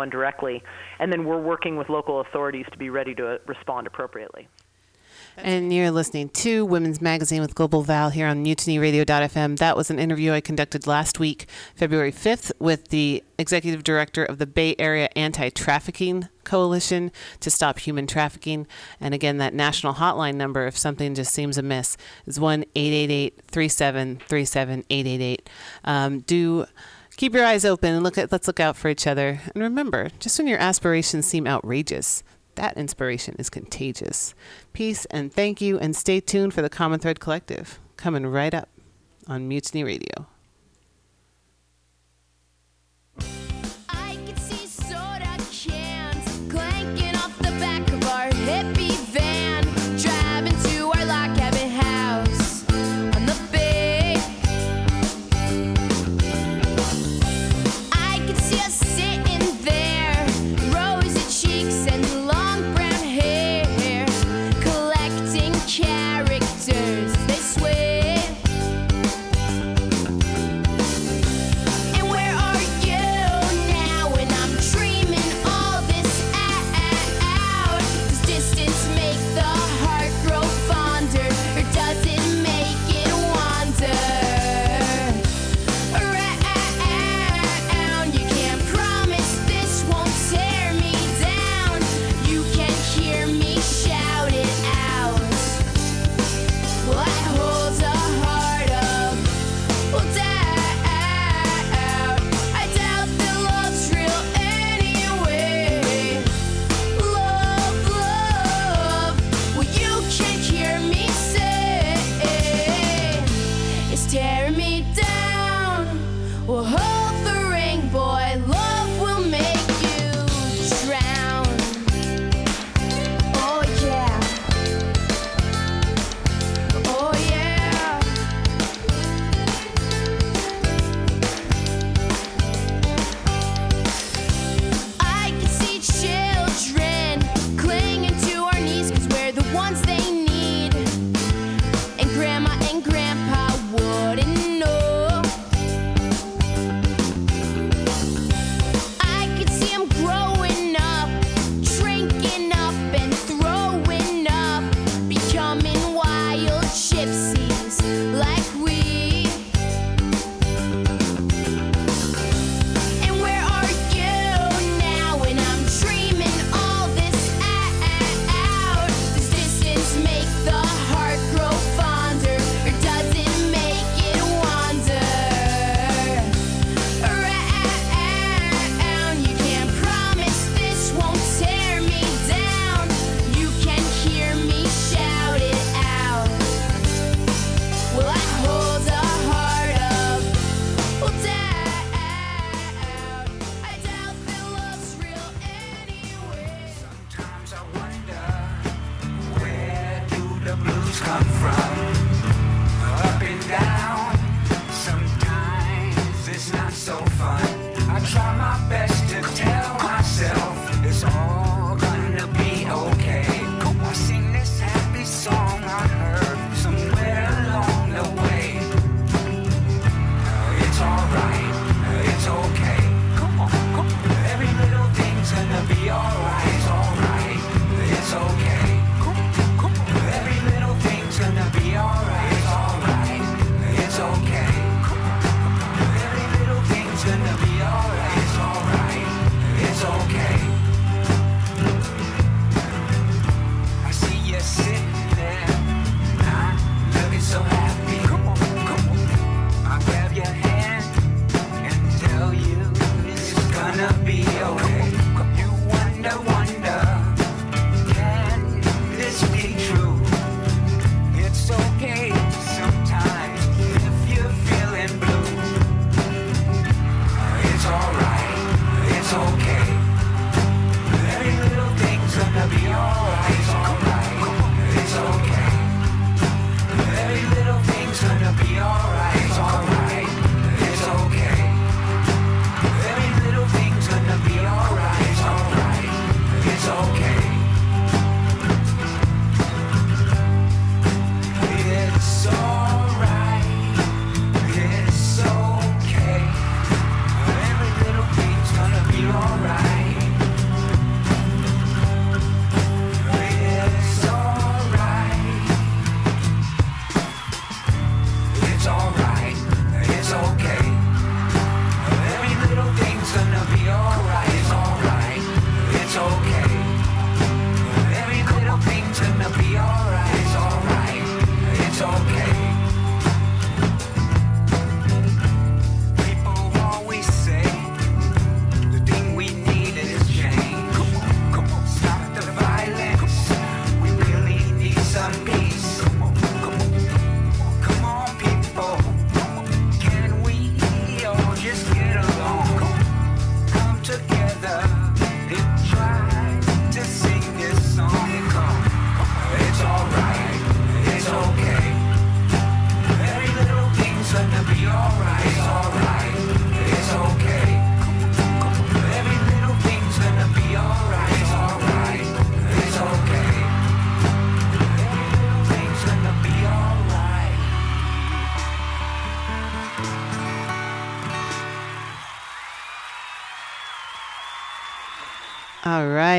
someone directly, and then we're working with local authorities to be ready to uh, respond appropriately. And you're listening to Women's Magazine with Global Val here on MutinyRadio.fm. That was an interview I conducted last week, February 5th, with the executive director of the Bay Area Anti Trafficking Coalition to Stop Human Trafficking. And again, that national hotline number, if something just seems amiss, is 1 888 3737 888. Um, do Keep your eyes open and look at, let's look out for each other. And remember, just when your aspirations seem outrageous, that inspiration is contagious. Peace and thank you, and stay tuned for the Common Thread Collective coming right up on Mutiny Radio.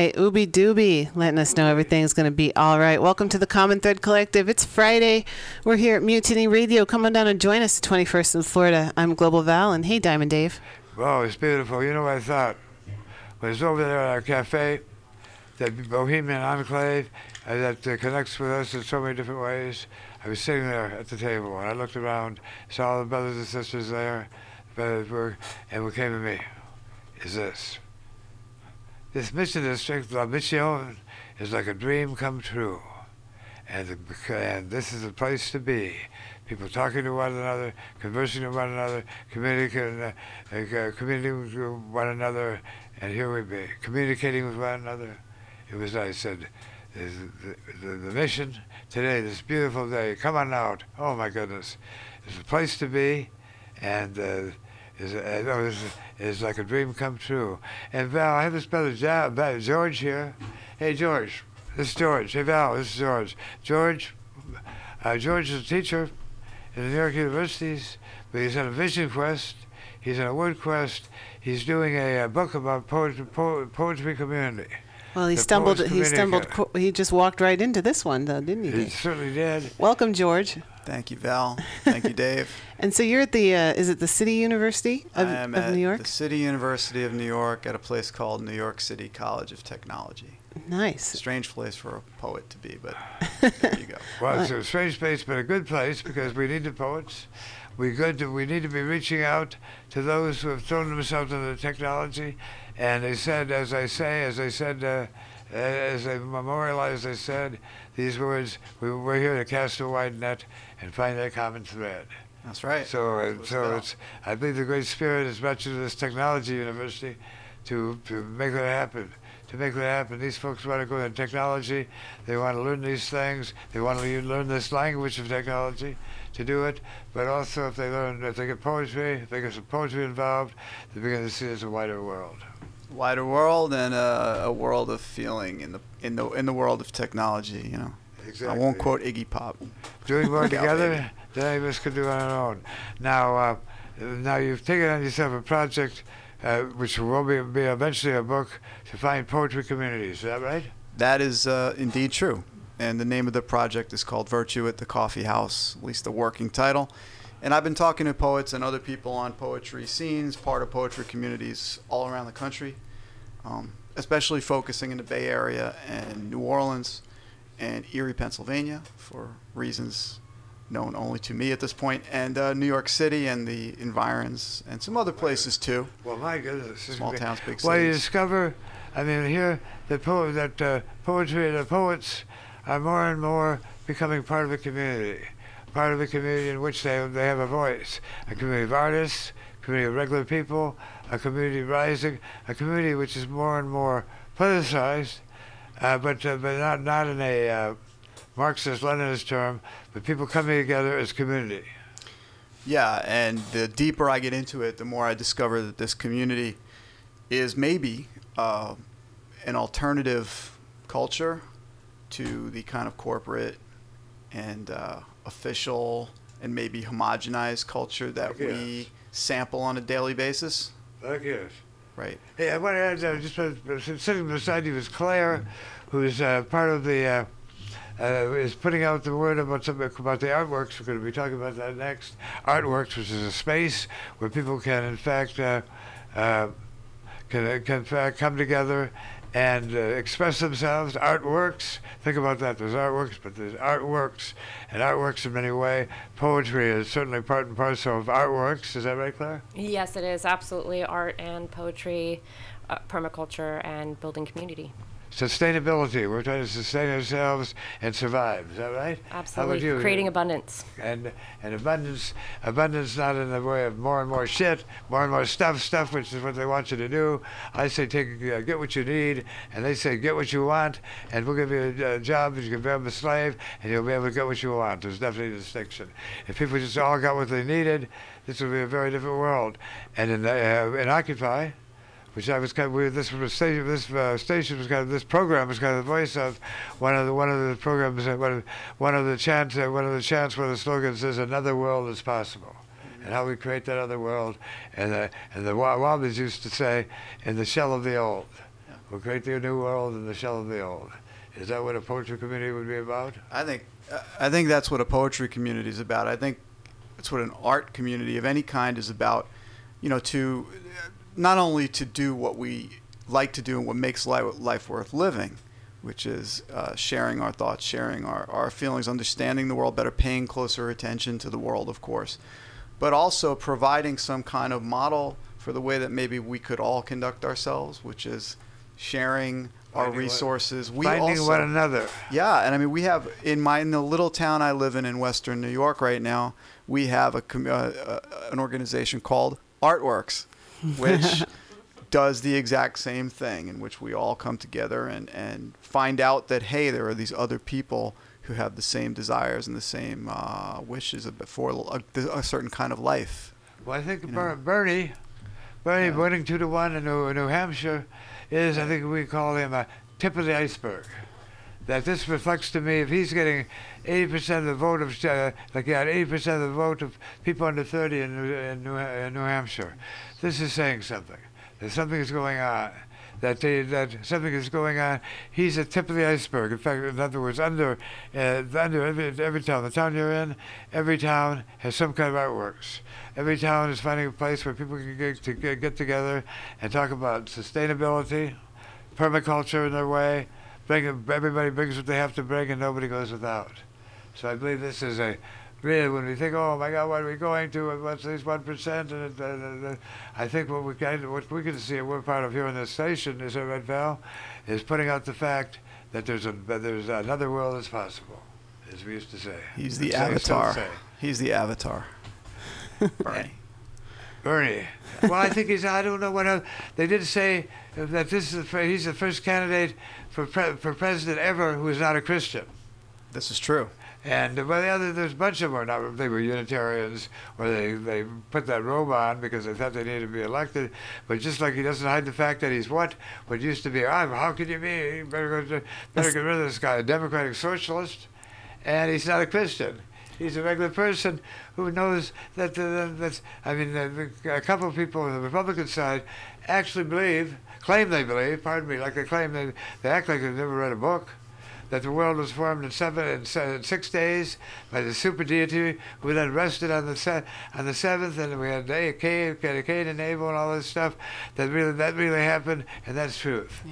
Right, Ooby Dooby, letting us know everything's going to be all right. Welcome to the Common Thread Collective. It's Friday. We're here at Mutiny Radio. Come on down and join us, 21st in Florida. I'm Global Val, and hey, Diamond Dave. Wow, it's beautiful. You know what I thought? When was over there at our cafe, that Bohemian enclave uh, that uh, connects with us in so many different ways. I was sitting there at the table and I looked around, saw all the brothers and sisters there, brothers were, and what came to me is this. This mission district, La Mission, is like a dream come true. And, and this is the place to be. People talking to one another, conversing with one another, communicating, uh, uh, communicating with one another, and here we be, communicating with one another. It was, I said, the, the, the mission today, this beautiful day, come on out. Oh my goodness. It's a place to be, and uh, is, is, is like a dream come true. And Val, I have this brother George here. Hey, George, this is George. Hey, Val, this is George. George, uh, George is a teacher in the New York universities, but he's on a vision quest. He's on a word quest. He's doing a, uh book about poetry, po- poetry community. Well, he The stumbled. He stumbled. He just walked right into this one, though, didn't he? He certainly did. Welcome, George. Thank you, Val. Thank you, Dave. And so you're at the. Uh, is it the City University of, I am of at New York? the City University of New York at a place called New York City College of Technology. Nice. Strange place for a poet to be, but there you go. Well, it's a strange place, but a good place because we need the poets. We good. To, we need to be reaching out to those who have thrown themselves into the technology. And they said, as I say, as I said, uh, as I memorialized, I said these words: we, "We're here to cast a wide net and find that common thread." That's right. So, uh, What's so it's. I believe the great spirit has brought you to this technology university to to make that happen. To make that happen, these folks want to go into technology. They want to learn these things. They want to learn this language of technology to do it. But also, if they learn, if they get poetry, if they get some poetry involved, they begin to see it as a wider world. wider world and a, a world of feeling in the in the in the world of technology. You know, I won't quote Iggy Pop. doing more together than any of us could do on our own. Now, uh, now you've taken on yourself a project uh, which will be, be eventually a book to find poetry communities. Is that right? That is uh, indeed true. And the name of the project is called Virtue at the Coffee House, at least the working title. And I've been talking to poets and other people on poetry scenes, part of poetry communities all around the country, um, especially focusing in the Bay Area and New Orleans and Erie, Pennsylvania, for reasons known only to me at this point, and uh, New York City and the environs, and some other places too. Well, my goodness. Small towns, big cities. Well, you discover, I mean, here the po- that uh, poetry, and the poets are more and more becoming part of a community, part of a community in which they they have a voice, a community of artists, a community of regular people, a community rising, a community which is more and more politicized, uh, but uh, but not not in a uh, Marxist-Leninist term, but people coming together as community. Yeah, and the deeper I get into it, the more I discover that this community is maybe uh, an alternative culture to the kind of corporate and uh, official and maybe homogenized culture that we sample on a daily basis. Like yes. Right. Hey, I want to add, uh, just uh, sitting beside you is Claire, who's uh, part of the, uh, is putting out the word about something about the artworks. We're going to be talking about that next. Artworks, which is a space where people can, in fact, uh, uh, can, can in fact come together and uh, express themselves. Artworks, think about that. There's artworks, but there's artworks, and artworks in many ways. Poetry is certainly part and parcel of artworks. Is that right, Claire? Yes, it is absolutely art and poetry, uh, permaculture, and building community. Sustainability. We're trying to sustain ourselves and survive. Is that right? Absolutely, you? creating abundance. and and abundance. Abundance not in the way of more and more shit, more and more stuff, stuff which is what they want you to do. I say take uh, get what you need, and they say get what you want, and we'll give you a, uh job. You can become a slave, and you'll be able to get what you want. There's definitely a distinction. If people just all got what they needed, this would be a very different world. And in the, uh, in Occupy which I was kind of, we, this was station, this uh, station was kind of, this program was kind of the voice of one of the one of the programs, uh, one of, one of the chants, uh, one of the chants where the slogans is "Another world is possible," and how we create that other world. And the and the Wobblies used to say, "In the shell of the old." will create the new world in the shell of the old. Is that what a poetry community would be about? I think I think that's what a poetry community is about. I think that's what an art community of any kind is about. You know, to not only to do what we like to do and what makes life, life worth living, which is uh, sharing our thoughts, sharing our, our feelings, understanding the world better, paying closer attention to the world, of course, but also providing some kind of model for the way that maybe we could all conduct ourselves, which is sharing our Finding one- resources. we Finding also, one another. yeah, and I mean, we have in my in the little town I live in in Western New York right now, we have a uh, uh, an organization called Artworks, which does the exact same thing, in which we all come together and and find out that hey, there are these other people who have the same desires and the same uh, wishes for a, a certain kind of life. Well, I think Ber-. Bernie, Bernie Yeah. winning two to one in New, New Hampshire, is I think we call him a tip of the iceberg. That this reflects to me if he's getting 80% of the vote of uh, like yeah 80% of the vote of people under 30 in New, in New, in New Hampshire, this is saying something. That something is going on. That they, that something is going on. He's a tip of the iceberg. In fact, in other words, under uh, under every, every town, the town you're in, every town has some kind of artworks. Every town is finding a place where people can get to get, get together and talk about sustainability, permaculture in their way. Bring everybody brings what they have to bring, and nobody goes without. So I believe this is a really when we think, oh my God, what are we going to? What's these one percent? And uh, I think what we of, what we can see, and we're part of here in this station, is at Red Val, is putting out the fact that there's a there's another world that's possible, as we used to say. He's the avatar. say. He's the avatar. Bernie. Bernie. Well, I think he's. I don't know what else. they did say that this is the, he's the first candidate for pre, for president ever who is not a Christian. This is true. And well, the other there's a bunch of them. Not, they were Unitarians, or they they put that robe on because they thought they needed to be elected. But just like he doesn't hide the fact that he's what what used to be. I'm. How could you be? Better go. To, better get rid of this guy, a democratic socialist, and he's not a Christian. He's a regular person who knows that uh, that's. I mean, uh, a couple of people on the Republican side actually believe, claim they believe. Pardon me, like they claim they they act like they've never read a book. That the world was formed in seven in six days by the super deity, who then rested on the se- on the seventh, and we had a Cain, Cain and Abel, and all this stuff. That really that really happened, and that's truth.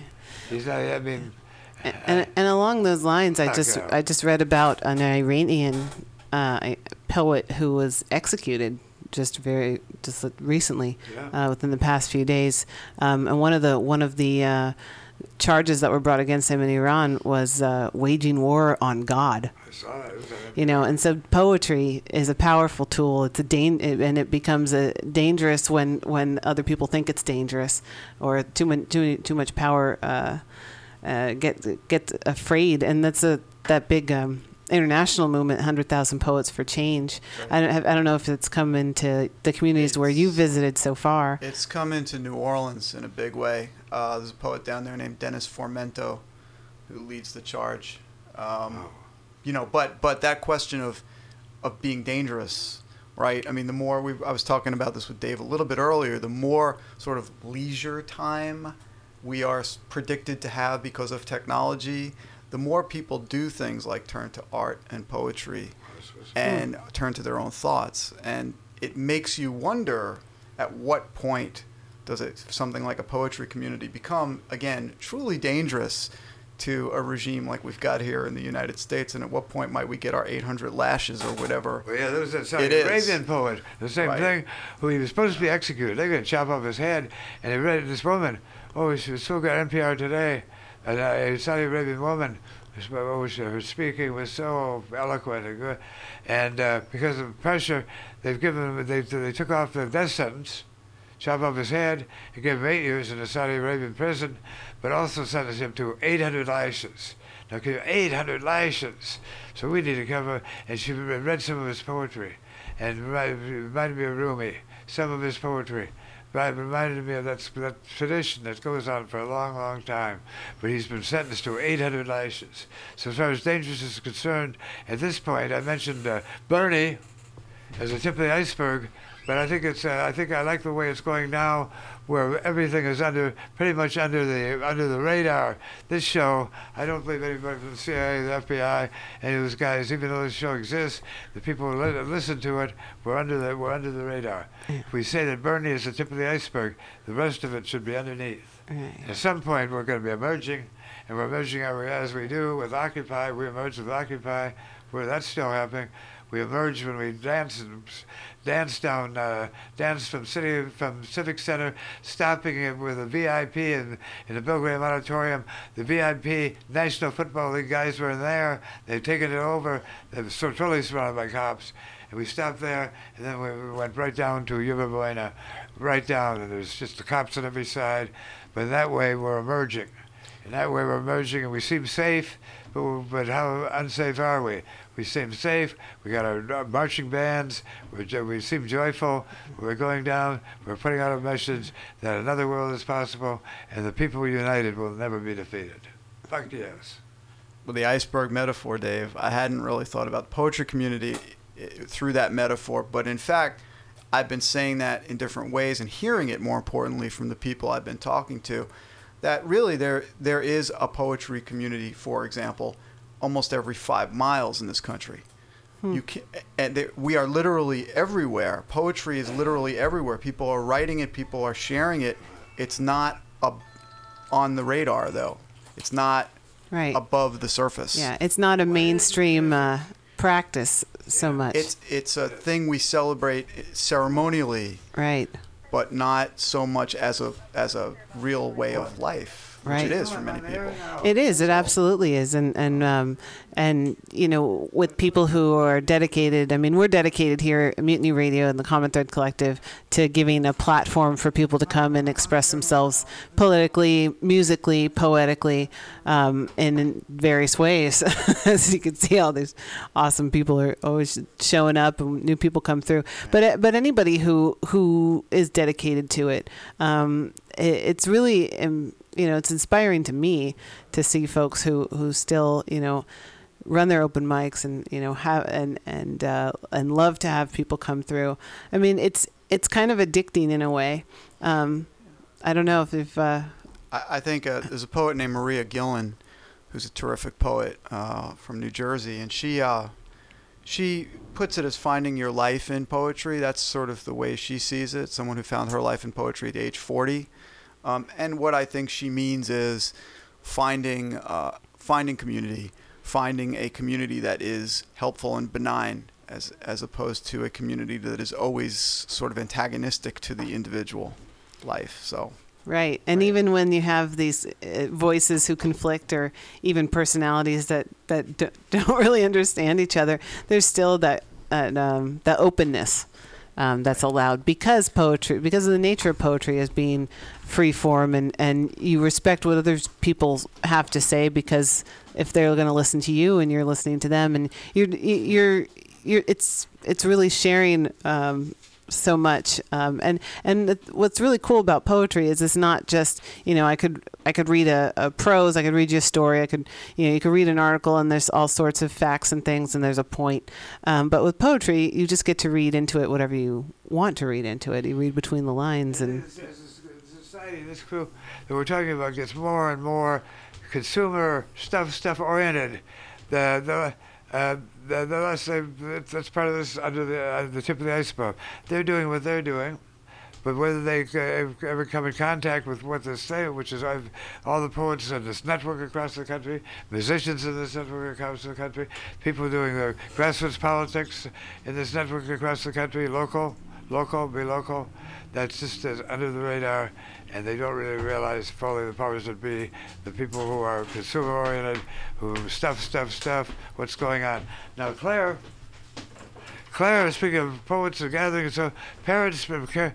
He's not. I mean, And, and, and along those lines, I just. I just read about an Iranian uh, poet who was executed just very just recently, Yeah. uh, within the past few days. Um, and one of the one of the uh, charges that were brought against him in Iran was uh, waging war on God. I saw that. It was, uh, You know, and so poetry is a powerful tool. It's a dan- and it becomes a dangerous when when other people think it's dangerous, or too much too too much power uh, uh, get get afraid, and that's a that big um, international movement, hundred thousand poets for change. I don't have, I don't know if it's come into the communities where you visited so far. It's come into New Orleans in a big way. Uh, there's a poet down there named Dennis Formento who leads the charge. Um, you know, but but that question of of being dangerous, right? I mean, the more we I was talking about this with Dave a little bit earlier. The more sort of leisure time we are predicted to have because of technology, the more people do things like turn to art and poetry and turn to their own thoughts. And it makes you wonder at what point does it something like a poetry community become again truly dangerous to a regime like we've got here in the United States and at what point might we get our 800 lashes or whatever Well, yeah, there was that Saudi. Arabian poet, the same Right. thing, who he was supposed to be executed. They're going to chop off his head. And he read this woman, oh, she was so good, NPR today, a Saudi Arabian woman, oh, her speaking was so eloquent and good. And uh, because of pressure, they've given they, they took off the death sentence, chopped off his head, and gave him eight years in a Saudi Arabian prison, but also sentenced him to 800 lashes. Now, can you- 800 lashes. So we need to cover, and she read some of his poetry, and reminded me of Rumi, some of his poetry. Right, reminded me of that, that tradition that goes on for a long, long time. But he's been sentenced to 800 lashes. So as far as dangerous is concerned, at this point, I mentioned uh, Bernie as a tip of the iceberg. But I think it's uh, I think I like the way it's going now, where everything is under pretty much under the under the radar. This show, I don't believe anybody from the CIA, the FBI, any of those guys, even though this show exists, the people who li- listen to it, we're under the we're under the radar. If we say that Bernie is the tip of the iceberg, the rest of it should be underneath. Right. At some point, we're going to be emerging, and we're emerging as we- as we do with Occupy. We emerge with Occupy, where that's still happening. We emerge when we dance and dance down, uh, dance from city from Civic Center, stopping it with a VIP in in the Bill Graham Auditorium. The VIP National Football League guys were in there. They've taken it over. They were totally surrounded by cops. And we stopped there, and then we we went right down to Yerba Buena, right down, and there's just the cops on every side. But that way, we're emerging. In that way, we're emerging, and we seem safe. But, but how unsafe are we? We seem safe. We got our uh, marching bands. We're, we seem joyful. We're going down. We're putting out a message that another world is possible, and the people united will never be defeated. Fuck yes. with the iceberg metaphor, Dave, I hadn't really thought about the poetry community eh, through that metaphor, but in fact, I've been saying that in different ways and hearing it more importantly from the people I've been talking to. That really there there is a poetry community, for example, almost every five miles in this country. You can, and we are literally everywhere. Poetry is literally everywhere. People are writing it. People are sharing it. It's not a, on the radar though. It's not Right. above the surface. Yeah, it's not a mainstream uh, practice so much. It's it's a thing we celebrate ceremonially, right. but not so much as a as a real way of life, Right. it is for many people. It is. It absolutely is. And and um, and you know, with people who are dedicated. I mean, we're dedicated here at Mutiny Radio and the Common Thread Collective to giving a platform for people to come and express themselves politically, musically, poetically, um, and in various ways. As you can see, all these awesome people are always showing up, and new people come through. But but anybody who who is dedicated to it, um, it it's really. You know, it's inspiring to me to see folks who who still, you know, run their open mics and you know have and and uh, and love to have people come through. I mean, it's it's kind of addicting in a way. Um, I don't know if if uh, I, I think uh, there's a poet named Maria Gillan, who's a terrific poet uh, from New Jersey, and she uh, she puts it as finding your life in poetry. That's sort of the way she sees it. Someone who found her life in poetry at age 40. Um, and what I think she means is finding uh, finding community, finding a community that is helpful and benign, as as opposed to a community that is always sort of antagonistic to the individual life. So right, and even when you have these uh, voices who conflict, or even personalities that that don't really understand each other, there's still that that um, that openness. Um, that's allowed because poetry, because of the nature of poetry as being free form, and, and you respect what other people have to say because if they're going to listen to you and you're listening to them, and you're you're you're it's it's really sharing um, so much. Um, and and what's really cool about poetry is it's not just you know I could I could read a, a prose, I could read you a story, I could you know you could read an article and there's all sorts of facts and things and there's a point. Um, but with poetry, you just get to read into it whatever you want to read into it. You read between the lines and a society, this group that we're talking about gets more and more consumer stuff stuff oriented. The the uh, less that's part of this under the uh, the tip of the iceberg. They're doing what they're doing, but whether they uh, ever come in contact with what they say, which is I've, all the poets in this network across the country, musicians in this network across the country, people doing the grassroots politics in this network across the country, local, local, be local. That's just as under the radar, and they don't really realize probably the powers that be, the people who are consumer oriented, who stuff, stuff, stuff, what's going on. Now, Claire, Claire, speaking of poets and gatherings, so parents, uh,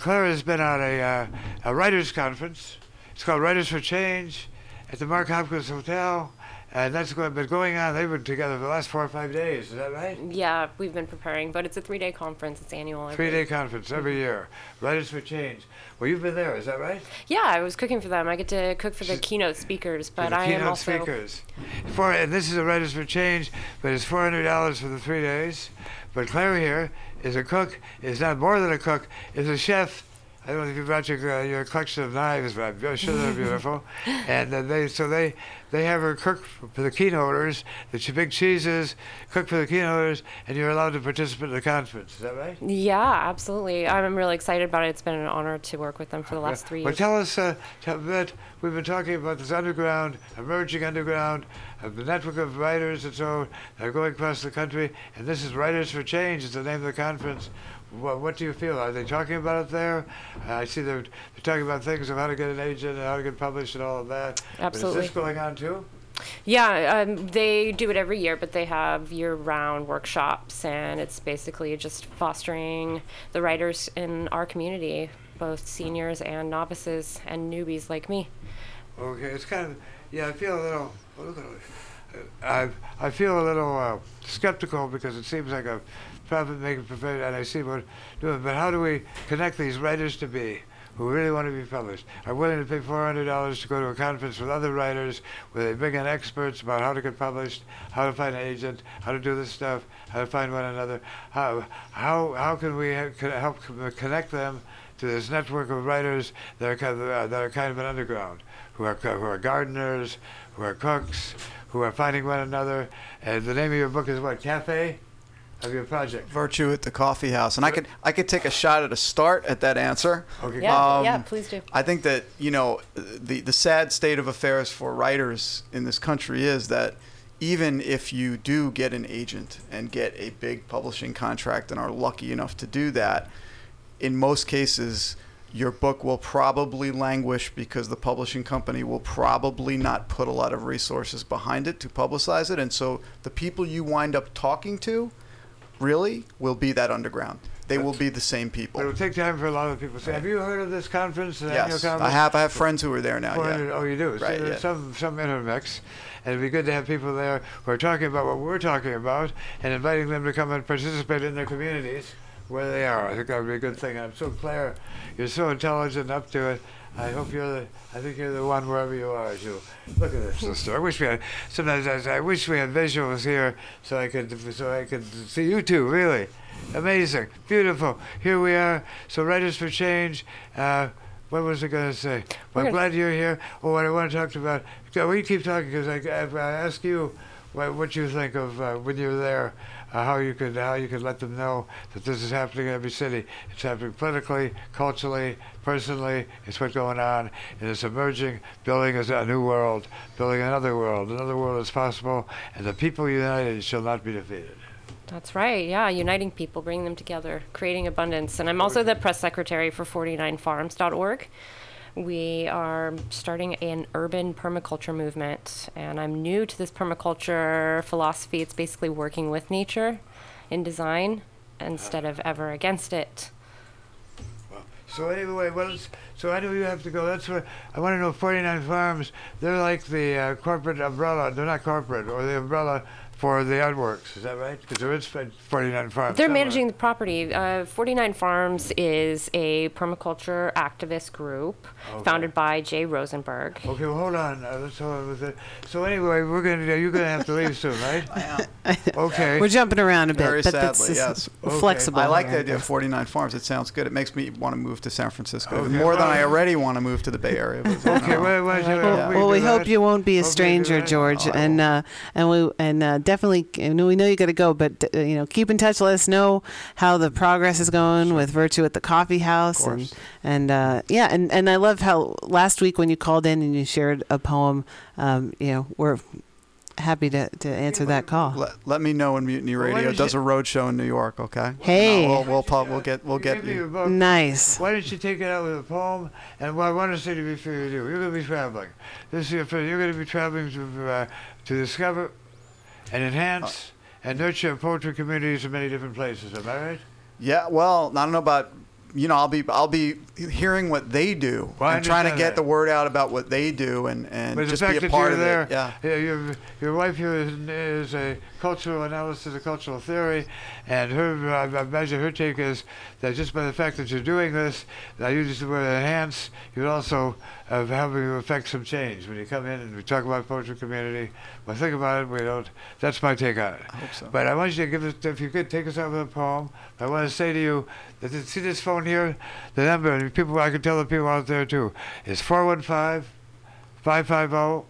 Claire has been on a, uh, a writers' conference. It's called Writers for Change at the Mark Hopkins Hotel, and that's going, been going on. They've been together for the last four or five days. Is that right? Yeah, we've been preparing, but it's a three-day conference. It's annual. Three day conference every year. Writers for Change. Well, you've been there, is that right? Yeah, I was cooking for them. I get to cook for the keynote speakers, but I keynote am also speakers. For and this is a Writers for Change, but it's four hundred dollars for the three days. But Claire here is a cook. Is not more than a cook. Is a chef. I don't know if you brought your uh, your collection of knives, but I'm sure they're beautiful. And uh, they so they they have her cook for the keynoters, the big cheeses, cook for the keynoters, and you're allowed to participate in the conference. Is that right? Yeah, absolutely. I'm really excited about it. It's been an honor to work with them for the last three Well, years. tell us uh, tell, bit. We've been talking about this underground, emerging underground, uh, the network of writers and so they're going across the country. And this is Writers for Change. Is the name of the conference. What, what do you feel? Are they talking about it there? Uh, I see they're, they're talking about things of how to get an agent and how to get published and all of that. But Absolutely. is this going on too? Yeah, um, they do it every year, but they have year-round workshops, and it's basically just fostering the writers in our community, both seniors and novices and newbies like me. Okay, it's kind of yeah. I feel a little. Oh, look at. I I feel a little uh, skeptical because it seems like a profit-making profession, and I see what doing. But how do we connect these writers to be who really want to be published, are willing to pay four hundred dollars to go to a conference with other writers, where they bring in experts about how to get published, how to find an agent, how to do this stuff, how to find one another. How how how can we help connect them to this network of writers that are kind of, uh, that are kind of an underground, who are who are gardeners, who are cooks, who are finding one another. And the name of your book is what? Cafe of your project. Virtue at the Coffee House, and I could I could take a shot at a start at that answer. Okay. Yeah, Um, yeah, please do. I think that you know the the sad state of affairs for writers in this country is that even if you do get an agent and get a big publishing contract and are lucky enough to do that, in most cases your book will probably languish because the publishing company will probably not put a lot of resources behind it to publicize it and so the people you wind up talking to really will be that underground. They will be the same people. But it'll take time for a lot of people to say, have you heard of this conference? Yes, I have. I have friends who are there now. 400 Yeah. Oh, you do. Right, so there's yeah. some some intermix, and it'd be good to have people there who are talking about what we're talking about, and inviting them to come and participate in their communities where they are. I think that would be a good thing. I'm so Claire, you're so intelligent, up to it. I hope you're the. I think you're the one wherever you are. You look at this sister. I wish we had. Sometimes I, I wish we had visuals here so I could so I could see you two. Really, amazing, beautiful. Here we are. So Writers for Change. Uh, what was I going to say? Well, I'm glad you're here. Oh, what I want to talk about. We keep talking because I, I, I ask you what, what you think of uh, when you're there, uh, how you could how you could let them know that this is happening in every city. It's happening politically, culturally, personally. It's what's going on, and it's emerging, building a new world, building another world. Another world is possible, and the people united shall not be defeated. That's right. Yeah, uniting people, bringing them together, creating abundance. And I'm also the press secretary for 49farms.org. We are starting an urban permaculture movement, and I'm new to this permaculture philosophy. It's basically working with nature in design instead of ever against it. So anyway, well, it's, so I know you have to go. That's what I want to know. Forty Nine Farms, they're like the uh, corporate umbrella. They're not corporate, or the umbrella for the artworks. Is that right? Because there is Forty Nine Farms. They're somewhere. managing the property. Uh, 49 Farms is a permaculture activist group Okay. founded by Jay Rosenberg. Okay, well, hold on. Uh, let's hold on with it. So anyway, we're gonna. You're gonna have to leave soon, right? I am. Okay. We're jumping around a bit, Very but that's sadly, just yes. Okay. flexible. I like the idea of 49 farms. It sounds good. It makes me want to move to San Francisco Okay. more than I already want to move to the Bay Area. but, Okay, well, why don't Well, we well, we hope you won't be a Hope we do stranger, that. George, Oh, and uh, and we and uh, definitely know, we know you got to go, but uh, you know keep in touch. Let us know how the progress is going with Virtue at the Coffee House, and and uh, yeah, and and I love how last week when you called in and you shared a poem, um, you know, we're happy to, to answer that call. let, let me know when Mutiny Radio don't does you- a road show in New York. Okay. Hey. we'll we'll, pub, we'll get we'll get Give me your you. book. Nice. Why don't you take it out with a poem? And what I want to say to be fair to you, you're going to be traveling. This is your first, you're going to be traveling to uh, to discover and enhance and nurture poetry communities in many different places. Am I right? Yeah. Well, I don't know about you know, I'll be I'll be hearing what they do Well, and trying to get that. the word out about what they do and and But just be a part of there, it. Yeah. your, your wife here is, is a cultural analysis of cultural theory, and her, I imagine her take is that just by the fact that you're doing this, I use the word enhance, you're also uh, helping to affect some change. When you come in and we talk about poetry community, well, think about it, we don't, that's my take on it. I hope so. But I want you to give us, if you could, take us out with a poem. I want to say to you that this- see this phone here, the number, and people, I can tell the people out there too, is 415 550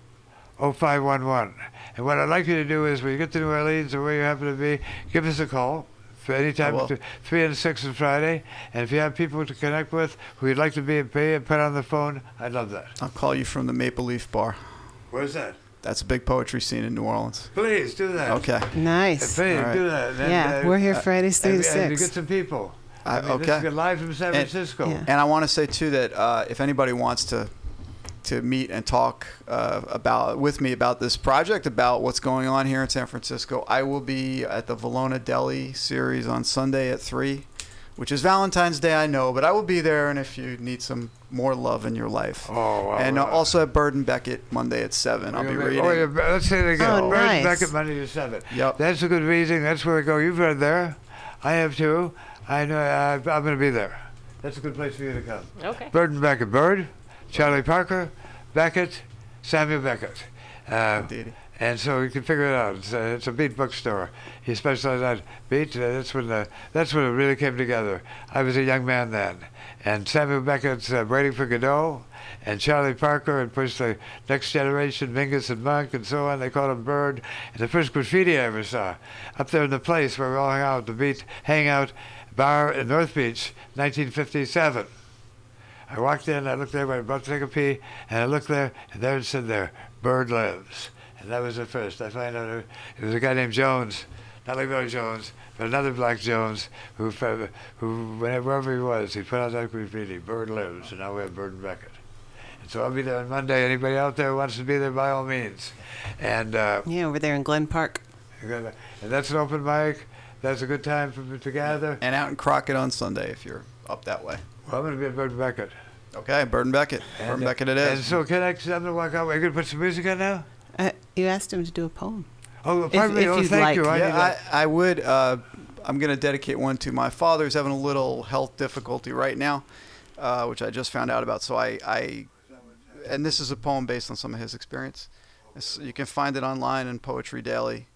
0511. And what I'd like you to do is when you get to New Orleans or where you happen to be, give us a call for any time will. between 3 and 6 on Friday. And if you have people to connect with who you'd like to be and pay and put on the phone, I'd love that. I'll call you from the Maple Leaf Bar. Where's that? That's a big poetry scene in New Orleans. Please do that. Okay. Nice. Please All right. do that. And, Yeah, uh, we're here Fridays three and, to and you six. get some people. I- I mean, This okay. is live from San And- Francisco. Yeah. And I want to say too that uh, if anybody wants to to meet and talk uh, about with me about this project, about what's going on here in San Francisco, I will be at the Valona Deli series on Sunday at three, which is Valentine's Day, I know, but I will be there. And if you need some more love in your life, Oh, wow. and uh, wow. also at Bird and Beckett Monday at seven, I'll be Oh, reading. yeah, let's say it again. Oh, Birds nice. back at Monday to 7. Yep. That's a good reading. That's where we go. You've read there. I have too. I know. I, I'm going to be there. That's a good place for you to come. Okay. Bird and Beckett. Bird, Charlie Parker, Beckett, Samuel Beckett. Uh, Indeed. and so you can figure it out. It's a, it's a beat bookstore. He specialized on beat. Uh, that's when the, that's when it really came together. I was a young man then, and Samuel Beckett's uh, waiting for Godot, and Charlie Parker, and pushed the next generation, Mingus and Monk, and so on. They called him Bird. And the first graffiti I ever saw, up there in the place where we all hang out, the beat hangout bar in North Beach, 1957. I walked in, I looked there, I was about to take a pee, and I looked there, and there it said there, Bird Lives. And that was the first. I find out it it was a guy named Jones, not like Billy Jones, but another black Jones, who, fe- who wherever he was, he put out that graffiti, Bird Lives, and now we have Bird and Beckett. And so I'll be there on Monday. Anybody out there wants to be there, by all means. And, uh, Yeah, over there in Glen Park. and that's an open mic. That's a good time for to gather. And out in Crockett on Sunday if you're up that way. Well, I'm going to be at Bird Beckett. Okay, Bird and Beckett. Bird and And, uh, Beckett it And so can I, I'm going to walk out. Are you going to put some music on now? Uh, you asked him to do a poem. Oh, pardon me. if oh, you'd thank like. you. I yeah. I, I would. Uh, I'm going to dedicate one to my father who's having a little health difficulty right now, uh, which I just found out about. So I, I, and this is a poem based on some of his experience. It's, you can find it online in Poetry Daily.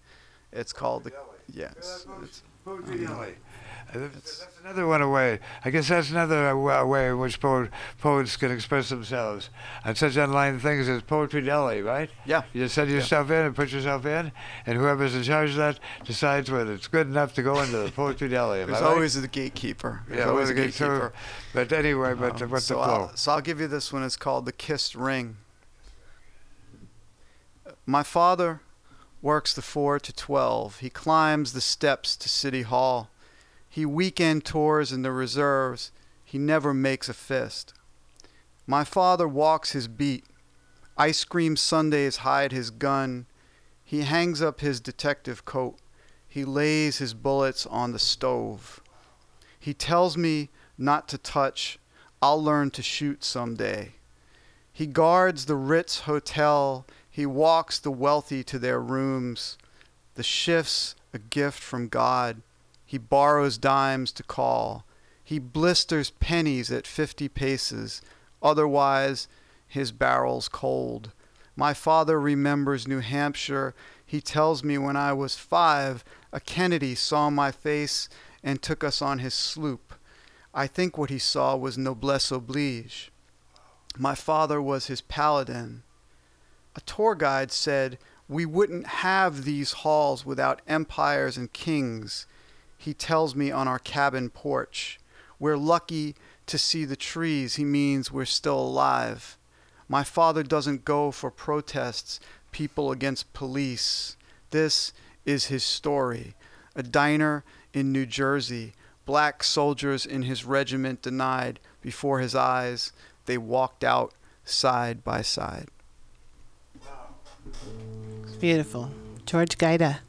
It's called the, yes. It's, Poetry Daily. That's another one away. I guess that's another way in which poet, poets can express themselves on such online things as Poetry Deli, right? yeah. You just send yourself in and put yourself in, and whoever's in charge of that decides whether it's good enough to go into the Poetry Deli. Am There's I right? always a gatekeeper. There's yeah, always a gatekeeper. But anyway, but Um, what's so the flow? I'll, so I'll give you this one. It's called The Kissed Ring. My father works the 4 to 12. He climbs the steps to City Hall. He weekend tours in the reserves. He never makes a fist. My father walks his beat. Ice cream Sundays hide his gun. He hangs up his detective coat. He lays his bullets on the stove. He tells me not to touch. I'll learn to shoot someday. He guards the Ritz Hotel. He walks the wealthy to their rooms. The shift's a gift from God. He borrows dimes to call. He blisters pennies at 50 paces. Otherwise, his barrel's cold. My father remembers New Hampshire. He tells me when I was five, a Kennedy saw my face and took us on his sloop. I think what he saw was noblesse oblige. My father was his paladin. A tour guide said we wouldn't have these halls without empires and kings. He tells me on our cabin porch. We're lucky to see the trees. He means we're still alive. My father doesn't go for protests, people against police. This is his story. A diner in New Jersey. Black soldiers in his regiment denied before his eyes. They walked out side by side. Beautiful. George Gaida.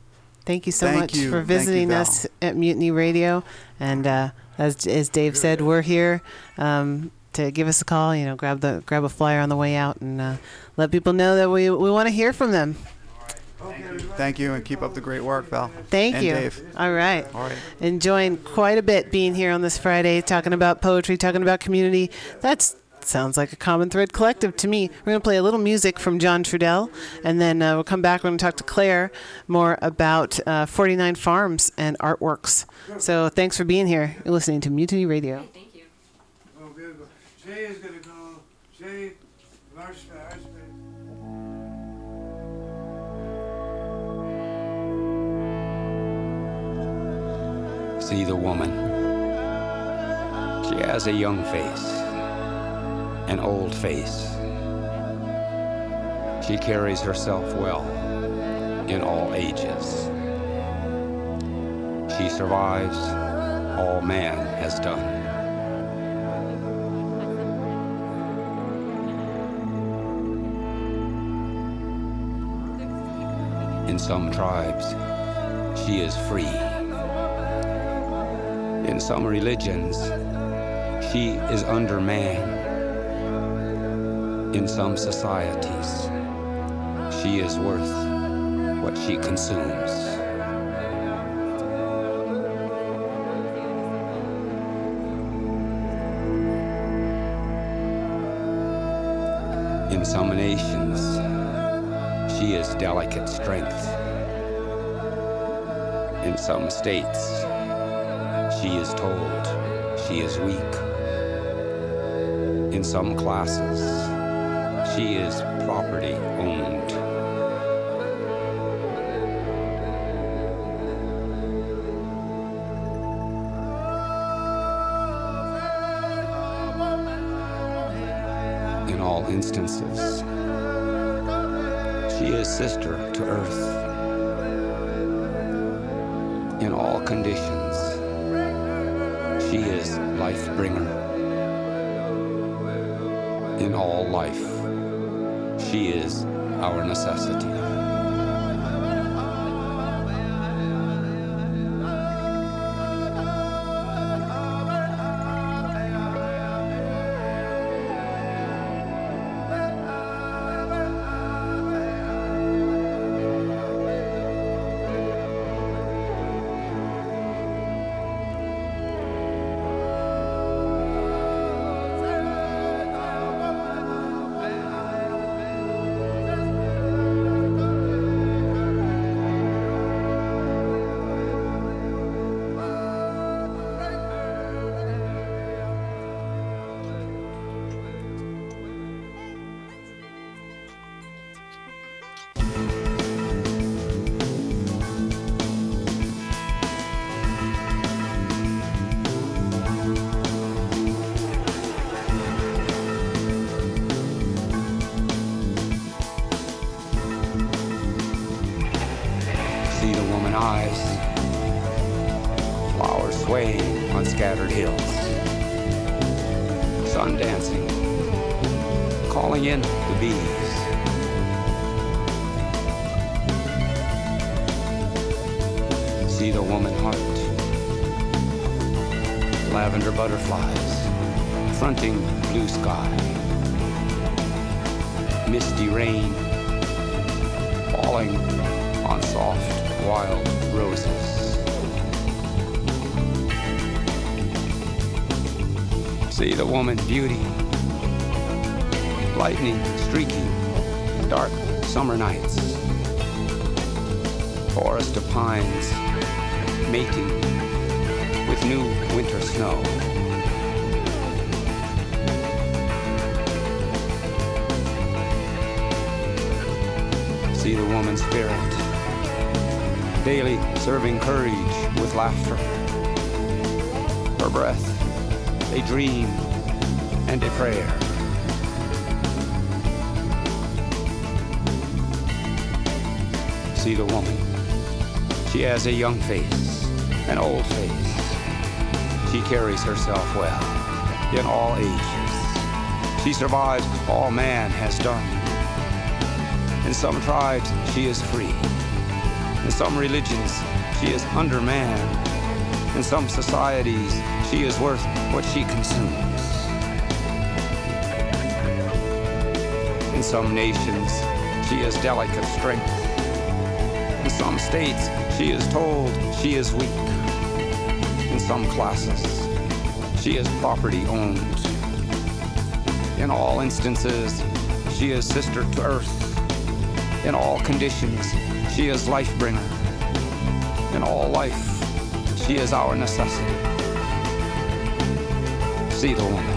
Thank you so Thank much you. for Thank you, visiting us at Mutiny Radio. And uh, as as Dave said, we're here um, to give us a call. You know, grab the grab a flyer on the way out and uh, let people know that we we want to hear from them. Thank you, and keep up the great work, Val. Thank and you. Dave. All right. All right. Enjoying quite a bit being here on this Friday, talking about poetry, talking about community. That's sounds like a common thread collective to me. We're going to play a little music from John Trudell, and then uh, we'll come back. We're going to talk to Claire more about uh, 49 Farms and artworks. So thanks for being here. You're listening to Mutiny Radio. Hey, Thank you. Oh, beautiful. Jay is gonna go. Jay, March, March, See the woman. She has a young face, an old face. She carries herself well in all ages. She survives all man has done. In some tribes, she is free. In some religions, she is under man. In some societies, she is worth what she consumes. In some nations, she is delicate strength. In some states, she is told she is weak. In some classes, she is property owned. In all instances, she is sister to earth. In all conditions, she is life bringer. In all life, she is our necessity. On the woman beauty, lightning streaking dark summer nights, forest of pines mating with new winter snow. See the woman spirit, daily serving courage with laughter. Her breath, a dream and a prayer. See the woman. She has a young face, an old face. She carries herself well in all ages. She survives all man has done. In some tribes, she is free. In some religions, she is under man. In some societies, she is worth what she consumes. In some nations, she is delicate strength. In some states, she is told she is weak. In some classes, she is property owned. In all instances, she is sister to earth. In all conditions, she is life bringer. In all life, she is our necessity. See the woman. Give us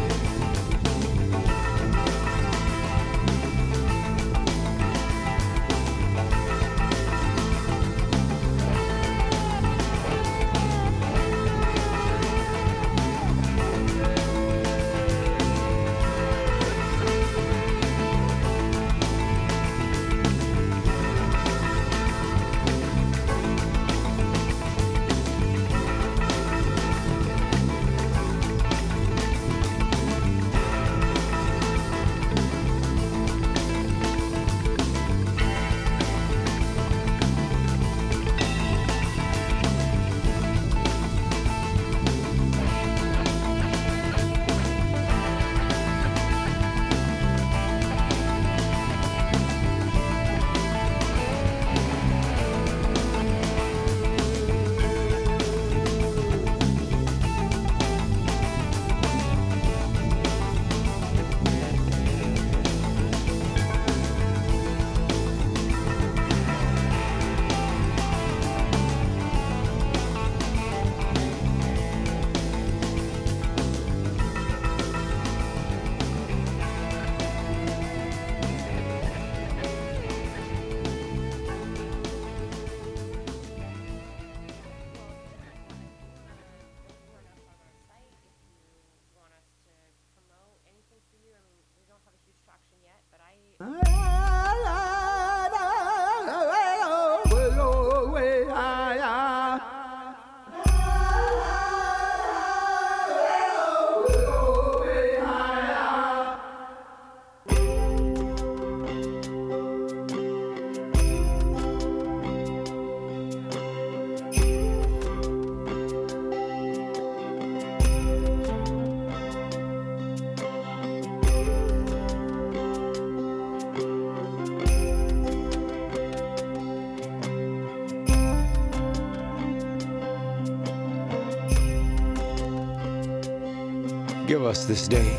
this day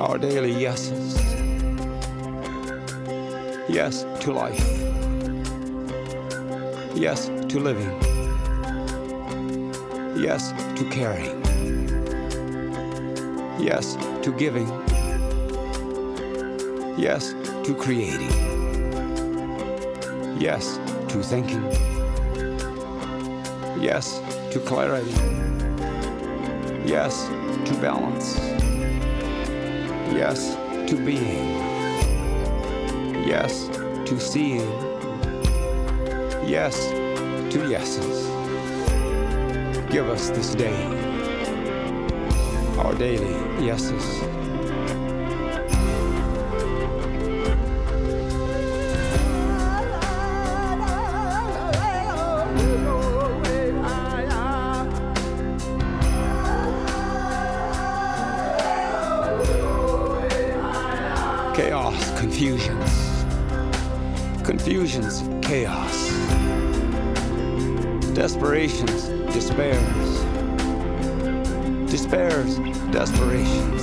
our daily yeses. Yes to life. Yes to living. Yes to caring. Yes to giving. Yes to creating. Yes to thinking. Yes to clarity. Yes to balance. Yes to being. Yes to seeing. Yes to yeses. Give us this day our daily yeses. Chaos, confusions. Confusions, chaos. Desperations, despairs. Despairs, desperations.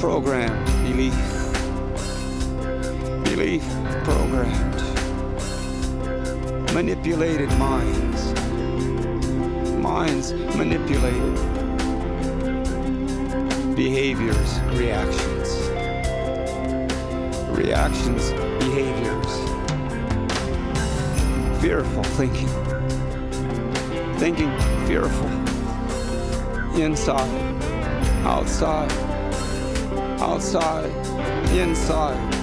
Programmed belief. Belief programmed. Manipulated minds. Minds manipulated. Behaviors, reactions. Reactions, behaviors. Fearful thinking. Thinking fearful. Inside, outside, outside, inside.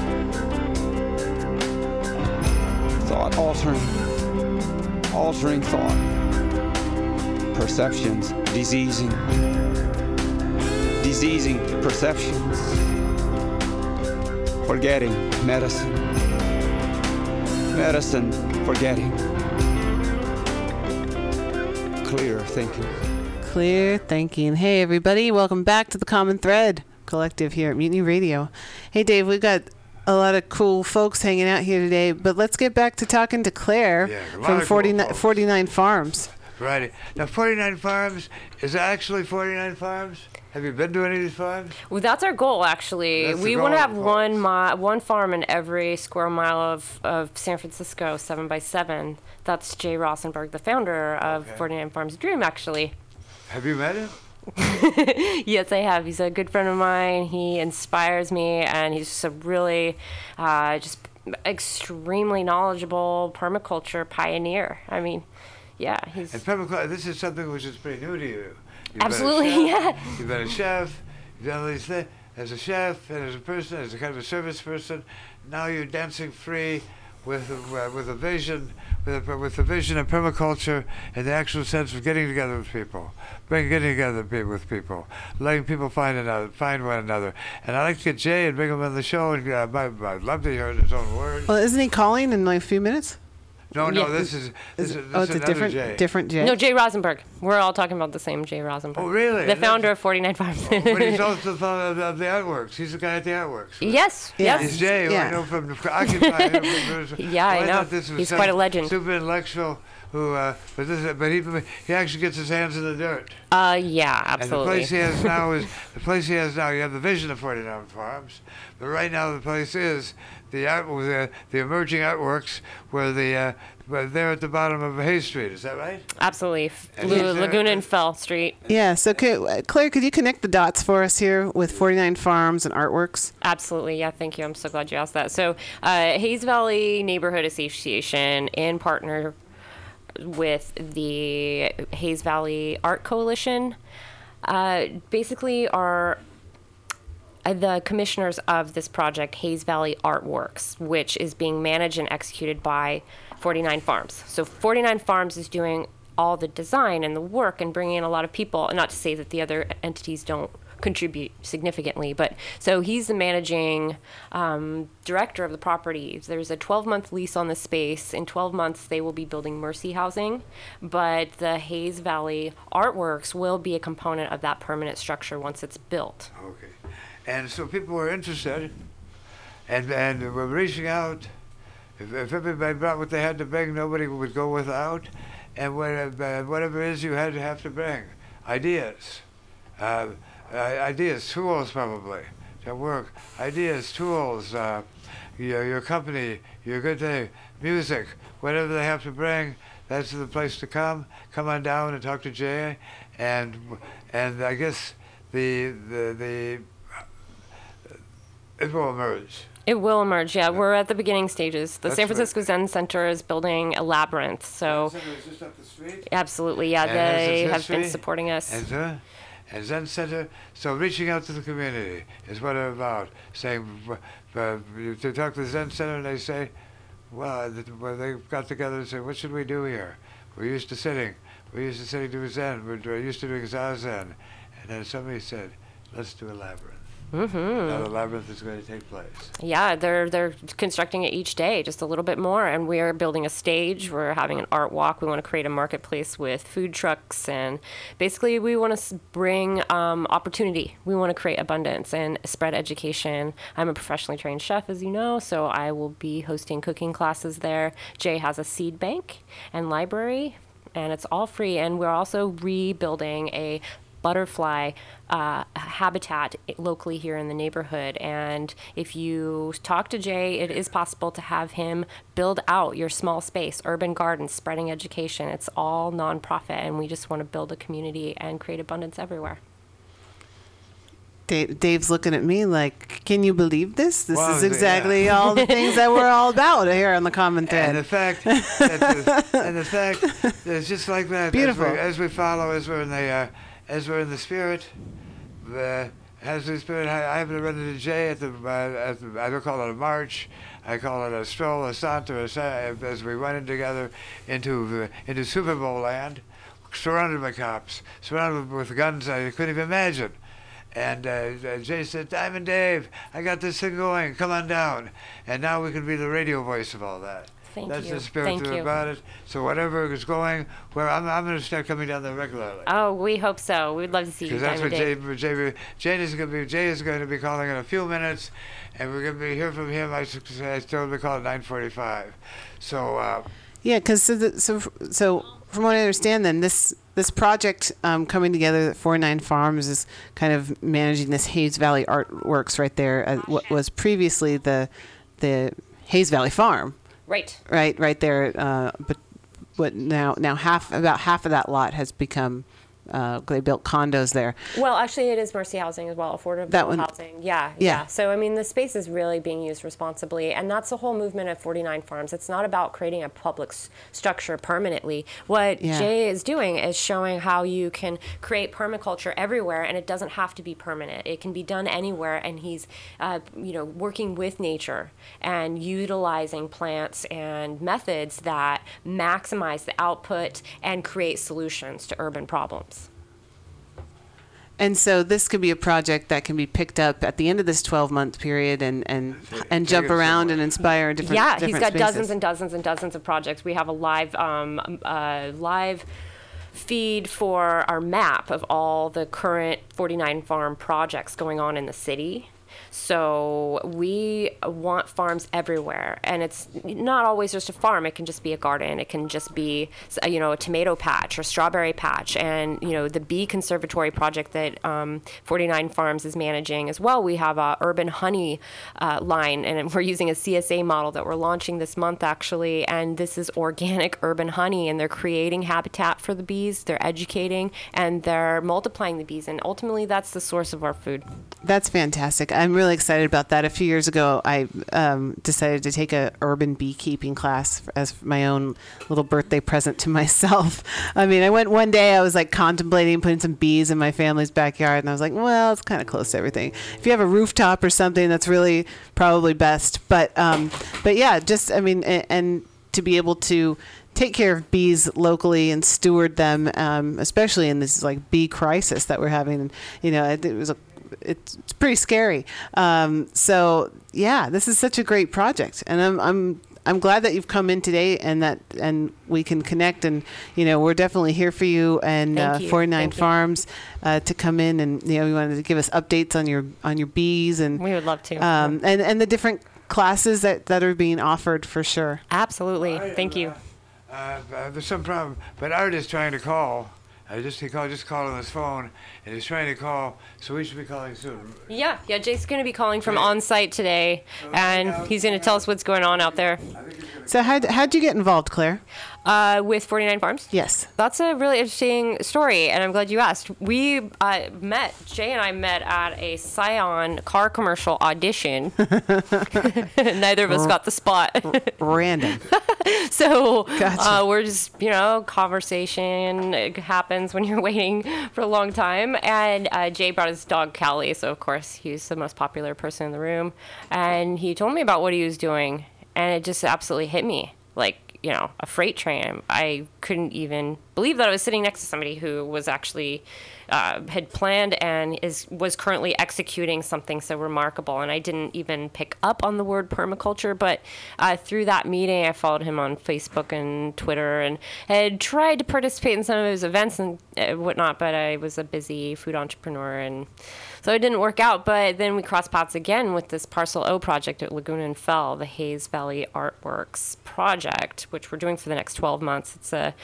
Thought altering, altering thought. Perceptions diseasing, diseasing perceptions. Forgetting medicine, medicine forgetting. Clear thinking. Clear thinking. Hey, everybody. Welcome back to the Common Thread Collective here at Mutiny Radio. Hey, Dave, we've got a lot of cool folks hanging out here today, but let's get back to talking to Claire Yeah, from of cool 49, 49 Farms. Righty. Now, 49 farms, is it actually 49 farms? Have you been to any of these farms? Well, that's our goal, actually. That's we want to have one mi- one farm in every square mile of, of San Francisco, seven by seven. That's Jay Rosenberg, the founder of Okay. 49 Farms Dream, actually. Have you met him? Yes, I have. He's a good friend of mine. He inspires me, and he's just a really, uh, just extremely knowledgeable permaculture pioneer. I mean, yeah, he's And permaculture, this is something which is pretty new to you. You've Absolutely, chef, yeah. You've been a chef. You've done all these things. As a chef and as a person, as a kind of a service person, now you're dancing free with a, uh, with a vision, with a, with the vision of permaculture and the actual sense of getting together with people, bring getting together pe- with people, letting people find another, find one another. And I'd like to get Jay and bring him on the show, and uh, I'd, I'd love to hear his own words. Well, isn't he calling in like a few minutes? No, no, Yeah. this is this is, this oh, it's is a different, Jay. different Jay. no Jay Rosenberg. We're all talking about the same Jay Rosenberg. Oh, really? The And founder of 49 Farms. but he's also the founder of, of the Artworks. He's the guy at the Artworks. yes, yes. He's yes. Jay, who Yeah. I know from the Occupy. you know, from- Yeah, I well, know. thought this was He's quite a legend. Super intellectual who, uh, but this, but he, he actually gets his hands in the dirt. Uh, yeah, absolutely. And the place he has now is the place he has now. You have the vision of 49 Farms, but right now the place is the art, the, the emerging artworks were the uh, where they're at the bottom of Hayes Street. Is that right? Absolutely. And Lu- he's, uh, Laguna and Fell Street. Yeah, so could, Claire, could you connect the dots for us here with 49 Farms and Artworks? Absolutely. Yeah, thank you. I'm so glad you asked that. So, uh, Hayes Valley Neighborhood Association, in partner with the Hayes Valley Art Coalition, uh, basically are uh, the commissioners of this project, Hayes Valley Artworks, which is being managed and executed by 49 Farms. So 49 Farms is doing all the design and the work and bringing in a lot of people. Not to say that the other entities don't contribute significantly, but so he's the managing um, director of the property. There's a 12 month lease on the space. In 12 months, they will be building Mercy Housing, but the Hayes Valley Artworks will be a component of that permanent structure once it's built. Okay. And so people were interested, and and were reaching out. If, if everybody brought what they had to bring, nobody would go without. And whatever, whatever it is you had to have to bring, ideas, uh, uh, ideas, tools probably to work, ideas, tools, uh, your, your company, your good thing, music, whatever they have to bring, that's the place to come. Come on down and talk to Jay, and and I guess the the the it will emerge. It will emerge, yeah. We're at the beginning stages. The That's San right. Francisco Zen Center is building a labyrinth, so It's just up the street. absolutely, yeah, And they its have been supporting us. And, uh, and Zen Center, so reaching out to the community is what I'm about. Saying, uh, to talk to the Zen Center, and they say, well, well, they got together and said, what should we do here? We're used to sitting. We're used to sitting doing Zen. We're, we're used to doing Zazen. And then somebody said, let's do a labyrinth. Mm-hmm. Now the labyrinth is going to take place. Yeah, they're they're constructing it each day, just a little bit more, and we are building a stage. We're having an art walk. We want to create a marketplace with food trucks, and basically, we want to bring um, opportunity. We want to create abundance and spread education. I'm a professionally trained chef, as you know, so I will be hosting cooking classes there. Jay has a seed bank and library, and it's all free. And we're also rebuilding a butterfly uh, habitat locally here in the neighborhood. And if you talk to Jay, it is possible to have him build out your small space, urban gardens, spreading education. It's all nonprofit, and we just want to build a community and create abundance everywhere. Dave, Dave's looking at me like, can you believe this? This Well, is yeah. exactly all the things that we're all about here on the Common thread." And the Thread. fact, that the, and the fact it's just like that. Beautiful. As we, as we follow, as we're in the, uh, as we're in the spirit, the as the spirit. I, I happen to run into Jay at the, uh, at the, I don't call it a march. I call it a stroll, a saunter, a as we went in together into uh, into Super Bowl land, surrounded by cops, surrounded with guns I couldn't even imagine. And uh, uh, Jay said, Diamond Dave, I got this thing going. Come on down. And now we can be the radio voice of all that. Thank That's you. the spirit Thank you. about it. So whatever is going, well, I'm, I'm going to start coming down there regularly. Oh, we hope so. We'd love to see you, Because that's what Jay, Jay, Jay is going to be. Jay is going to be calling in a few minutes, and we're going to be hear from him. I, told him to call at 9:45. So uh, Yeah, because so, the, so so from what I understand, then this this project um, coming together at 49 Farms is kind of managing this Hayes Valley Artworks right there, uh, what was previously the the Hayes Valley Farm, Right. right right there. Uh, but what now now half about half of that lot has become uh, they built condos there. Well, actually, it is Mercy Housing as well, affordable That one- housing. Yeah, Yeah. yeah, So, I mean, the space is really being used responsibly, and that's the whole movement of 49 Farms. It's not about creating a public s- structure permanently. What Yeah. Jay is doing is showing how you can create permaculture everywhere, and it doesn't have to be permanent. It can be done anywhere, and he's, uh, you know, working with nature and utilizing plants and methods that maximize the output and create solutions to urban problems. And so this could be a project that can be picked up at the end of this 12 month period and and and jump around and inspire different. yeah, different he's got spaces. dozens and dozens and dozens of projects. We have a live um, uh, live feed for our map of all the current 49 farm projects going on in the city. So we want farms everywhere, and it's not always just a farm. It can just be a garden. It can just be, s- you know, a tomato patch or strawberry patch, and you know, the bee conservatory project that um, 49 Farms is managing as well. We have a urban honey uh, line, and we're using a CSA model that we're launching this month actually. And this is organic urban honey, and they're creating habitat for the bees. They're educating and they're multiplying the bees, and ultimately, that's the source of our food. That's fantastic. I'm really excited about that. A few years ago, I um, decided to take a urban beekeeping class as my own little birthday present to myself. I mean, I went one day. I was like contemplating putting some bees in my family's backyard, and I was like, well, it's kind of close to everything. If you have a rooftop or something, that's really probably best. But um, but yeah, just I mean, and, and to be able to take care of bees locally and steward them, um, especially in this like bee crisis that we're having. And, you know, it, it was a it's, it's pretty scary. Um, so yeah, this is such a great project, and I'm I'm I'm glad that you've come in today and that and we can connect. And you know, we're definitely here for you and Thank uh, you. 49 Thank. Farms uh, to come in and you know you wanted to give us updates on your on your bees and We would love to. um, and and the different classes that that are being offered for sure. Absolutely. Thank you. Uh, uh, there's some problem, but Art is trying to call. I just he called, just called on his phone, and he's trying to call. So we should be calling soon. Yeah, yeah. Jake's going to be calling from on site today, and he's going to tell us what's going on out there So how how'd you get involved, Claire? Uh, with 49 Farms. Yes. That's a really interesting story, and I'm glad you asked. We uh, met, Jay and I met at a Scion car commercial audition. Neither of us got the spot. Random. so Gotcha. uh, we're just, you know, conversation happens when you're waiting for a long time. And uh, Jay brought his dog Callie, so of course he's the most popular person in the room. And he told me about what he was doing, and it just absolutely hit me. Like, you know, a freight train. I couldn't even believe that I was sitting next to somebody who was actually uh, had planned and is was currently executing something so remarkable. And I didn't even pick up on the word permaculture, but uh, through that meeting, I followed him on Facebook and Twitter, and had tried to participate in some of his events and uh, whatnot. But I was a busy food entrepreneur and. So it didn't work out, but then we crossed paths again with this Parcel O project at Laguna and Fell, the Hayes Valley Artworks project, which we're doing for the next 12 months. It's a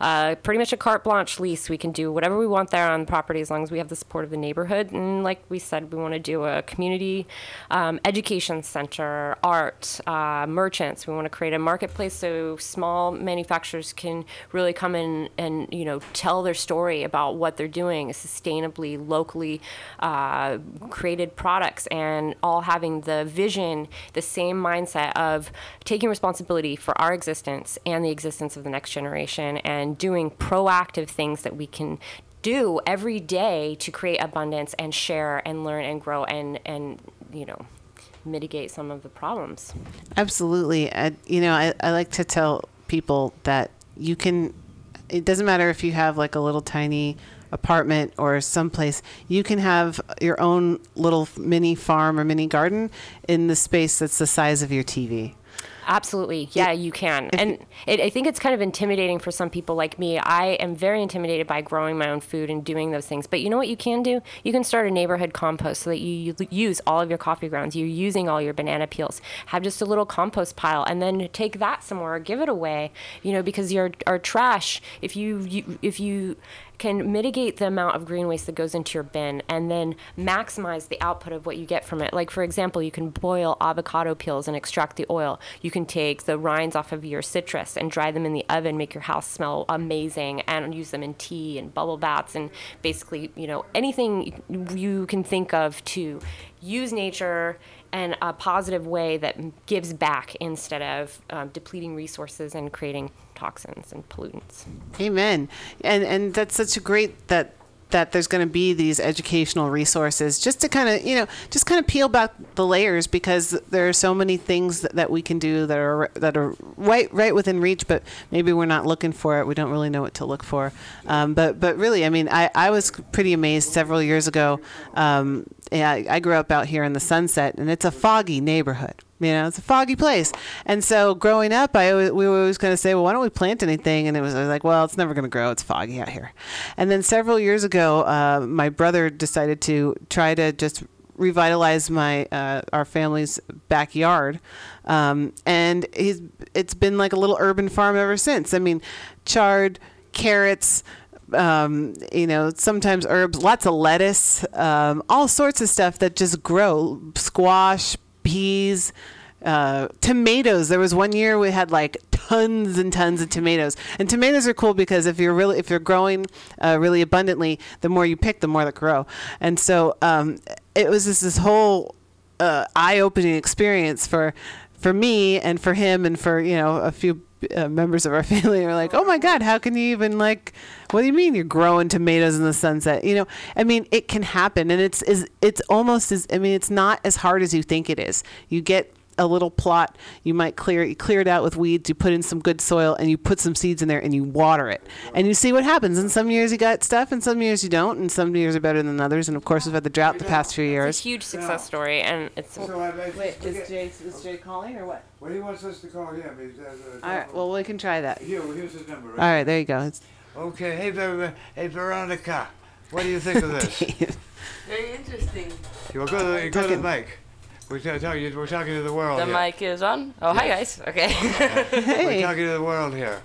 uh, pretty much a carte blanche lease. We can do whatever we want there on the property as long as we have the support of the neighborhood. And like we said, we want to do a community um, education center, art, uh, merchants. We want to create a marketplace so small manufacturers can really come in and you know tell their story about what they're doing sustainably, locally uh, Uh, created products, and all having the vision, the same mindset of taking responsibility for our existence and the existence of the next generation, and doing proactive things that we can do every day to create abundance and share and learn and grow and and you know mitigate some of the problems. Absolutely. I, you know, I, I like to tell people that you can, it doesn't matter if you have like a little tiny apartment or someplace, you can have your own little mini farm or mini garden in the space that's the size of your TV. Absolutely. Yeah, you can. And it, I think it's kind of intimidating for some people like me. I am very intimidated by growing my own food and doing those things. But you know what you can do? You can start a neighborhood compost so that you, you use all of your coffee grounds. You're using all your banana peels. Have just a little compost pile and then take that somewhere or give it away. You know, because your our trash, if you, you if you can mitigate the amount of green waste that goes into your bin and then maximize the output of what you get from it. Like, for example, you can boil avocado peels and extract the oil. You can take the rinds off of your citrus and dry them in the oven, make your house smell amazing, and use them in tea and bubble baths and basically, you know, anything you can think of to use nature in a positive way that gives back instead of um, depleting resources and creating toxins and pollutants. Amen. And and that's such a great that that there's going to be these educational resources just to kind of you know just kind of peel back the layers because there are so many things that, that we can do that are that are right right within reach but maybe we're not looking for it we don't really know what to look for um, but but really I mean I, I was pretty amazed several years ago um, yeah, I, I grew up out here in the Sunset and it's a foggy neighborhood you know, it's a foggy place. And so growing up, I always, we were always going to say, well, why don't we plant anything? And it was, was like, well, it's never going to grow. It's foggy out here. And then several years ago, uh, my brother decided to try to just revitalize my uh, our family's backyard, um, and he's it's been like a little urban farm ever since. I mean, chard, carrots, um, you know, sometimes herbs, lots of lettuce, um, all sorts of stuff that just grow. Squash, peas, uh, tomatoes. There was one year we had like tons and tons of tomatoes. And tomatoes are cool because if you're really if you're growing uh, really abundantly, the more you pick, the more that grow. And so um, it was just this whole uh, eye-opening experience for for me and for him and for you know a few uh, members of our family are like, "Oh my God, how can you even like? What do you mean you're growing tomatoes in the sunset? You know, I mean, it can happen, and it's is it's almost as I mean, it's not as hard as you think it is. You get a little plot, you might clear you clear it out with weeds, you put in some good soil, and you put some seeds in there, and you water it, and you see what happens. And some years you got stuff, and some years you don't, and some years are better than others. And of course, we've had the drought the past few years. It's a years. huge success story, and it's So I make- Wait, is Jay is Jay calling or what? Well, he wants us to call him. He's, uh, uh, All right, well we can try that. Here, well, here's his number. All right, there you go. It's Okay, hey, Ver- hey, Veronica, what do you think of this? Very interesting. you will go to, you go to the mic. We're, ta- talking, we're talking to the world The here. mic is on. Oh, hi guys. Okay. We're talking to the world here.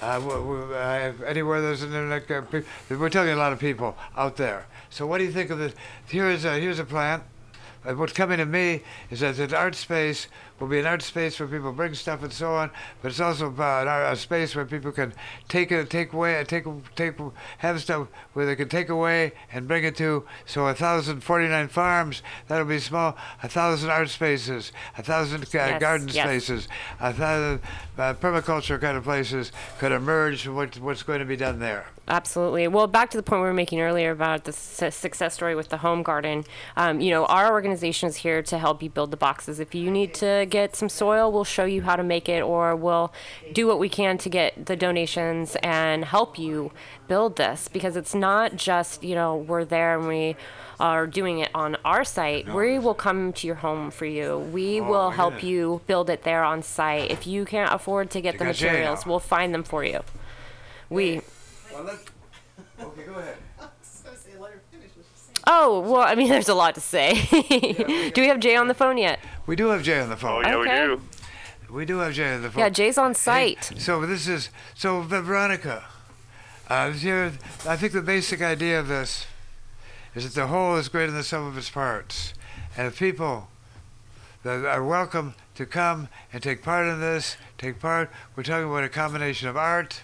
Uh, w- w- uh, anywhere there's an internet, uh, pe- we're talking to a lot of people out there. So what do you think of this? Here's a, here's a plan. Uh, what's coming to me is that an art space will be an art space where people bring stuff and so on, but it's also an art, a space where people can take it, take away, take, take, have stuff where they can take away and bring it to. So a thousand forty-nine farms that'll be small. A thousand art spaces, a thousand Yes, garden yes. spaces, a thousand uh, permaculture kind of places could emerge from what, what's going to be done there. Absolutely. Well, back to the point we were making earlier about the su- success story with the home garden. Um, you know, our organization is here to help you build the boxes. If you need to get some soil, we'll show you how to make it, or we'll do what we can to get the donations and help you build this. Because it's not just you know we're there and we are doing it on our site. We will come to your home for you. We Oh, will help goodness. you build it there on site. If you can't afford to get the materials, we'll find them for you. We. Well, okay, go ahead. Oh, well, I mean, there's a lot to say. do we have Jay on the phone yet? We do have Jay on the phone. yeah, we do. We do have Jay on the phone. Yeah, Jay's on Hey, site. so this is so Ve- Veronica. Uh, here, I think the basic idea of this is that the whole is greater than the sum of its parts, and if people that are welcome to come and take part in this, take part. We're talking about a combination of art,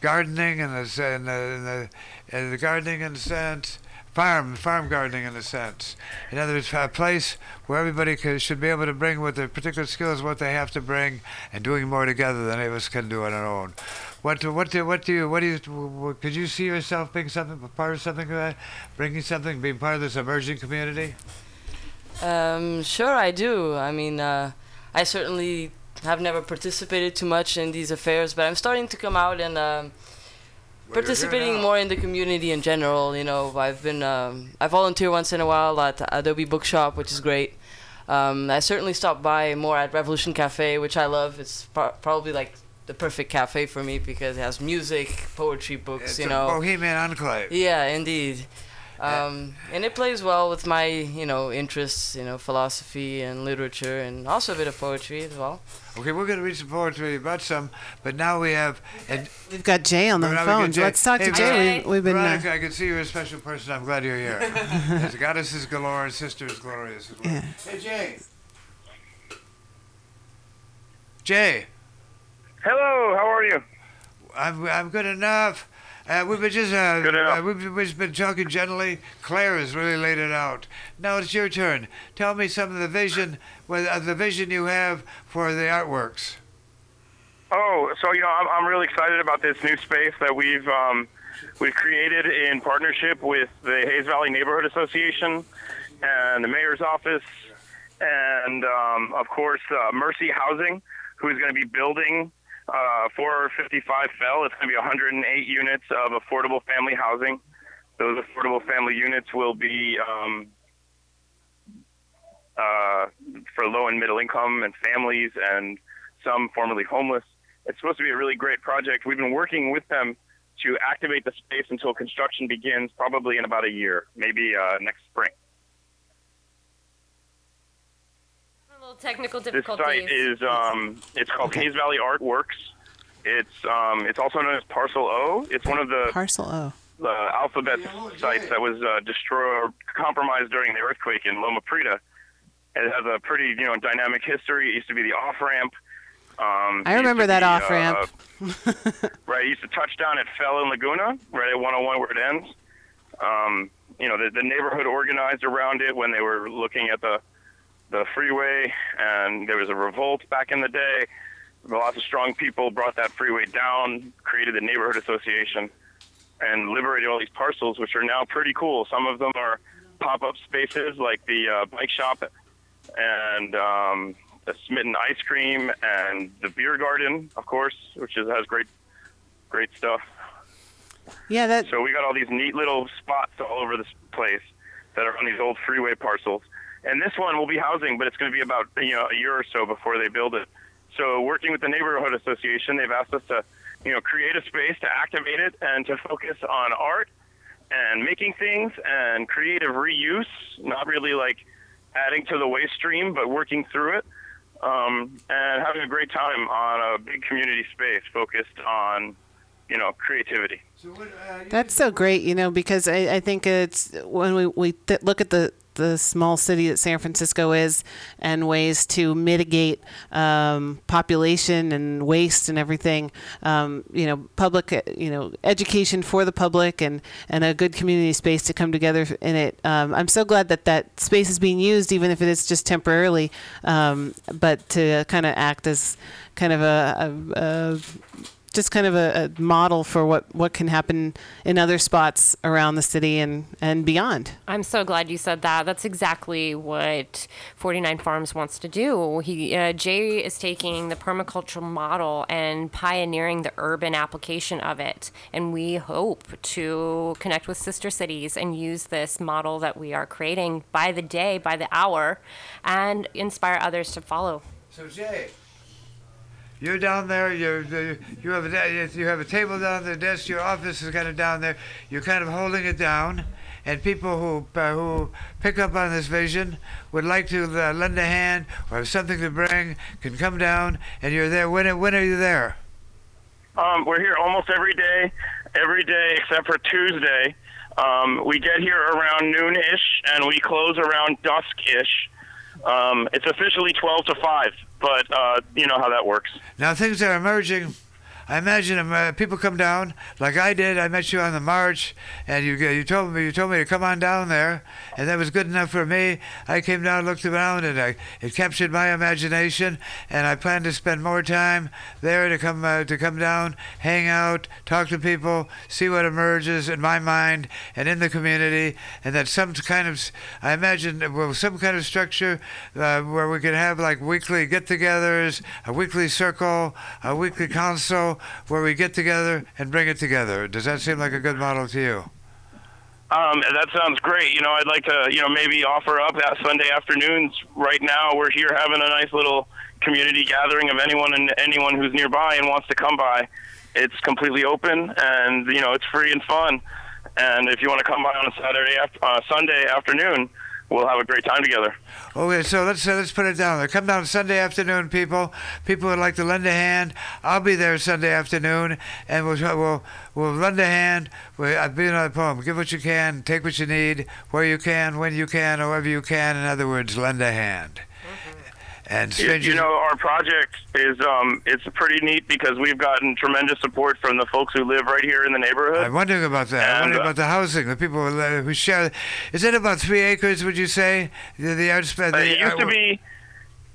gardening, and the and the, and the, and the gardening in a sense, farm farm gardening in a sense. In other words, a place where everybody should be able to bring with their particular skills what they have to bring, and doing more together than any of us can do on our own. What what do what do you what do you could you see yourself being something part of something that, bringing something, being part of this emerging community? Um, sure, I do. I mean, uh, I certainly have never participated too much in these affairs, but I'm starting to come out and um, participating more in the community in general. You know, I've been um, I volunteer once in a while at Adobe Bookshop, which is great. Um, I certainly stop by more at Revolution Cafe, which I love. It's pro- probably like the perfect cafe for me because it has music, poetry, books, It's you know. bohemian enclave. Yeah, indeed. Um, and it plays well with my, you know, interests, you know, philosophy and literature, and also a bit of poetry as well. Okay, we're going to read some poetry about some, but now we have. And We've got Jay on the phone. Jay. Let's talk to Jay. Veronica- We, we've been. Uh, I can see you're a special person. I'm glad you're here. As goddesses galore and sisters glorious as well. Yeah. Hey, Jay. Jay, Hello, how are you? I'm, I'm good enough. Uh, we've been just uh, uh, we've, we've just been talking generally. Claire has really laid it out. Now it's your turn. Tell me some of the vision, uh, the vision you have for the artworks. Oh, so you know, I'm, I'm really excited about this new space that we've um, we've created in partnership with the Hayes Valley Neighborhood Association and the mayor's office, and um, of course uh, Mercy Housing, who is going to be building uh, 455 Fell. It's going to be 108 units of affordable family housing. Those affordable family units will be um, uh, for low and middle income and families and some formerly homeless. It's supposed to be a really great project. We've been working with them to activate the space until construction begins, probably in about a year, maybe uh, next spring. Little technical This site is um, it's called Hayes Valley Artworks. It's um, it's also known as Parcel O. It's one of the Parcel O. the alphabet sites that was uh, destroyed or compromised during the earthquake in Loma Prieta. It has a pretty you know dynamic history. It used to be the off ramp. Um, I remember that off-ramp. uh, right, it used to touch down at Fell in Laguna, right at 101 where it ends. Um, you know, the, the neighborhood organized around it when they were looking at the the freeway, and there was a revolt back in the day. Lots of strong people brought that freeway down, created the neighborhood association, and liberated all these parcels, which are now pretty cool. Some of them are pop-up spaces, like the uh, bike shop and um, the Smitten ice cream and the beer garden, of course, which is, has great, great stuff. Yeah, that. So we got all these neat little spots all over this place that are on these old freeway parcels. And this one will be housing, but it's going to be about you know a year or so before they build it. So working with the neighborhood association, they've asked us to you know create a space to activate it and to focus on art and making things and creative reuse, not really like adding to the waste stream, but working through it um, and having a great time on a big community space focused on you know creativity. That's so great, you know, because I, I think it's when we, we th- look at the, the small city that San Francisco is and ways to mitigate um, population and waste and everything, um, you know, public, you know, education for the public and, and a good community space to come together in it. Um, I'm so glad that that space is being used, even if it is just temporarily, um, but to kind of act as kind of a, a, a just kind of a, a model for what, what can happen in other spots around the city and, and beyond. I'm so glad you said that. That's exactly what 49 Farms wants to do. He uh, Jay is taking the permaculture model and pioneering the urban application of it, and we hope to connect with sister cities and use this model that we are creating by the day, by the hour, and inspire others to follow. So Jay, you're down there. You're, you you have a you have a table down the desk. Your office is kind of down there. You're kind of holding it down, and people who uh, who pick up on this vision would like to uh, lend a hand or have something to bring can come down, and you're there. When when are you there? Um, we're here almost every day, every day except for Tuesday. Um, we get here around noon-ish, and we close around dusk-ish. Um, it's officially 12 to 5, but uh, you know how that works. Now things are emerging. I imagine uh, people come down like I did. I met you on the march, and you you told me you told me to come on down there, and that was good enough for me. I came down, looked around, and I, it captured my imagination. And I plan to spend more time there to come uh, to come down, hang out, talk to people, see what emerges in my mind and in the community, and that some kind of I imagine well, some kind of structure uh, where we could have like weekly get-togethers, a weekly circle, a weekly council where we get together and bring it together. Does that seem like a good model to you? Um, that sounds great. You know, I'd like to, you know, maybe offer up that Sunday afternoons. Right now, we're here having a nice little community gathering of anyone and anyone who's nearby and wants to come by. It's completely open, and you know, it's free and fun. And if you want to come by on a Saturday, after, uh, Sunday afternoon, we'll have a great time together. Okay, so let's uh, let's put it down there. Come down Sunday afternoon, people. People would like to lend a hand. I'll be there Sunday afternoon, and we'll we'll we'll lend a hand. We, I've been on the poem. Give what you can, take what you need, where you can, when you can, however you can. In other words, lend a hand. And You, you know, our project is um, it's pretty neat because we've gotten tremendous support from the folks who live right here in the neighborhood. I'm wondering about that. I'm wondering uh, about the housing. The people who, uh, share. Is it about three acres? Would you say the, the Uh, it used to be.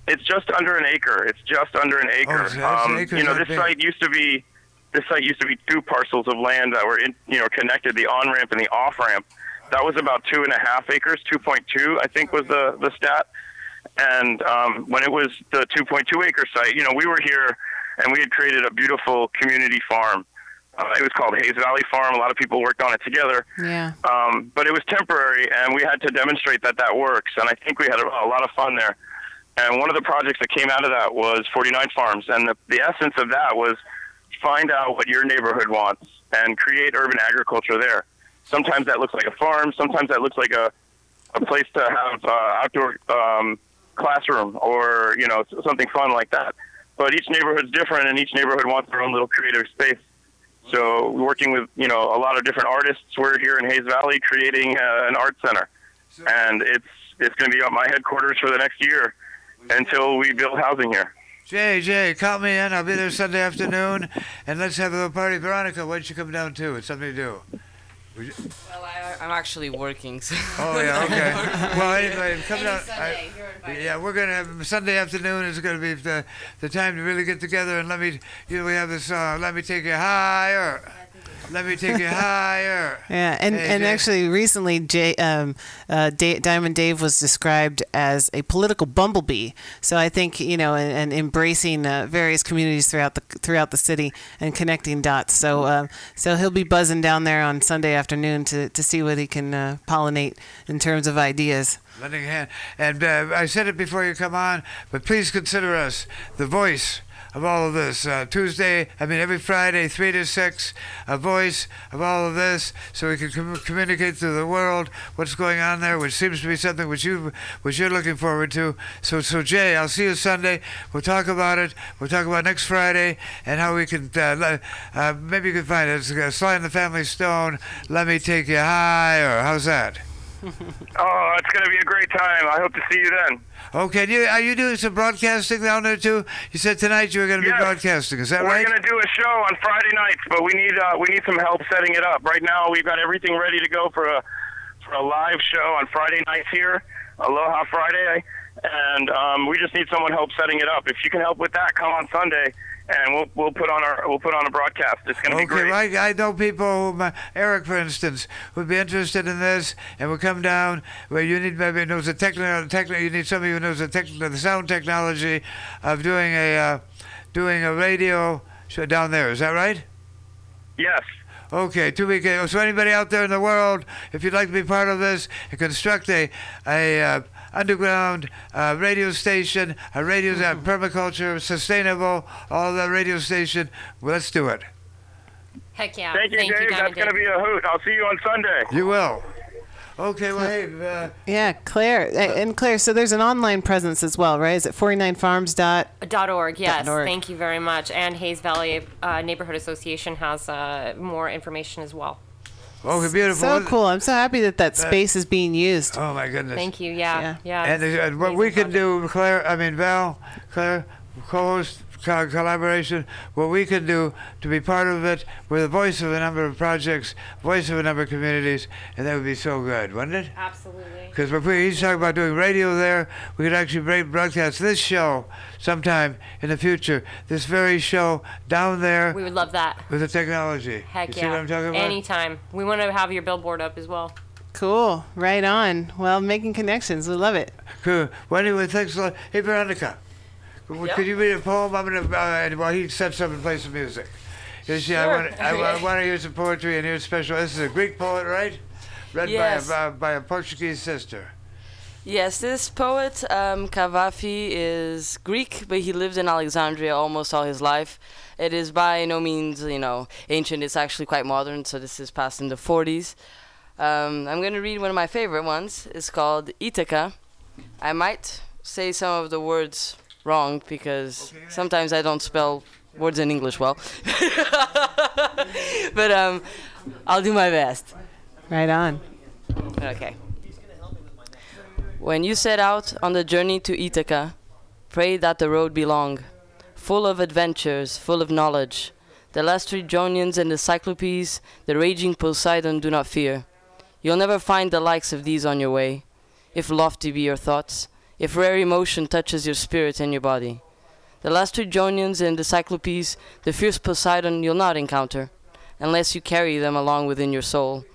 It's just under an acre. It's just under an acre. Oh, so that's- um, acre's you know, this big. site used to be. This site used to be two parcels of land that were, in, you know, connected. The on ramp and the off ramp. That was about two and a half acres. Two point two, I think, was the the stat. And um, when it was the 2.2 acre site, you know, we were here and we had created a beautiful community farm. Uh, it was called Hayes Valley Farm. A lot of people worked on it together. Yeah. Um, but it was temporary, and we had to demonstrate that that works. And I think we had a, a lot of fun there. And one of the projects that came out of that was 49 Farms. And the, the essence of that was find out what your neighborhood wants and create urban agriculture there. Sometimes that looks like a farm. Sometimes that looks like a, a place to have uh, outdoor um, classroom or you know something fun like that. But each neighborhood's different, and each neighborhood wants their own little creative space. So working with you know a lot of different artists, we're here in Hayes Valley creating uh, an art center, and it's it's going to be at my headquarters for the next year until we build housing here. Jay, Jay, call me in. I'll be there Sunday afternoon, and let's have a little party. Veronica, why don't you come down too? It's something to do. Would you- Well, I, I'm actually working. So. Oh yeah, okay. well, anyway, come down. I- yeah, we're gonna have Sunday afternoon is gonna be the the time to really get together and let me. You know, we have this song. Let me take you higher. Let me take you higher. Yeah, and, Hey, and Jay. actually, recently, Jay, um, uh, Da- Diamond Dave was described as a political bumblebee. So I think you know, and, and embracing uh, various communities throughout the throughout the city and connecting dots. So uh, so he'll be buzzing down there on Sunday afternoon to, to see what he can uh, pollinate in terms of ideas. Lending a hand. And uh, I said it before you come on, but please consider us the voice of all of this. Uh, Tuesday, I mean every Friday, three to six, a voice of all of this, so we can com- communicate to the world what's going on there, which seems to be something which you, which you're looking forward to. So, so Jay, I'll see you Sunday. We'll talk about it. We'll talk about next Friday and how we can. Uh, uh, maybe you can find it. It's uh, the Family Stone. Let me take you higher. How's that? Oh, it's going to be a great time. I hope to see you then. Okay, and you, are you doing some broadcasting down there too? You said tonight you were going to Yes. be broadcasting. Is that right? We're going to do a show on Friday nights, but we need uh, we need some help setting it up. Right now, we've got everything ready to go for a for a live show on Friday nights here, Aloha Friday, and um, we just need someone help setting it up. If you can help with that, come on Sunday, and we'll we'll put on our we'll put on a broadcast. It's going to be Okay, great. well, I, I know people, uh, Eric, for instance, would be interested in this and would come down where you need maybe knows the technical, technical you need somebody who knows the, tech, the sound technology of doing a uh, doing a radio show down there. Is that right? Yes. Okay, two week. So anybody out there in the world, if you'd like to be part of this and construct a a uh, underground uh, radio station, a radio uh, permaculture, sustainable, all of that radio station, well, let's do it. Heck yeah. Thank you, Dave. That's going to be a hoot. I'll see you on Sunday. You will. Okay, well, hey, uh, Yeah, Claire, and Claire. So there's an online presence as well, right? Is it 49farms dot? Dot org, yes. org. Thank you very much. And Hayes Valley uh, Neighborhood Association has uh, more information as well. Okay, beautiful. So cool. I'm so happy that that space is being used. Oh my goodness. Thank you. Yeah. Yeah. And, it's uh, and what we can project. do, Claire, I mean Val, Claire, co-host, co- collaboration. What we can do to be part of it, we're the voice of a number of projects, voice of a number of communities, and that would be so good, wouldn't it? Absolutely. Because if we each talk about doing radio there, we could actually bra- broadcast this show sometime in the future. This very show down there We would love that. with the technology. Heck you see yeah. what I'm talking about? Anytime. We want to have your billboard up as well. Cool. Right on. Well, making connections. We love it. Cool. Well, anyway, thanks a lot. Hey, Veronica, could could you read a poem? I'm gonna uh, while he sets up and plays some music. Yeah, I Sure. want I, I want to hear some poetry and hear special. This is a Greek poet, right? read Yes. by, a, by a Portuguese sister. Yes, this poet, um, Cavafy, is Greek, but he lived in Alexandria almost all his life. It is by no means, you know, ancient. It's actually quite modern, so this is passed in the 40s. Um, I'm going to read one of my favorite ones. It's called Ithaca. I might say some of the words wrong because sometimes I don't spell words in English well. but um, I'll do my best. Right on. Okay. When you set out on the journey to Ithaca, pray that the road be long, full of adventures, full of knowledge. The Lastrygonians and the Cyclopes, the raging Poseidon do not fear. You'll never find the likes of these on your way, if lofty be your thoughts, if rare emotion touches your spirit and your body. The Lastrygonians and the Cyclopes, the fierce Poseidon you'll not encounter, unless you carry them along within your soul,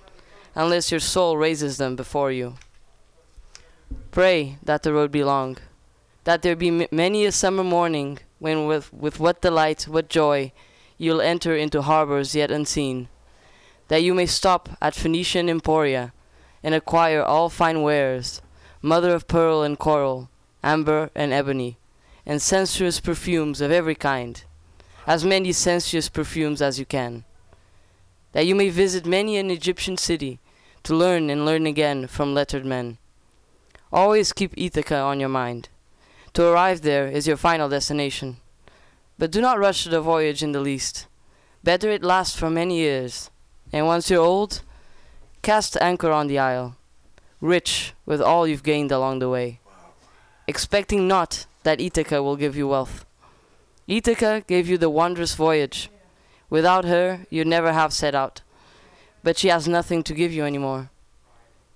unless your soul raises them before you. Pray that the road be long, that there be m- many a summer morning when, with, with what delight, what joy, you'll enter into harbors yet unseen, that you may stop at Phoenician emporia and acquire all fine wares, mother of pearl and coral, amber and ebony, and sensuous perfumes of every kind, as many sensuous perfumes as you can, that you may visit many an Egyptian city to learn and learn again from lettered men. Always keep Ithaca on your mind. To arrive there is your final destination. But do not rush the voyage in the least. Better it last for many years, and once you're old, cast anchor on the isle, rich with all you've gained along the way, expecting not that Ithaca will give you wealth. Ithaca gave you the wondrous voyage. Without her, you'd never have set out. But she has nothing to give you anymore.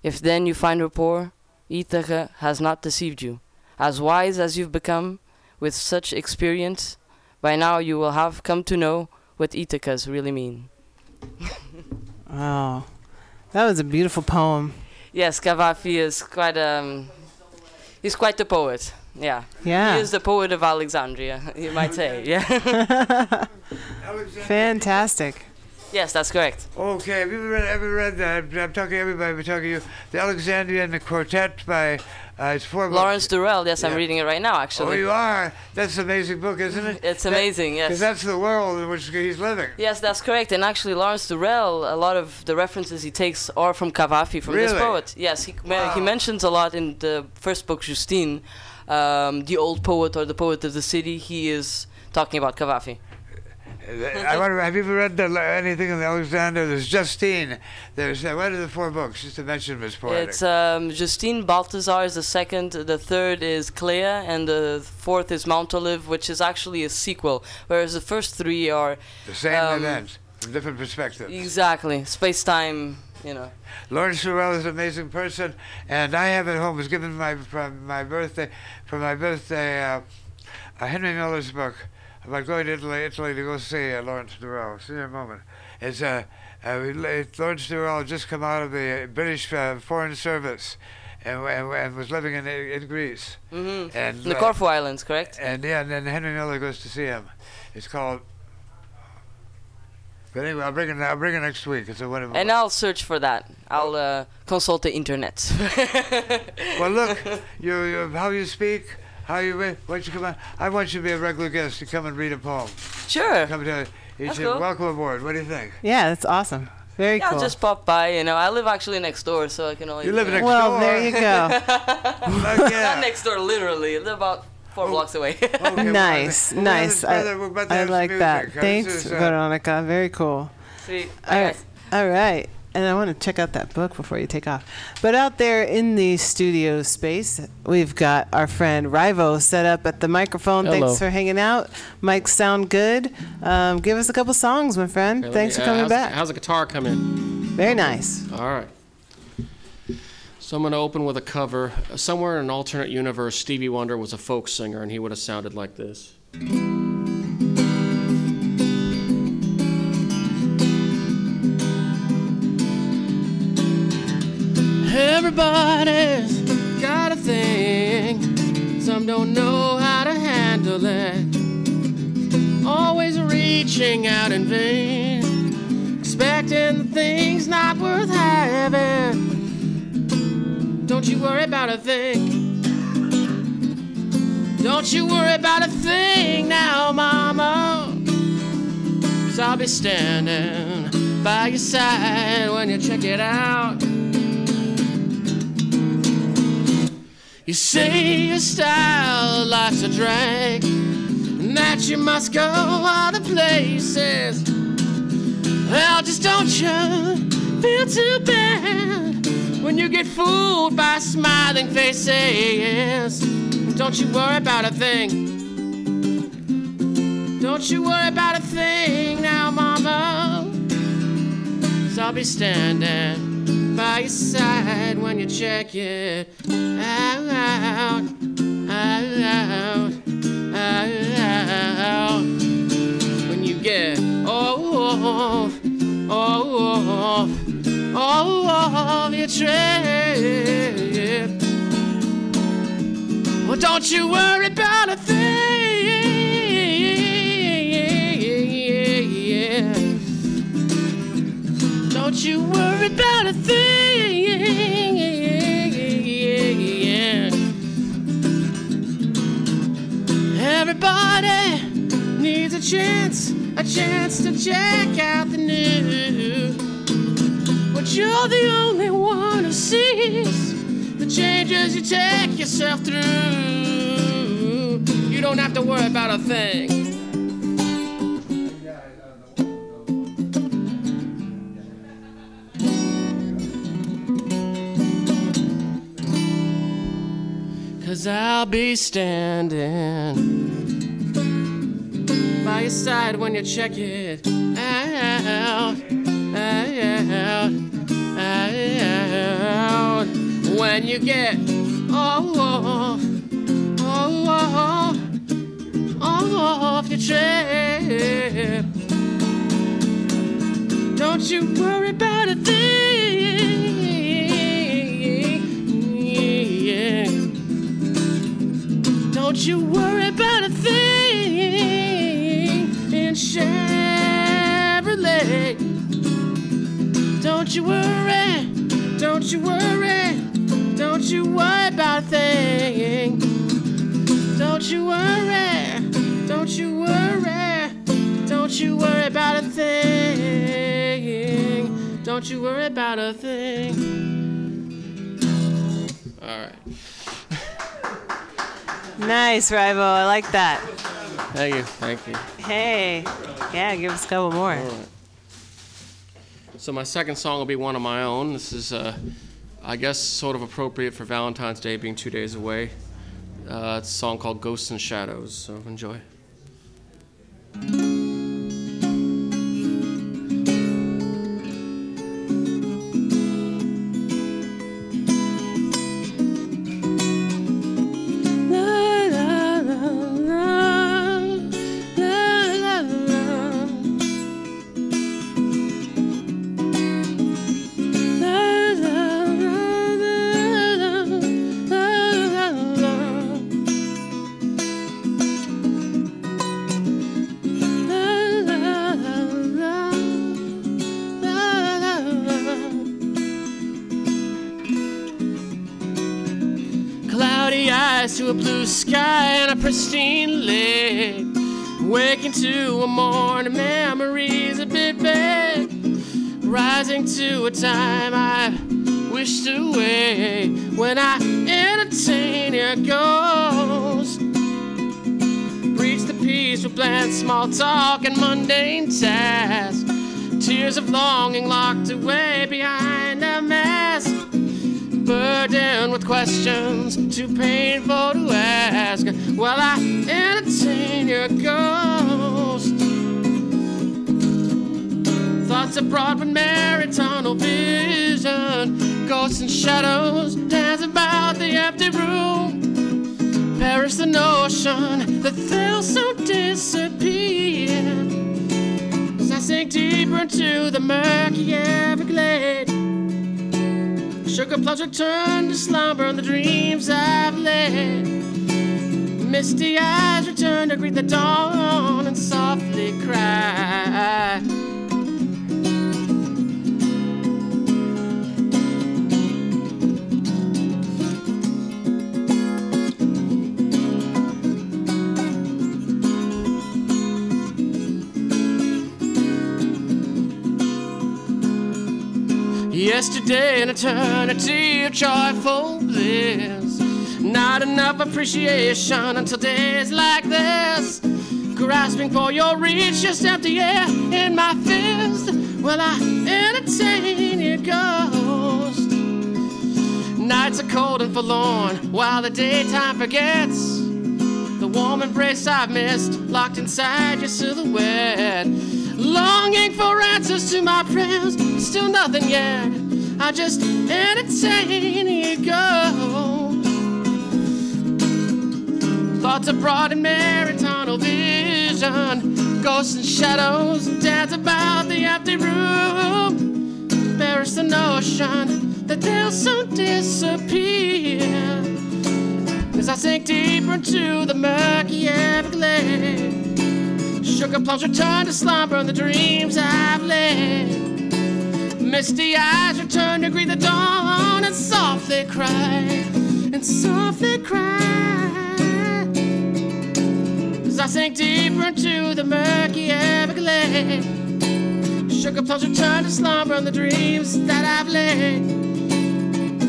If then you find her poor, Ithaca has not deceived you. As wise as you've become, with such experience, by now you will have come to know what Ithacas really mean. wow. that was a beautiful poem. Yes, Cavafy is quite um, he's quite the poet. Yeah. Yeah. He is the poet of Alexandria, you might say. Yeah. Fantastic. Yes, that's correct. Okay, have you ever read, ever read that? I'm, I'm talking to everybody, I'm talking to you. The Alexandrian Quartet by uh, it's four books. Lawrence Durrell. Yes, I'm reading it right now. Actually. Oh, you are? That's an amazing book, isn't it? It's amazing. Because Yes. that's the world in which he's living. Yes, that's correct. And actually, Lawrence Durrell, a lot of the references he takes are from Cavafy, from this Really? poet. Yes, he, me- he mentions a lot in the first book, Justine, um, the old poet or the poet of the city. He is talking about Cavafy. I wonder, have you ever read the, anything in the Alexander? There's Justine. There's uh, what are the four books? Just to mention Miss Poetic. It's um, Justine Balthazar is the second, the third is Clea, and the fourth is Mountolive, which is actually a sequel, whereas the first three are the same um, event from different perspectives. exactly space time, you know. Lawrence Durrell is an amazing person, and I have at home was given my from my birthday for my birthday uh, uh, Henry Miller's book about going to Italy, Italy to go see uh, Lawrence Durrell. See you in a moment. It's uh, uh, we- Lawrence Durrell just come out of the uh, British uh, Foreign Service, and, and, and was living in in Greece. hmm And The uh, Corfu Islands, correct? and yeah, and then Henry Miller goes to see him. It's called. But anyway, I'll bring it. I'll bring it next week. It's a wonderful. And I'll search for that. I'll uh, consult the internet. Well, look, you, you how you speak, how you read. Why don't you come on? I want you to be a regular guest to come and read a poem. Sure. Come to. You That's should cool. welcome aboard. What do you think? Yeah, that's awesome. Very Yeah, cool. I'll just pop by. You know, I live actually next door, so I can always. You live next well, door. there you go. Fuck Not next door, literally. I live about four oh, blocks away. Okay, nice, well, nice. brother, I, brother, we're about to I like that. music. Thanks, this is, Veronica. Very cool. Sweet. All right. All right. And I want to check out that book before you take off. But out there in the studio space, we've got our friend Rivo set up at the microphone. Hello. Thanks for hanging out. Mics sound good. Um, give us a couple songs, my friend. Thanks for uh, coming how's, back. How's the guitar come in? Very nice. All right. So I'm going to open with a cover. Somewhere in an alternate universe, Stevie Wonder was a folk singer, and he would have sounded like this. Everybody's got a thing. Some don't know how to handle it. Always reaching out in vain expecting things not worth having. Don't you worry about a thing. Don't you worry about a thing now, mama. Cause I'll be standing by your side when you check it out. You say your style life's a drag, and that you must go other places. Well, just don't you feel too bad when you get fooled by smiling faces. Don't you worry about a thing. Don't you worry about a thing now, mama. Cause I'll be standing by your side when you check it out, out, out. When you get off, off, off your trip. Well, don't you worry about a thing. Don't you worry about a thing. Everybody needs a chance, a chance to check out the new. But you're the only one who sees the changes you take yourself through. You don't have to worry about a thing. Cause I'll be standing by your side when you check it out, out, out. When you get off, off, off your trip. Don't you worry about a thing. Yeah. Don't you worry about a thing in Chevrolet. Don't you worry, don't you worry, don't you worry about a thing. Don't you worry, don't you worry, don't you worry about a thing. Don't you worry about a thing. All right. Nice, Rivo. I like that. Thank you. Thank you. Hey. Yeah, give us a couple more. Right. So my second song will be one of my own. This is, uh, I guess, sort of appropriate for Valentine's Day being two days away. Uh, it's a song called Ghosts and Shadows. So enjoy. To a morning, memories a bit vague. Rising to a time I wished away when I entertain your ghost. Breach the peace with bland small talk and mundane tasks. Tears of longing locked away behind a mask burdened with questions too painful to ask while I entertain your ghost. Thoughts abroad with tunnel vision, ghosts and shadows dance about the empty room. Perish the notion that they'll soon disappear as I sink deeper into the murky Everglade. Sugar plums return to slumber and the dreams I've led. Misty eyes return to greet the dawn and softly cry. Yesterday, an eternity of joyful bliss. Not enough appreciation until days like this. Grasping for your reach, just empty air in my fist. Will I entertain your ghost? Nights are cold and forlorn while the daytime forgets. The warm embrace I've missed, locked inside your silhouette. Longing for answers to my prayers, still nothing yet. I just entertain ghost. Thoughts of broad and merry vision. Ghosts and shadows dance about the empty room. Bears the notion that they'll soon disappear. As I sink deeper into the murky Everglades. Sugar plums return to slumber the dreams I've led. Misty eyes return to greet the dawn and softly cry, and softly cry. As I sink deeper into the murky Everglades. Sugar plums return to slumber and the dreams that I've led.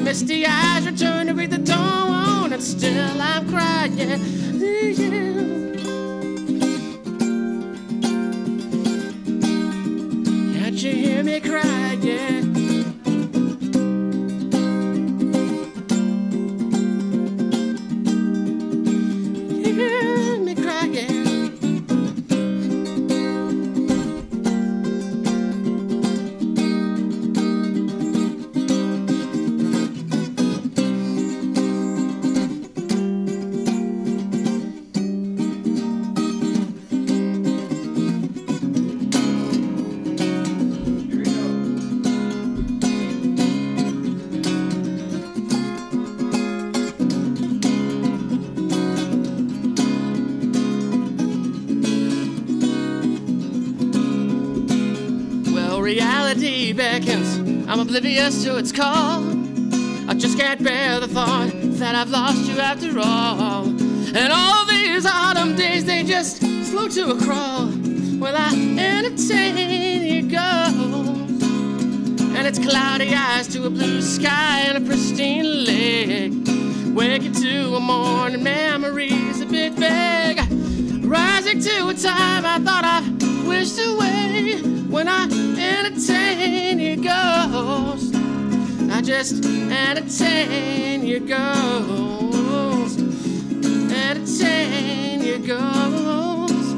Misty eyes return to greet the dawn, and still I'm crying. Can't you hear me crying? Hear oblivious to its call. I just can't bear the thought that I've lost you after all. And all these autumn days, they just slow to a crawl. Well, I entertain your ghost. And it's cloudy eyes to a blue sky and a pristine lake. Waking to a morning memories a bit vague. Rising to a time I thought I wished away when I entertain your ghost. I just entertain your ghost. Entertain your ghost.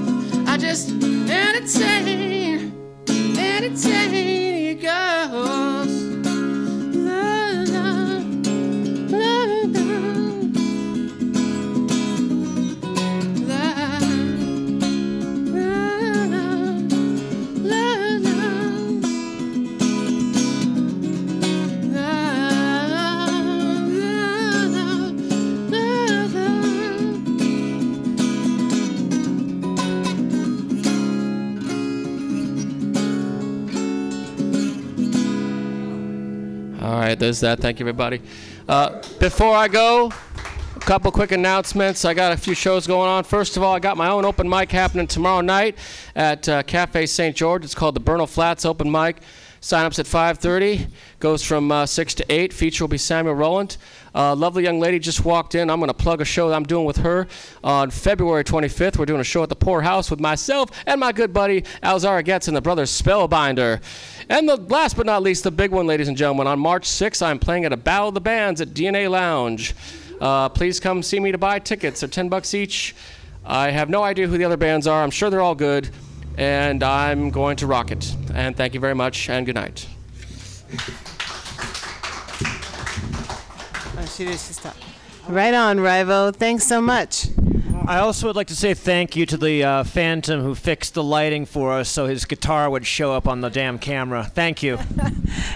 I just entertain, entertain there's that. Thank you, everybody. Uh, before I go, a couple quick announcements. I got a few shows going on. First of all, I got my own open mic happening tomorrow night at uh, Cafe St. George. It's called the Bernal Flats Open Mic. Sign-ups at 5:30. Goes from uh, 6 to 8. Feature will be Samuel Rowland. Uh, lovely young lady just walked in. I'm going to plug a show that I'm doing with her on February 25th. We're doing a show at the Poor House with myself and my good buddy Alzara Zaragetz and the brothers Spellbinder. And the last but not least, the big one, ladies and gentlemen, on March 6th, I'm playing at a Battle of the Bands at DNA Lounge. Uh, please come see me to buy tickets. They're 10 bucks each. I have no idea who the other bands are. I'm sure they're all good. And I'm going to rock it. And thank you very much, and good night. Right on, Rivo. Thanks so much. I also would like to say thank you to the uh, Phantom who fixed the lighting for us so his guitar would show up on the damn camera. Thank you.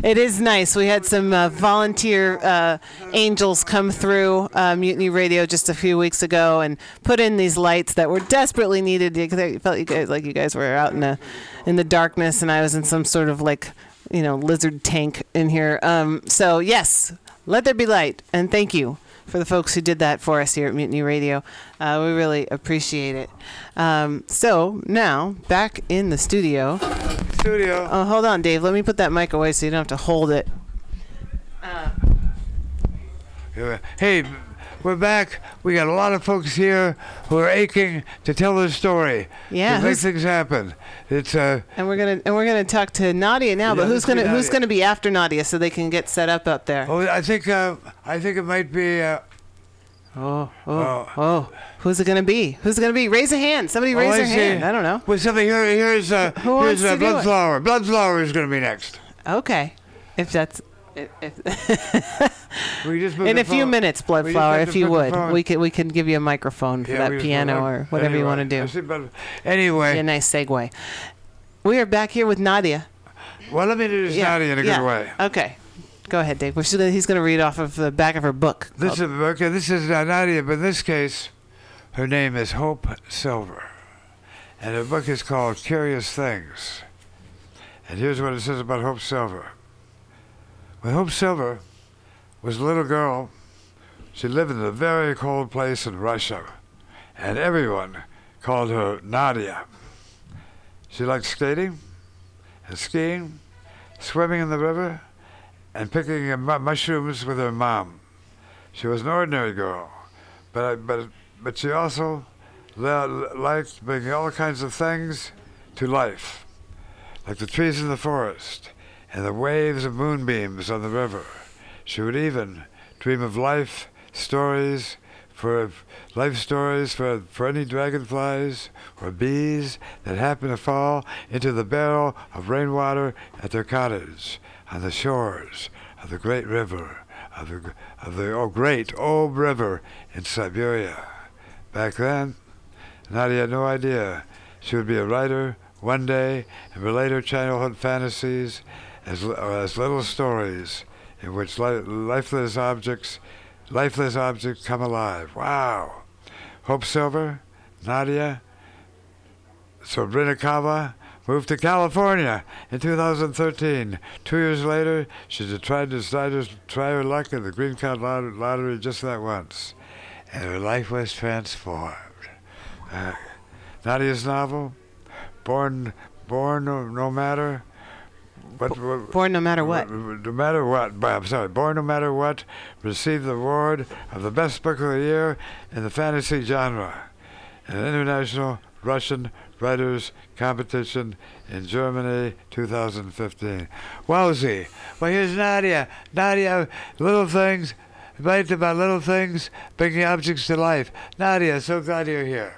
It is nice. We had some uh, volunteer uh, angels come through uh, Mutiny Radio just a few weeks ago and put in these lights that were desperately needed because I felt you guys like you guys were out in the in the darkness and I was in some sort of like you know lizard tank in here. Um, so yes, let there be light, and thank you for the folks who did that for us here at Mutiny Radio. Uh, we really appreciate it. Um, so now back in the studio. Studio. Oh, hold on, Dave. Let me put that mic away so you don't have to hold it. Yeah. Hey, we're back. We got a lot of folks here who are aching to tell their story. Yeah, To make things happen. It's uh. And we're gonna and we're gonna talk to Nadia now. Yeah, but who's gonna who's gonna be after Nadia so they can get set up up there? Oh, I think uh, I think it might be. Uh, Oh, oh, oh. Who's it gonna be? Who's it gonna be? Raise a hand. Somebody raise oh, their see. hand. I don't know. Well, something here. Here's uh, Who here's uh, to do it? Bloodflower. Bloodflower is going to be next. Okay. If that's if, if We just moved in a few minutes, Bloodflower, if you would, we can we could give you a microphone for Yeah, that piano or whatever you want to do. anyway, a nice segue. We are back here with Nadia. well, let me introduce Yeah, Nadia in a good way. Okay. Go ahead, Dave. Gonna, he's going to read off of the back of her book. This is okay. This is uh, Nadia, but in this case, her name is Hope Silver, and her book is called Curious Things. And here's what it says about Hope Silver. When Hope Silver was a little girl, she lived in a very cold place in Russia, and everyone called her Nadia. She liked skating and skiing, swimming in the river, and picking mushrooms with her mom. She was an ordinary girl, but but but she also liked bringing all kinds of things to life, like the trees in the forest and the waves of moonbeams on the river. She would even dream of life stories for life stories for, for any dragonflies or bees that happen to fall into the barrel of rainwater at their cottage on the shores of the great river of the of the oh great old river in Siberia. Back then, Nadia had no idea she would be a writer one day and relate her childhood fantasies as as little stories in which li- lifeless objects lifeless objects come alive. Wow. Hope Silver, Nadia, Serebrennikova moved to California in 2013. Two years later, she tried to to try her luck in the green card lottery just that once, and her life was transformed. Uh, Nadia's novel, Born, Born no matter. What, what, Born no matter what. no matter what, I'm sorry, Born No Matter What received the award of the best book of the year in the fantasy genre, an international Russian writers competition in Germany 2015. Wowsy. Well, here's Nadia. Nadia, little things, write about little things, bringing objects to life. Nadia, so glad you're here.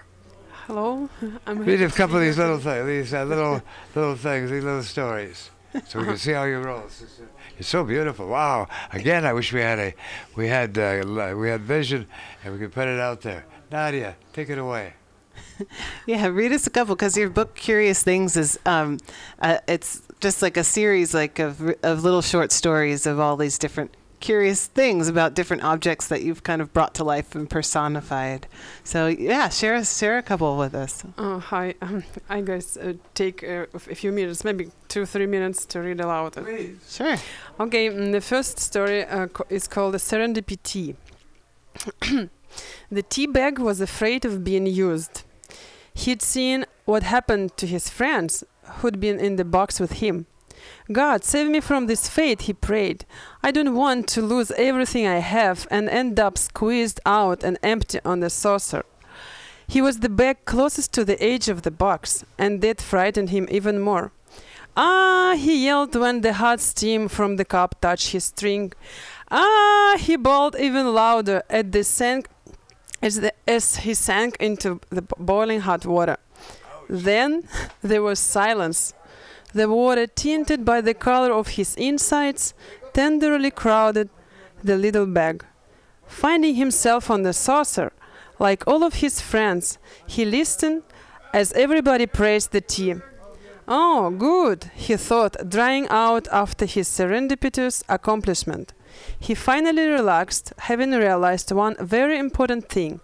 Hello, I'm Read a couple of these little things, these uh, little little things, these little stories, so we can see how you roll. It's, it's- it's so beautiful. Wow. Again, I wish we had a, we had uh, we had vision, and we could put it out there. Nadia, take it away. Yeah, read us a couple because your book "Curious Things" is um, uh, it's just like a series like of of little short stories of all these different curious things about different objects that you've kind of brought to life and personified. So yeah, share share a couple with us. Oh, hi. Um, I guess uh, take uh, a few minutes, maybe two, three minutes to read aloud. Please. Sure. Okay, mm, the first story uh, co- is called the Serendipity the tea bag was afraid of being used. He'd seen what happened to his friends who'd been in the box with him. God, save me from this fate, he prayed. I don't want to lose everything I have and end up squeezed out and empty on the saucer. He was the bag closest to the edge of the box, and that frightened him even more. Ah, he yelled when the hot steam from the cup touched his string. Ah, he bawled even louder at the sank, as, the, as he sank into the boiling hot water. Then there was silence. The water, tinted by the color of his insides, tenderly crowded the little bag. Finding himself on the saucer, like all of his friends, he listened as everybody praised the tea. Oh, good, he thought, drying out after his serendipitous accomplishment. He finally relaxed, having realized one very important thing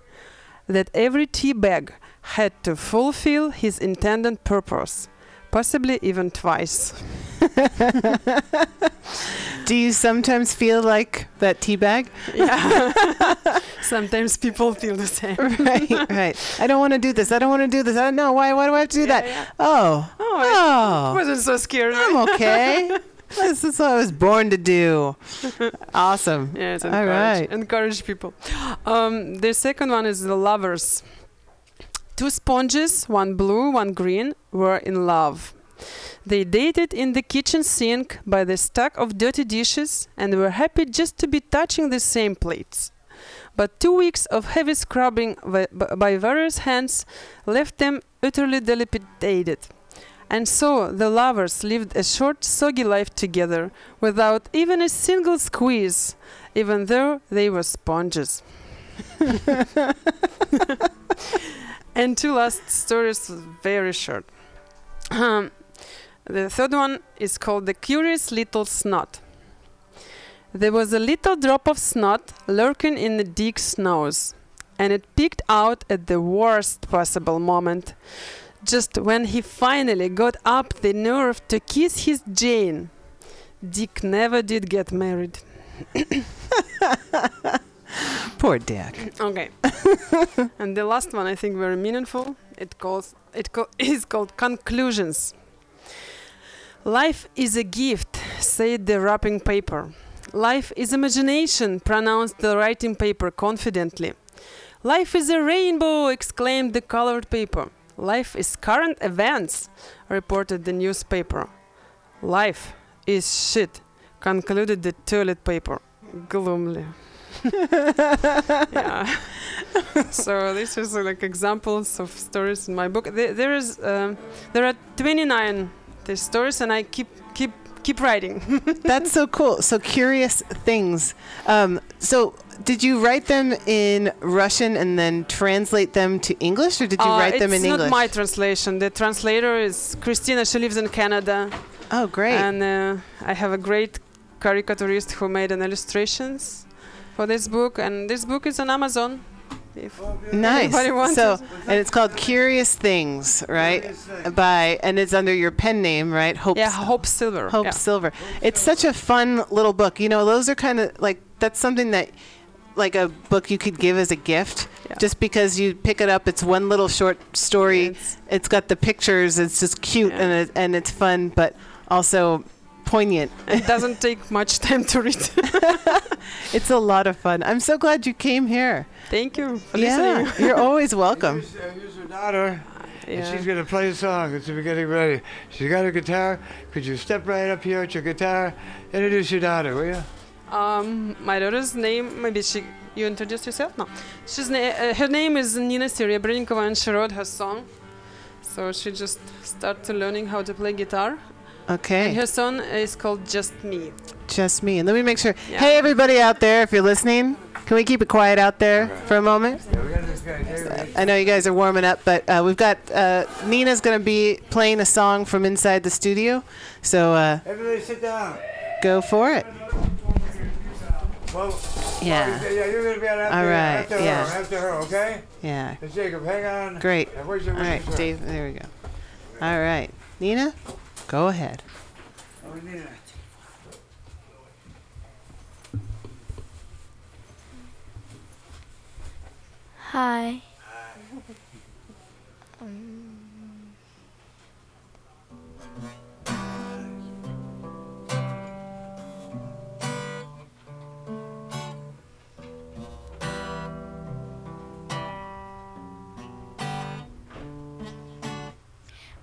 that every tea bag had to fulfill his intended purpose, possibly even twice. Do you sometimes feel like that tea bag? Yeah. Sometimes people feel the same. right, right. I don't want to do this. I don't want to do this. I don't know why. Why do I have to do that? Oh, Oh, oh. I wasn't so scared. I'm okay. this is what I was born to do. Awesome. Yes, All encourage, right. encourage people. Um, the second one is the lovers. Two sponges, one blue, one green, were in love. They dated in the kitchen sink by the stack of dirty dishes and were happy just to be touching the same plates. But two weeks of heavy scrubbing by various hands left them utterly dilapidated. And so the lovers lived a short, soggy life together without even a single squeeze, even though they were sponges. and two last stories, very short. Um, the third one is called The Curious Little Snot. There was a little drop of snot lurking in the Dick's nose, and it peeked out at the worst possible moment, just when he finally got up the nerve to kiss his Jane. Dick never did get married. Poor Dick. Okay. and the last one I think very meaningful. It calls it co- is called conclusions. Life is a gift, said the wrapping paper. Life is imagination, pronounced the writing paper confidently. Life is a rainbow, exclaimed the colored paper. Life is current events, reported the newspaper. Life is shit, concluded the toilet paper gloomily. yeah. so this is like examples of stories in my book. There, there is um, there are 29 these stories, and I keep keep keep writing. That's so cool. So curious things. Um, so did you write them in Russian and then translate them to English, or did you Uh, write them in English? it's not my translation. The translator is Christina. She lives in Canada. Oh, great! And uh, I have a great caricaturist who made an illustrations for this book, and this book is on Amazon. If Nice. So, it. and it's called Curious Things, right? By and it's under your pen name, right? Hope. Yeah, Hope Silver. Hope yeah. Silver. It's such a fun little book. You know, those are kind of like that's something that like a book you could give as a gift just because you pick it up it's one little short story it's got the pictures it's just cute and it, and it's fun but also poignant it doesn't take much time to read it's a lot of fun i'm so glad you came here thank you for yeah listening. you're always welcome Here's, uh, here's her daughter, and she's gonna play a song. It's we're getting ready. She's got her guitar. Could you step right up here with your guitar? Introduce your daughter, will you? Um, my daughter's name, maybe she, you introduced yourself? No. She's na- uh, her name is Nina Serebrennikova and she wrote her song. So she just started learning how to play guitar. Okay And her song is called Just Me. just me and let me make sure Yeah. hey everybody out there if you're listening can we keep it quiet out there for a moment Yeah, we got this guy. David. I know you guys are warming up, but uh, we've got uh, Nina's going to be playing a song from inside the studio. So uh, Everybody sit down. go for it. Well, Yeah. well, yeah, you're gonna be on after, All right, after yeah. her, after her, okay? Yeah. And Jacob, hang on. Great. And where's your, All where's right, your Dave. There we go. All right. Nina, go ahead. Hi. Um,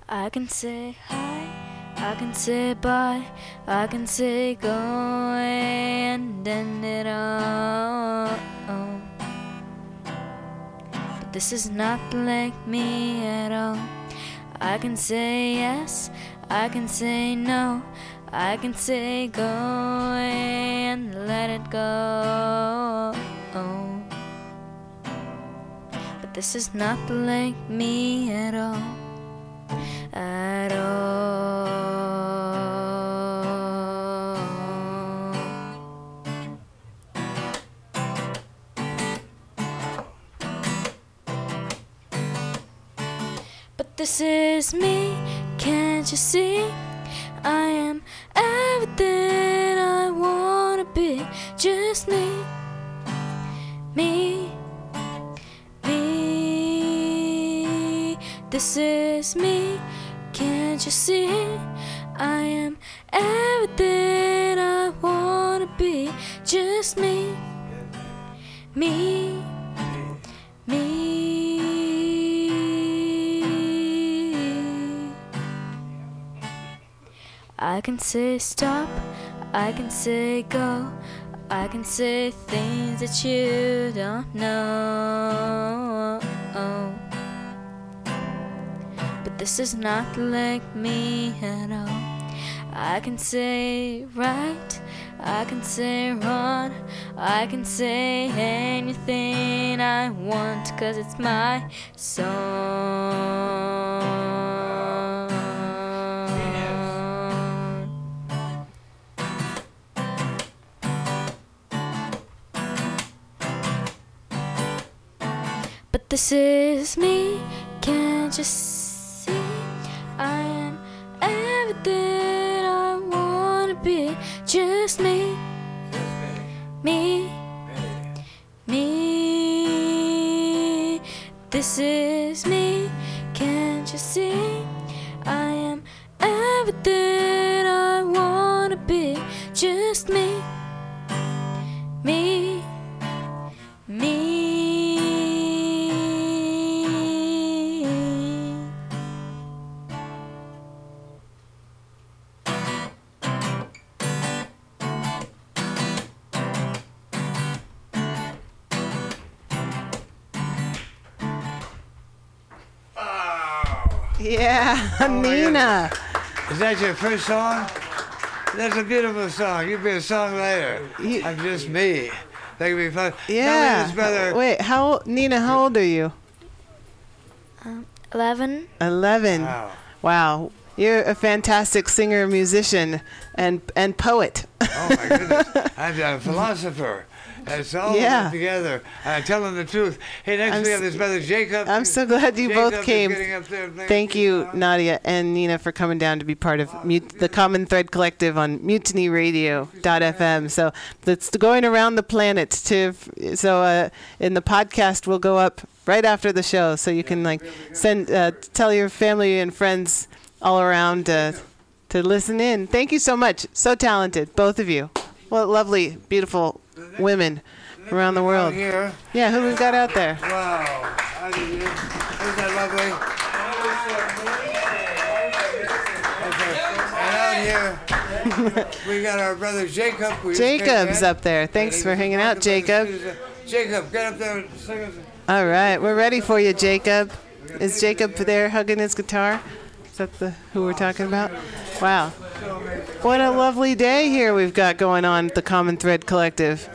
I can say hi, I can say bye, I can say go and end it all. But this is not like me at all. I can say yes, I can say no, I can say go and let it go. But this is not like me at all. At all. This is me, can't you see? I am everything I wanna be, just me, me, me. This is me, can't you see? Can say stop, I can say go, I can say things that you don't know. But this is not like me at all. I can say right, I can say wrong, I can say anything I want, cause it's my song. This is me, can't you see? Yeah, Oh, Nina. Is that your first song? That's a beautiful song. You'll be a songwriter. I'm just me. That could be fun. Yeah. this brother. Wait, how old, Nina? How old are you? Um, eleven. Eleven. Wow. Wow. You're a fantastic singer, musician, and and poet. Oh my goodness. I'm a philosopher. It's all Yeah. together. I'm telling the truth. Hey, next I'm we have this brother Jacob. I'm so glad you Jacob both came. getting up there and playing Thank you, Nadia and Nina, for coming down to be part of Mut- the Common Thread Collective on MutinyRadio.fm. So that's going around the planet. To so uh, in the podcast we'll go up right after the show, so you can like send uh, tell your family and friends all around uh, to listen in. Thank you so much. So talented, both of you. What lovely, beautiful women around the world. here. Yeah, who we've got out there? Wow. How do you do? Isn't that lovely? Okay. And out here, we got our brother Jacob. came Jacob's up there. Thanks for hanging out, Jacob. Jacob, get up there and sing us. All right, we're ready for you, Jacob. Is Jacob there hugging his guitar? That the who we're talking about? Wow. What a lovely day here we've got going on at the Common Thread Collective.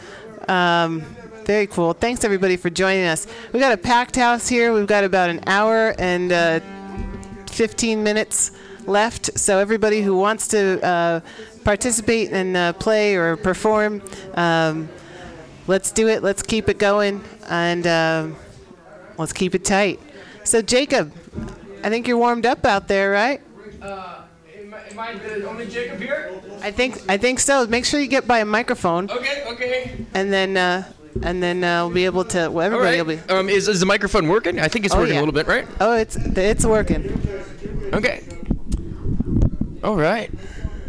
Um, very cool. Thanks everybody for joining us. We've got a packed house here. We've got about an hour and uh, 15 minutes left. So everybody who wants to uh, participate and uh, play or perform, um, let's do it. Let's keep it going and um, let's keep it tight. So Jacob, I think you're warmed up out there, right? Uh, am, I, am I the only Jacob here? I think I think so. Make sure you get by a microphone, Okay, okay. and then uh, and then uh, we'll be able to. Well, everybody All will be. Um, is, is the microphone working? I think it's Oh, working yeah. a little bit, right? Oh, it's it's working. Okay. All right.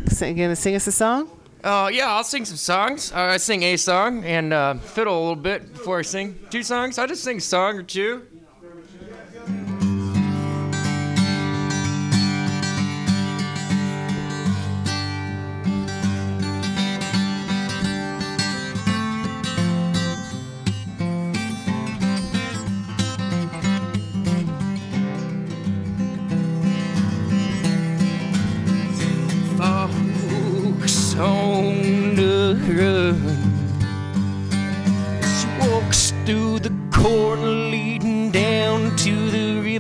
So you gonna sing us a song? Uh, yeah, I'll sing some songs. Uh, I sing a song and uh, fiddle a little bit before I sing two songs. I just sing a song or two.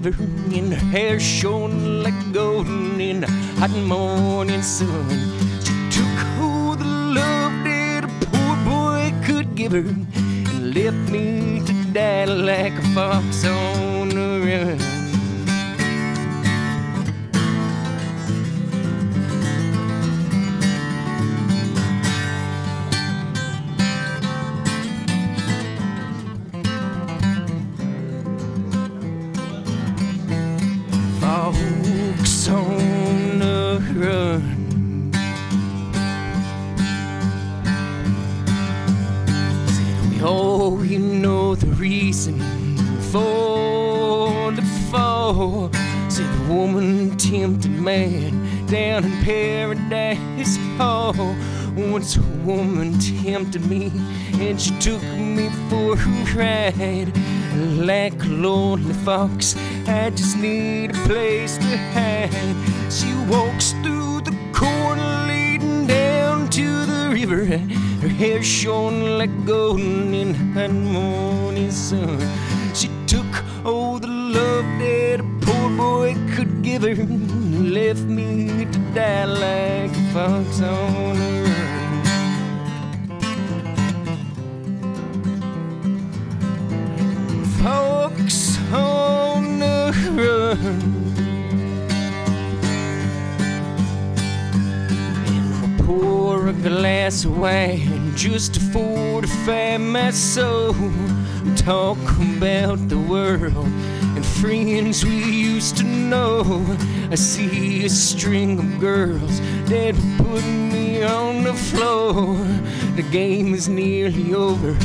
Her hair shone like golden in the hot morning sun. She took all the love that a poor boy could give her, and left me to die like a fox. On the run. Dancing for the fall. See the woman tempted man down in paradise. Oh, once a woman tempted me and she took me for a ride. Like a lonely fox, I just need a place to hide. She walks through the corn leading down to the river. Hair shone like gold in the morning sun. She took all the love that a poor boy could give her, and left me to die like a fox on a run. Fox on the run. pour a glass of wine just to fortify my soul. Talk about the world and friends we used to know. I see a string of girls that put me on the floor. The game is nearly over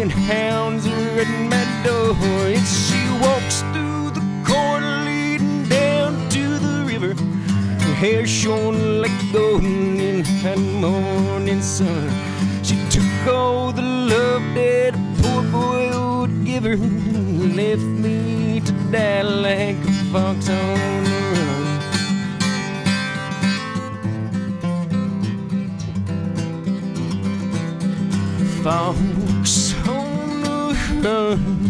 and hounds are at my door. And she walks through the corn leading down to the river. Her hair shone like gold in the morning sun. She the love that a poor boy would give her, left me to die like a fox on the run. Fox on the run.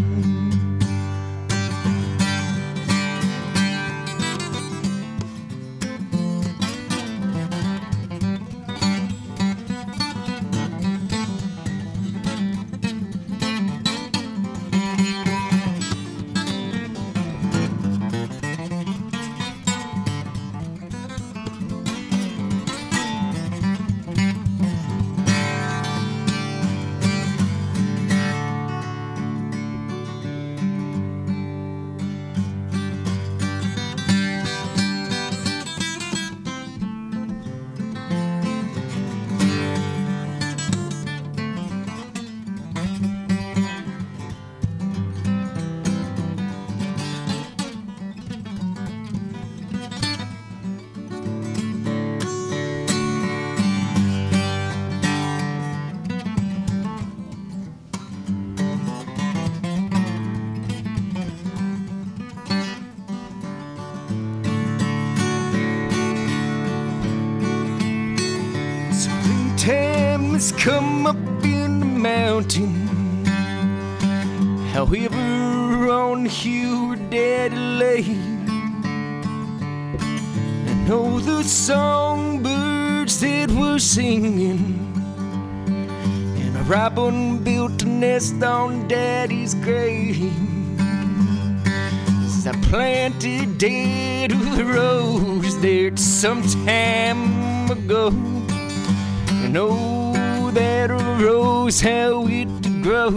Time ago. I know that a rose how it to grow.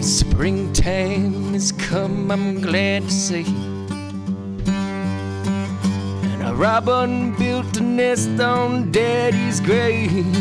Springtime has come, I'm glad to say. And a robin built a nest on Daddy's grave.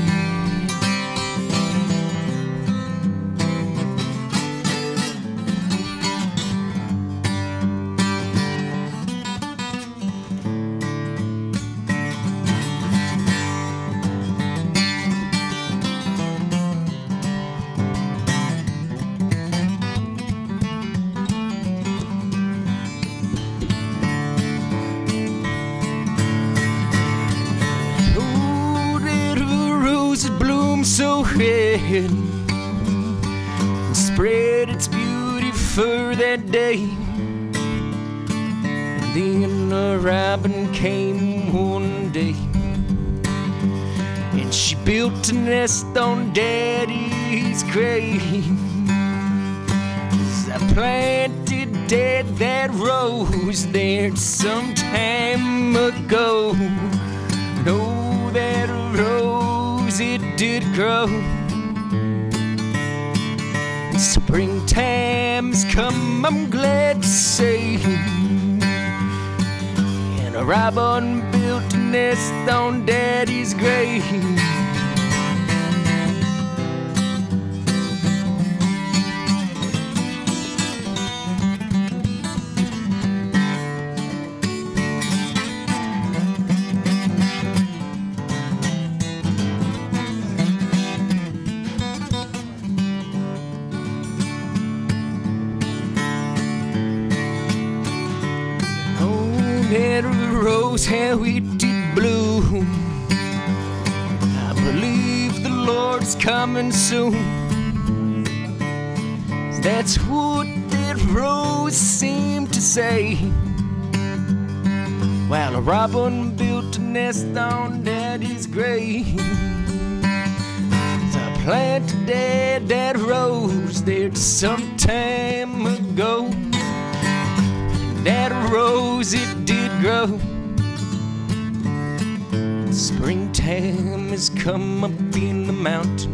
Robin built a nest on Daddy's grave. A robin built a nest on Daddy's grave. So I planted that, that rose there some time ago. That rose, it did grow. Springtime has come up in the mountain.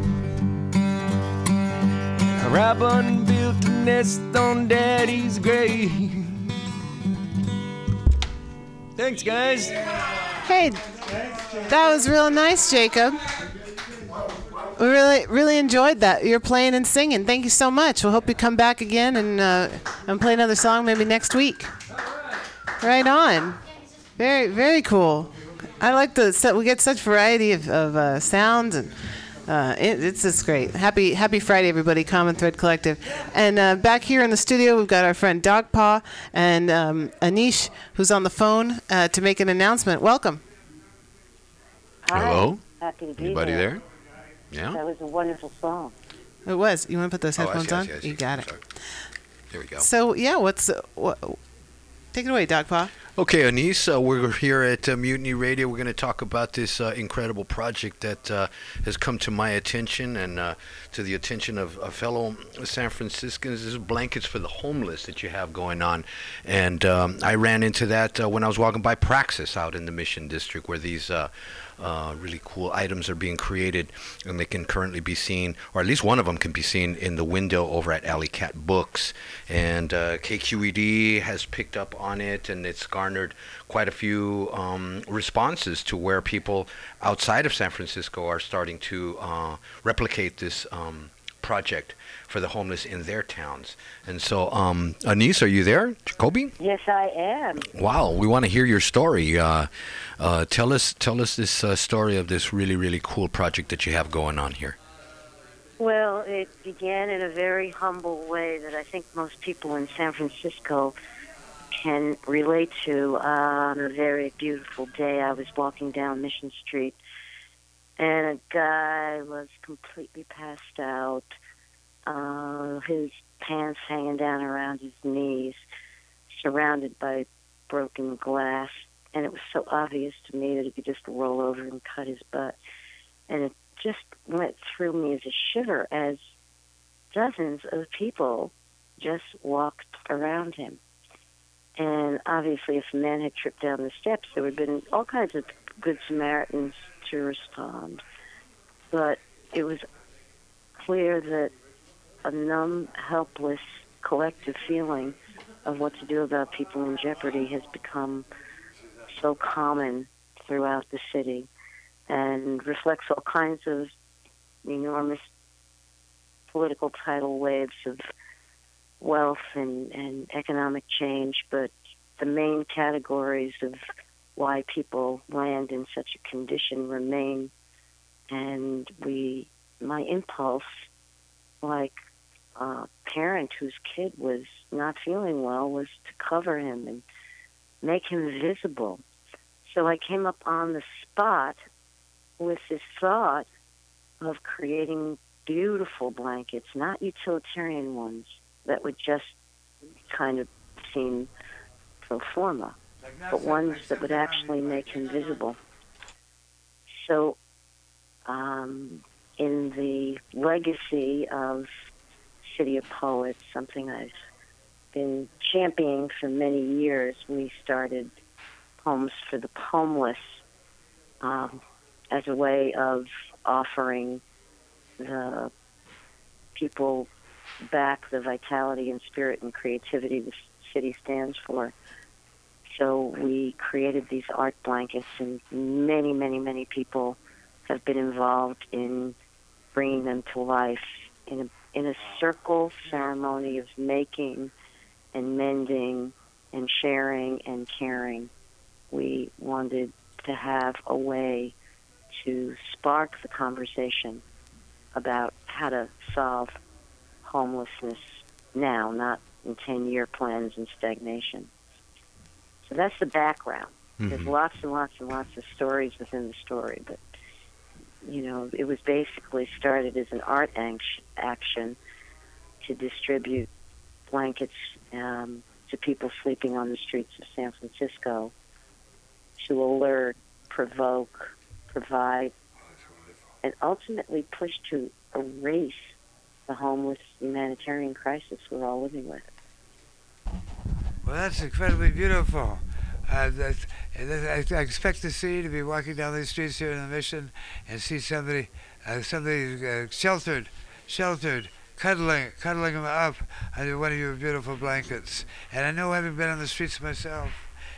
A robin built a nest on Daddy's grave. Thanks, guys. Hey, that was real nice, Jacob. We really, really enjoyed that. You're playing and singing. Thank you so much. We hope you come back again and uh, and play another song maybe next week. Right on. Very, very cool. I like the set. We get such variety of, of uh, sounds and. Uh, it, it's just great. Happy Happy Friday, everybody. Common Thread Collective, and uh, back here in the studio, we've got our friend Dog Paw and um, Annice, who's on the phone uh, to make an announcement. Welcome. Hello? Happy to be Anybody there. there? Yeah? That was a wonderful song. It was. You want to put those Oh, I headphones see, I on? see, I see. You got it. There we go. So yeah, what's uh, what? Take it away, Dog Paw. Okay, Annice, uh, we're here at uh, Mutiny Radio. We're going to talk about this uh, incredible project that uh, has come to my attention and uh, to the attention of, of fellow San Franciscans. This is blankets for the homeless that you have going on. And um, I ran into that uh, when I was walking by Praxis out in the Mission District, where these uh, really cool items are being created, and they can currently be seen, or at least one of them can be seen in the window over at Alley Cat Books. And uh, KQED has picked up on it, and it's garnered quite a few um, responses to where people outside of San Francisco are starting to uh, replicate this. Um, project for the homeless in their towns and so um Annice are you there jacoby Yes, I am. Wow, we want to hear your story. Uh, uh, tell us, tell us this uh, story of this really, really cool project that you have going on here. Well, it began in a very humble way that I think most people in San Francisco can relate to. Uh, on a very beautiful day, I was walking down Mission Street, and a guy was completely passed out, uh, his pants hanging down around his knees, surrounded by broken glass. And it was so obvious to me that he could just roll over and cut his butt. And it just went through me as a shiver as dozens of people just walked around him. And obviously, if a man had tripped down the steps, there would have been all kinds of good Samaritans to respond. But it was clear that a numb, helpless, collective feeling of what to do about people in jeopardy has become so common throughout the city and reflects all kinds of enormous political tidal waves of wealth and, and economic change, but the main categories of why people land in such a condition remain. And we, my impulse, like a parent whose kid was not feeling well, was to cover him and make him visible. So I came up on the spot with this thought of creating beautiful blankets, not utilitarian ones that would just kind of seem pro forma, but ones that would actually make him visible. So, um, in the legacy of City of Poets, something I've been championing for many years, we started Homes for the Homeless um, as a way of offering the people back the vitality and spirit and creativity the city stands for. So we created these art blankets, and many, many, many people have been involved in bringing them to life in a in a circle ceremony of making and mending and sharing and caring. We wanted to have a way to spark the conversation about how to solve homelessness now, not in 10 year plans and stagnation. So that's the background. There's Mhm. lots and lots and lots of stories within the story, but you know, it was basically started as an art action to distribute blankets um, to people sleeping on the streets of San Francisco to alert, provoke, provide, and ultimately push to erase the homeless humanitarian crisis we're all living with. Well, that's incredibly beautiful. Uh, that's, and I, I expect to see to be walking down these streets here in the mission and see somebody, uh, somebody uh, sheltered, sheltered, cuddling, cuddling them up under one of your beautiful blankets. And I know, having been on the streets myself,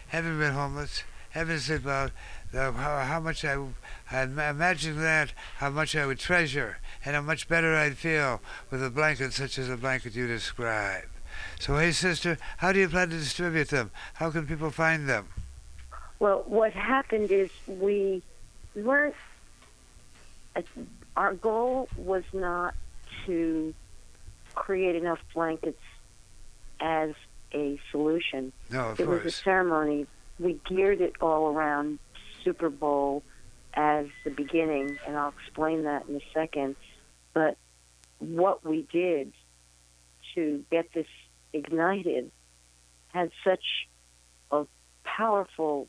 having been homeless, having the, how, how much I, I imagine that, how much I would treasure, and how much better I'd feel with a blanket such as the blanket you describe. So, hey, sister, how do you plan to distribute them? How can people find them? Well, what happened is we weren't. uh, Our goal was not to create enough blankets as a solution. No, of it was a ceremony. We geared it all around Super Bowl as the beginning, and I'll explain that in a second. But what we did to get this ignited had such a powerful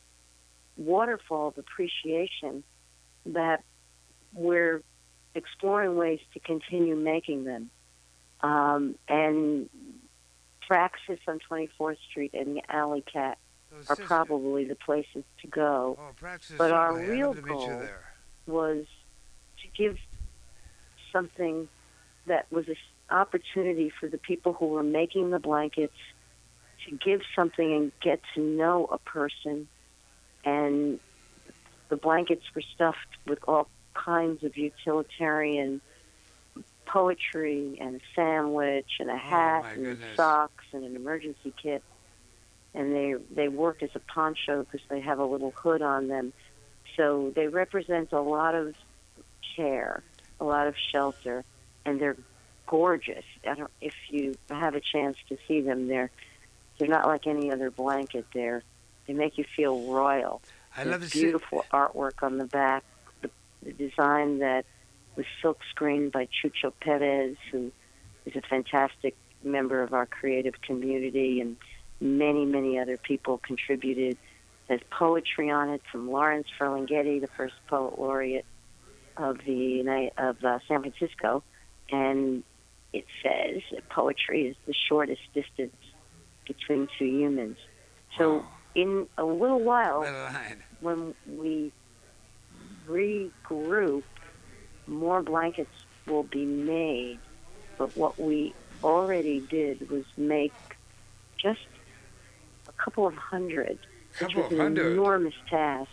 waterfall of appreciation that we're exploring ways to continue making them. Um, and Praxis on 24th Street and the Alley Cat are probably the places to go. Praxis, but our certainly. Real love to meet you goal there. was to give something that was an opportunity for the people who were making the blankets to give something and get to know a person. And the blankets were stuffed with all kinds of utilitarian poetry and a sandwich and a oh, hat my and goodness. socks and an emergency kit. And they they work as a poncho because they have a little hood on them. So they represent a lot of care, a lot of shelter, and they're gorgeous. I don't, if you have a chance to see them, they're they're not like any other blanket. They're they make you feel royal. I There's love see- beautiful artwork on the back. The, the design that was silk screened by Chucho Perez, who is a fantastic member of our creative community, and many, many other people contributed. There's poetry on it from Lawrence Ferlinghetti, the first poet laureate of the Uni- of uh, San Francisco, and it says that poetry is the shortest distance between two humans. So, in a little while, when we regroup, more blankets will be made. But what we already did was make just a couple of hundred, which was an hundred? enormous task,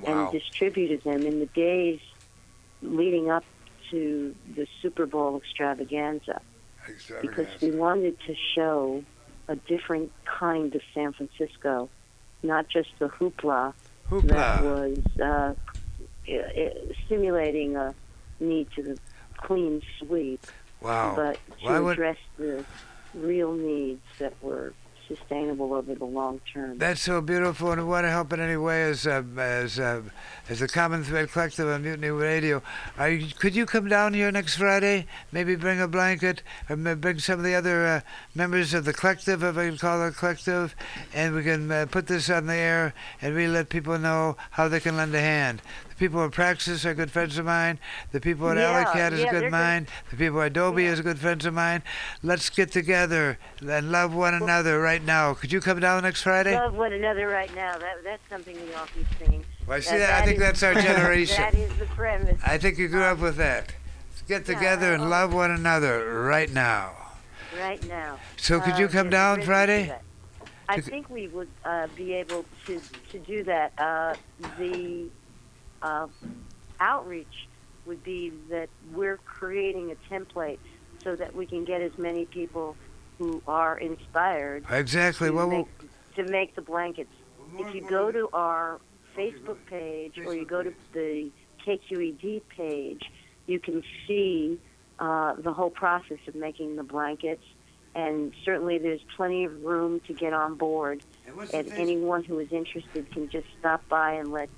Wow. and distributed them in the days leading up to the Super Bowl extravaganza because we wanted to show a different kind of San Francisco, not just the hoopla, Hoopla. that was uh, stimulating a need to clean sweep, Wow. but to Why would- address the real needs that were sustainable over the long term. That's so beautiful, and we want to help in any way as uh, as uh, as a Common Thread Collective on Mutiny Radio. You, could you come down here next Friday? Maybe bring a blanket, or bring some of the other uh, members of the collective, if I can call it a collective, and we can uh, put this on the air and really let people know how they can lend a hand. People at Praxis are good friends of mine. The people at Yeah, Alleycat is yeah, good good. mine. The people at Adobe is good friends of mine. Let's get together and love one another right now. Could you come down next Friday? Love one another right now. That that's something we all keep singing. Well, I see Uh, that- I think is- that's our generation. that is the premise. I think you grew up with that. Let's Get together and love one another right now. right now. So could you Uh, come there's down Friday? I think we would uh, be able to to do that. Uh, the uh, outreach would be that we're creating a template so that we can get as many people who are inspired Exactly. to, Well, make, to make the blankets. If you go to our Facebook page or you go to the KQED page, you can see uh, the whole process of making the blankets. And certainly there's plenty of room to get on board And anyone who is interested can just stop by and let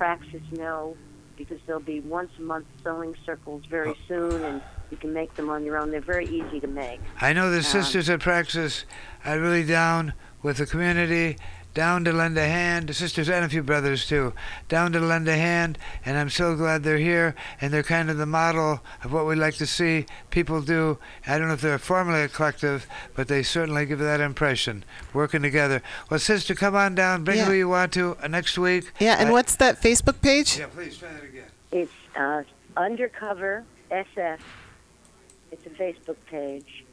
Praxis know because there'll be once a month sewing circles very soon, and you can make them on your own. They're very easy to make. I know the Um, sisters at Praxis are really down with the community, down to lend a hand. The sisters and a few brothers too, down to lend a hand, and I'm so glad they're here. And they're kind of the model of what we'd like to see people do. I don't know if they're formally a collective, but they certainly give that impression, working together. Well, sister, come on down, bring Yeah. who you want to uh, next week. Yeah, and I- what's that Facebook page? Yeah, please try that again. It's uh, Undercover SF. It's a Facebook page.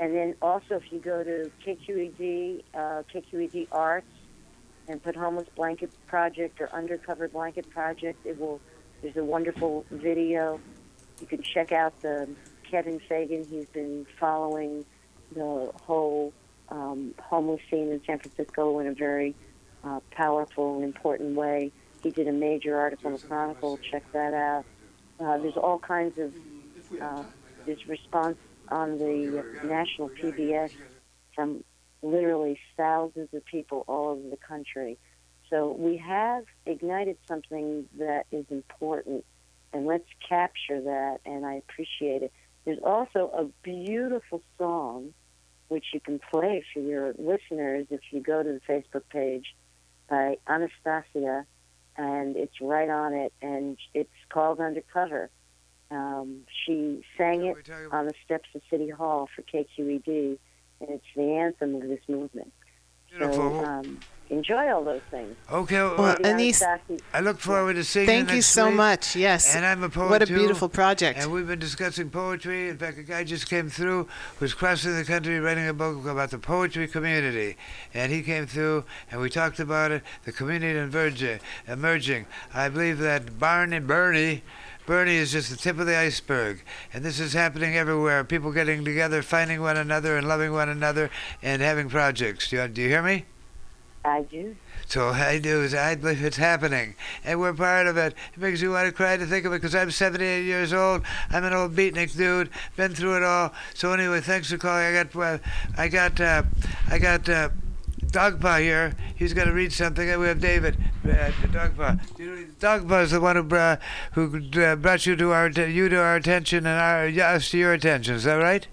And then also, if you go to KQED, uh, KQED Arts, and put Homeless Blanket Project or Undercover Blanket Project, it will. There's a wonderful video. You can check out the Kevin Fagan. He's been following the whole um, homeless scene in San Francisco in a very uh, powerful and important way. He did a major article in the Chronicle. Check that out. Uh, there's all kinds of uh, there's response on the national PBS from literally thousands of people all over the country. So we have ignited something that is important, and let's capture that. And I appreciate it. There's also a beautiful song which you can play for your listeners if you go to the Facebook page by Anastasia, and it's right on it, and it's called Undercover. Um, she sang it on the steps of City Hall for KQED, and it's the anthem of this movement. Beautiful. So um, enjoy all those things. Okay, well, Well, Annice, I look forward to seeing Thank you you so week. much. Yes. And I'm a poet What a too. beautiful project. And we've been discussing poetry. In fact, a guy just came through who's crossing the country writing a book about the poetry community. And he came through and we talked about it, the community emerging. emerging. I believe that Barney Bernie Bernie is just the tip of the iceberg. And this is happening everywhere. People getting together, finding one another, and loving one another, and having projects. Do you, do you hear me? I do. So I do is I believe it's happening, and we're part of it. It makes me want to cry to think of it because I'm 78 years old. I'm an old beatnik dude, been through it all. So anyway, thanks for calling. I got, uh, I got, uh, I got. Uh, Dogpa here. He's going to read something. And we have David. Uh, Dogpa. You know, Dogpa is the one who brought, who uh, brought you to our you to our attention and our us to your attention. Is that right?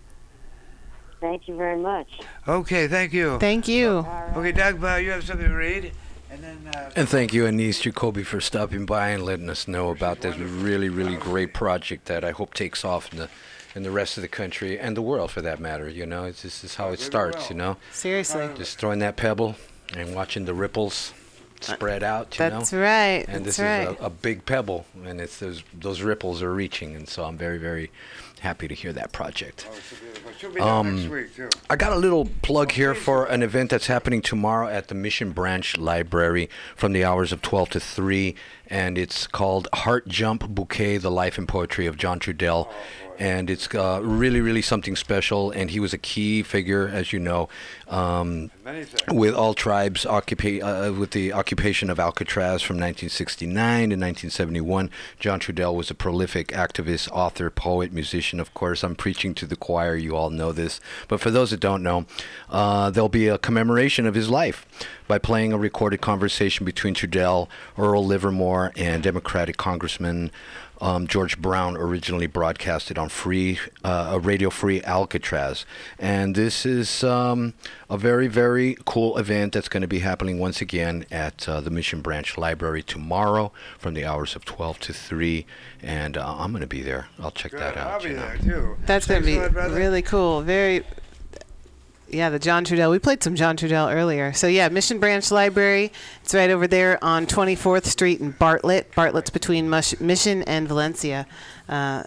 Thank you very much. Okay. Thank you. Thank you. Okay, Dogpa, you have something to read, and then. Uh, And thank you, Annice Jacoby, for stopping by and letting us know about this really, really great project that I hope takes off in the in the rest of the country and the world, for that matter. You know, it's this is how it starts. You know, Seriously. just throwing that pebble and watching the ripples spread out. You That's know? right. And That's this right. is a, a big pebble, and it's those those ripples are reaching, and so I'm very, very happy to hear that project. She'll be down next Um. I got a little plug here for an event that's happening tomorrow at the Mission Branch Library from the hours of 12 to 3, and it's called Heart Jump Bouquet The Life and Poetry of John Trudell. And it's uh, really, really something special, and he was a key figure, as you know, um, with all tribes occupa- uh, with the occupation of Alcatraz from 1969 to 1971. John Trudell was a prolific activist, author, poet, musician. Of course, I'm preaching to the choir. You all know this, but for those that don't know, uh, there'll be a commemoration of his life by playing a recorded conversation between Trudell, Earl Livermore, and Democratic Congressman. Um, George Brown originally broadcasted on free, uh, a radio free Alcatraz. And this is um, a very, very cool event that's going to be happening once again at uh, the Mission Branch Library tomorrow from the hours of 12 to 3. And uh, I'm going to be there. I'll check that out. I'll be you know. there too. That's going to be really cool. Very. Yeah, the John Trudell. We played some John Trudell earlier. So yeah, Mission Branch Library. It's right over there on 24th Street in Bartlett. Bartlett's between Mush- Mission and Valencia. Uh,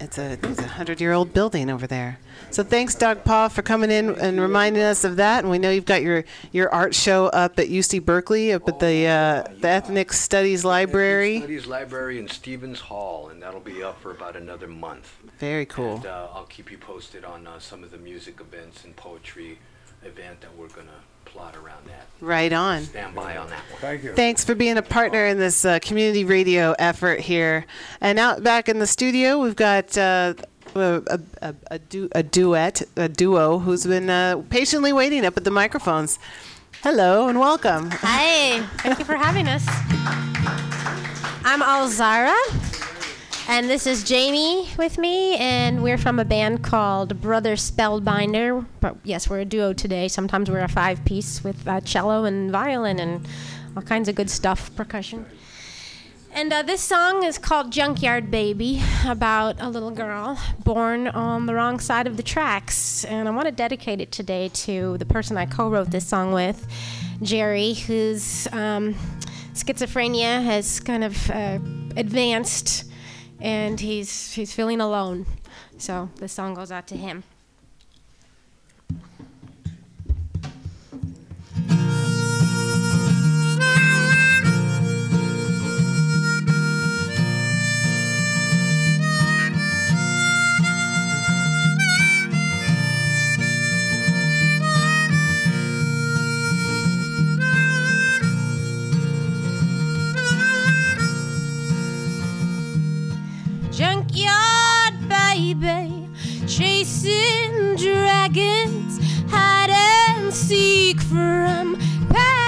it's a it's a hundred year old building over there. So thanks, Doug Paul, for coming in and reminding us of that. And we know you've got your, your art show up at UC Berkeley, up at the uh, the Ethnic Studies Library. Studies Library in Stephens Hall, and that'll be up for about another month. Very cool. And uh, I'll keep you posted on uh, some of the music events and poetry event that we're going to plot around that. Right on. Stand by on that one. Thank you. Thanks for being a partner in this uh, community radio effort here. And out back in the studio, we've got uh, a, a, a, a, du- a duet, a duo who's been uh, patiently waiting up at the microphones. Hello and welcome. Hi, thank you for having us. I'm Alzara, and this is Jamie with me, and we're from a band called Brother Spellbinder. But yes, we're a duo today. Sometimes we're a five piece with uh, cello and violin and all kinds of good stuff, percussion. And uh, this song is called Junkyard Baby, about a little girl born on the wrong side of the tracks. And I want to dedicate it today to the person I co wrote this song with, Jerry, whose um, schizophrenia has kind of uh, advanced and he's, he's feeling alone. So this song goes out to him. Baby chasing dragons hide and seek from paddy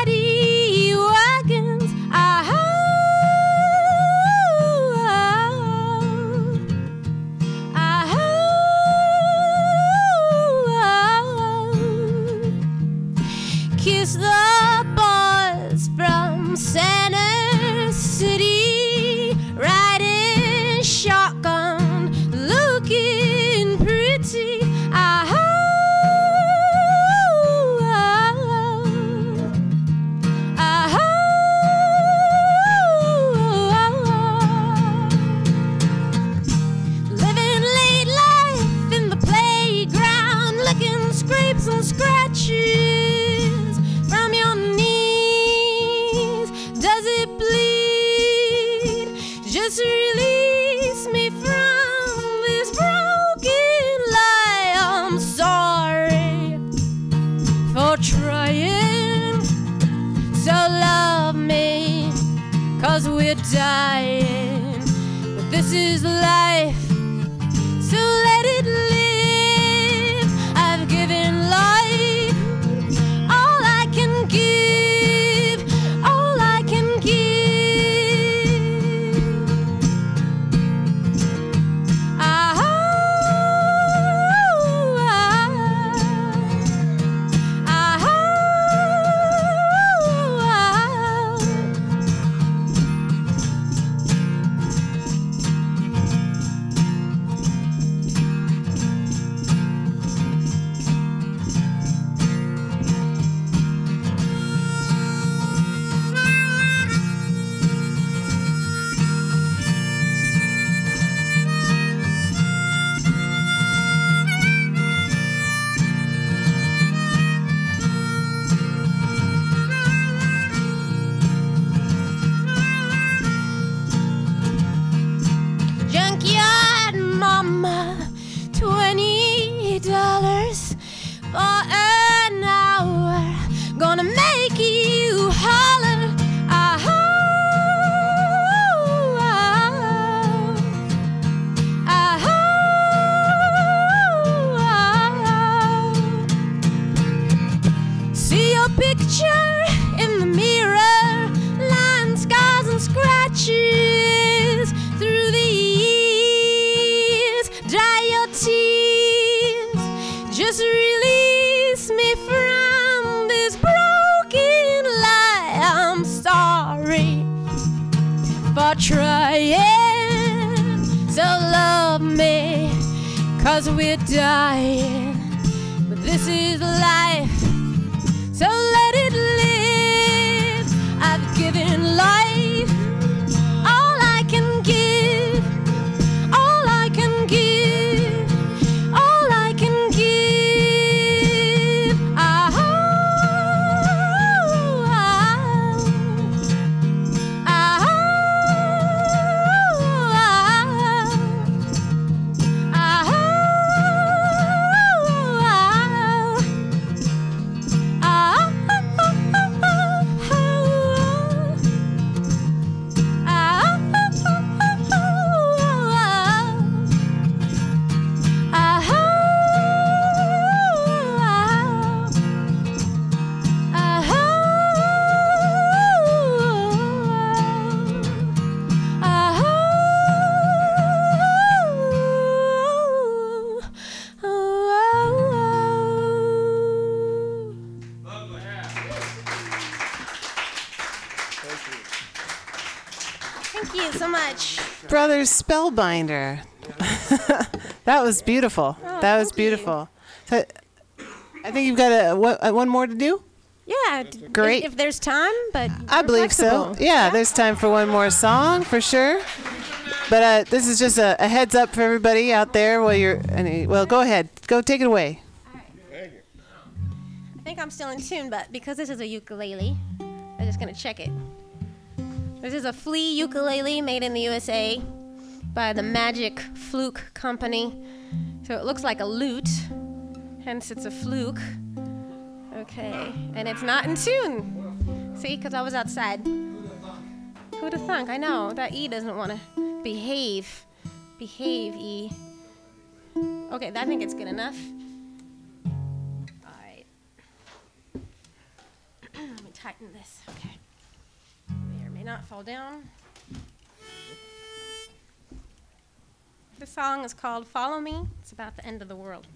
dying. But this is life, so Spellbinder. that was beautiful. Oh, that was beautiful. So, I think you've got a, what, uh, one more to do. Yeah. d- if- Great. If, there's time, but I believe so. flexible. Yeah, there's time for one more song for sure. But uh, this is just a, a heads up for everybody out there. While you're, any, well, go ahead, go take it away. I think I'm still in tune, but because this is a ukulele, I'm just gonna check it. This is a flea ukulele made in the USA by the Magic Fluke Company. So it looks like a lute, hence it's a fluke. Okay, and it's not in tune. See, because I was outside. Who'd have thunk? I know that E doesn't want to behave. Behave, E. Okay, I think it's good enough. Alright. Let me tighten this. Okay. May or may not fall down. This song is called Follow Me. It's about the end of the world.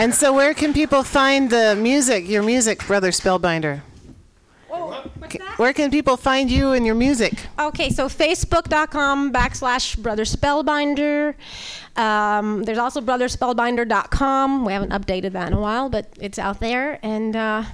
And so, where can people find the music, your music, Brother Spellbinder? Ca- Where can people find you and your music? Okay, so facebook.com backslash Brother Spellbinder. Um, there's also brotherspellbinder.com. We haven't updated that in a while, but it's out there. And uh,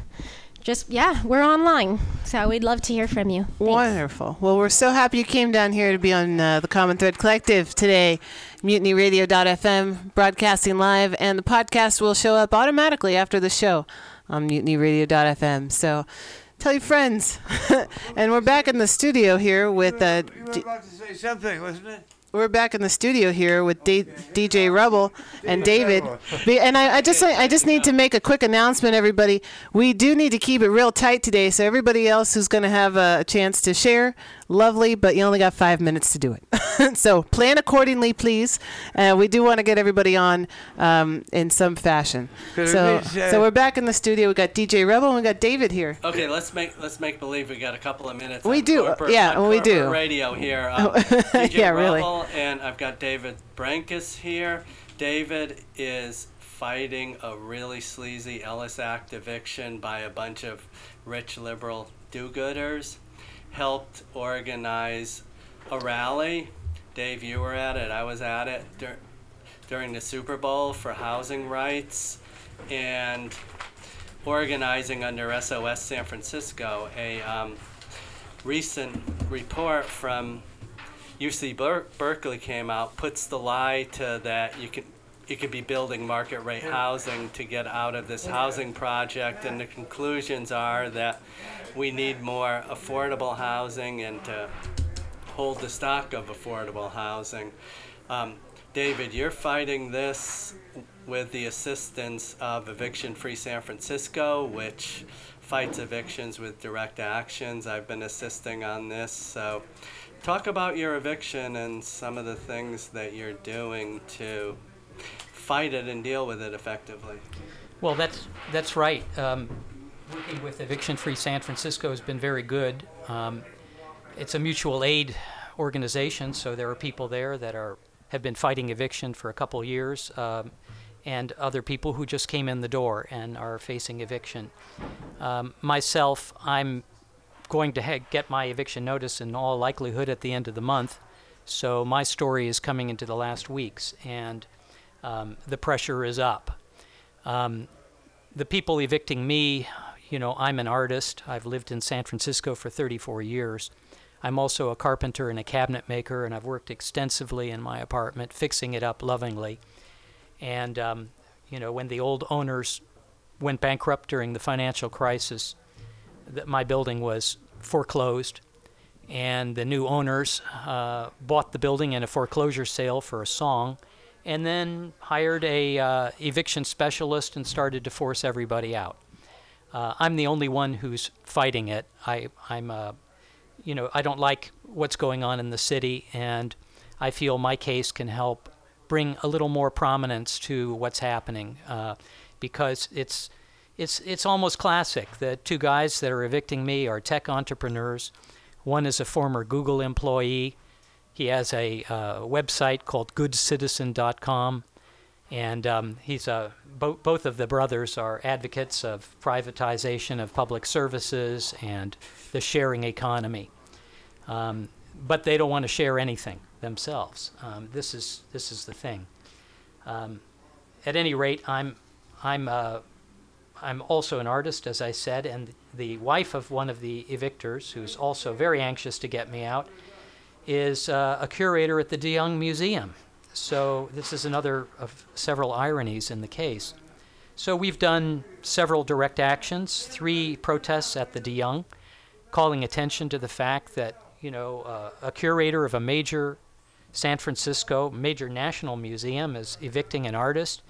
just, yeah, we're online. So we'd love to hear from you. Wonderful. Well, we're so happy you came down here to be on uh, the Common Thread Collective today. MutinyRadio.fm, broadcasting live, and the podcast will show up automatically after the show on MutinyRadio.fm. So tell your friends. and we're back in the studio here with. Uh, You were about to say something, wasn't it? We're back in the studio here with D- DJ Rebel and David. And I, I just I just need to make a quick announcement, everybody. We do need to keep it real tight today, so everybody else who's going to have a chance to share, lovely, but you only got five minutes to do it. so plan accordingly, please. Uh, we do want to get everybody on um, in some fashion. So so we're back in the studio. We got DJ Rebel and we got David here. Okay, let's make let's make believe we got a couple of minutes. We on do, corporate- yeah, on we do. Radio here. Um, DJ Yeah, really. And I've got David Brankus here. David is fighting a really sleazy Ellis Act eviction by a bunch of rich liberal do-gooders. Helped organize a rally. Dave, you were at it. I was at it dur- during the Super Bowl for housing rights, and organizing under SOS San Francisco a um, recent report from UC Ber- Berkeley came out puts the lie to that you can you could be building market rate housing to get out of this housing project and the conclusions are that we need more affordable housing and to hold the stock of affordable housing. Um, David, you're fighting this with the assistance of Eviction Free San Francisco, which fights evictions with direct actions. I've been assisting on this. So, talk about your eviction and some of the things that you're doing to fight it and deal with it effectively. Well, that's that's right. Um, working with Eviction Free San Francisco has been very good. Um, it's a mutual aid organization, so there are people there that are have been fighting eviction for a couple years, um, and other people who just came in the door and are facing eviction. Um, myself, I'm going to ha- get my eviction notice in all likelihood at the end of the month, so my story is coming into the last weeks, and um, the pressure is up. Um, the people evicting me, you know, I'm an artist. I've lived in San Francisco for 34 years. I'm also a carpenter and a cabinet maker, and I've worked extensively in my apartment, fixing it up lovingly. And, um, you know, when the old owners went bankrupt during the financial crisis, my building was foreclosed, and the new owners uh, bought the building in a foreclosure sale for a song, and then hired a uh, eviction specialist and started to force everybody out. Uh, I'm the only one who's fighting it. I, I'm, uh, you know, I don't like what's going on in the city, and I feel my case can help bring a little more prominence to what's happening, uh, because it's, it's, it's almost classic. The two guys that are evicting me are tech entrepreneurs. One is a former Google employee. He has a uh, website called goodcitizen.com, and um, he's a bo- both of the brothers are advocates of privatization of public services and the sharing economy. Um, but they don't want to share anything themselves. Um, this is this is the thing. Um, at any rate, I'm I'm uh, I'm also an artist, as I said, and the wife of one of the evictors, who's also very anxious to get me out, is uh, a curator at the De Young Museum. So this is another of several ironies in the case. So we've done several direct actions, three protests at the De Young, calling attention to the fact that you know uh, a curator of a major San Francisco major national museum is evicting an artist,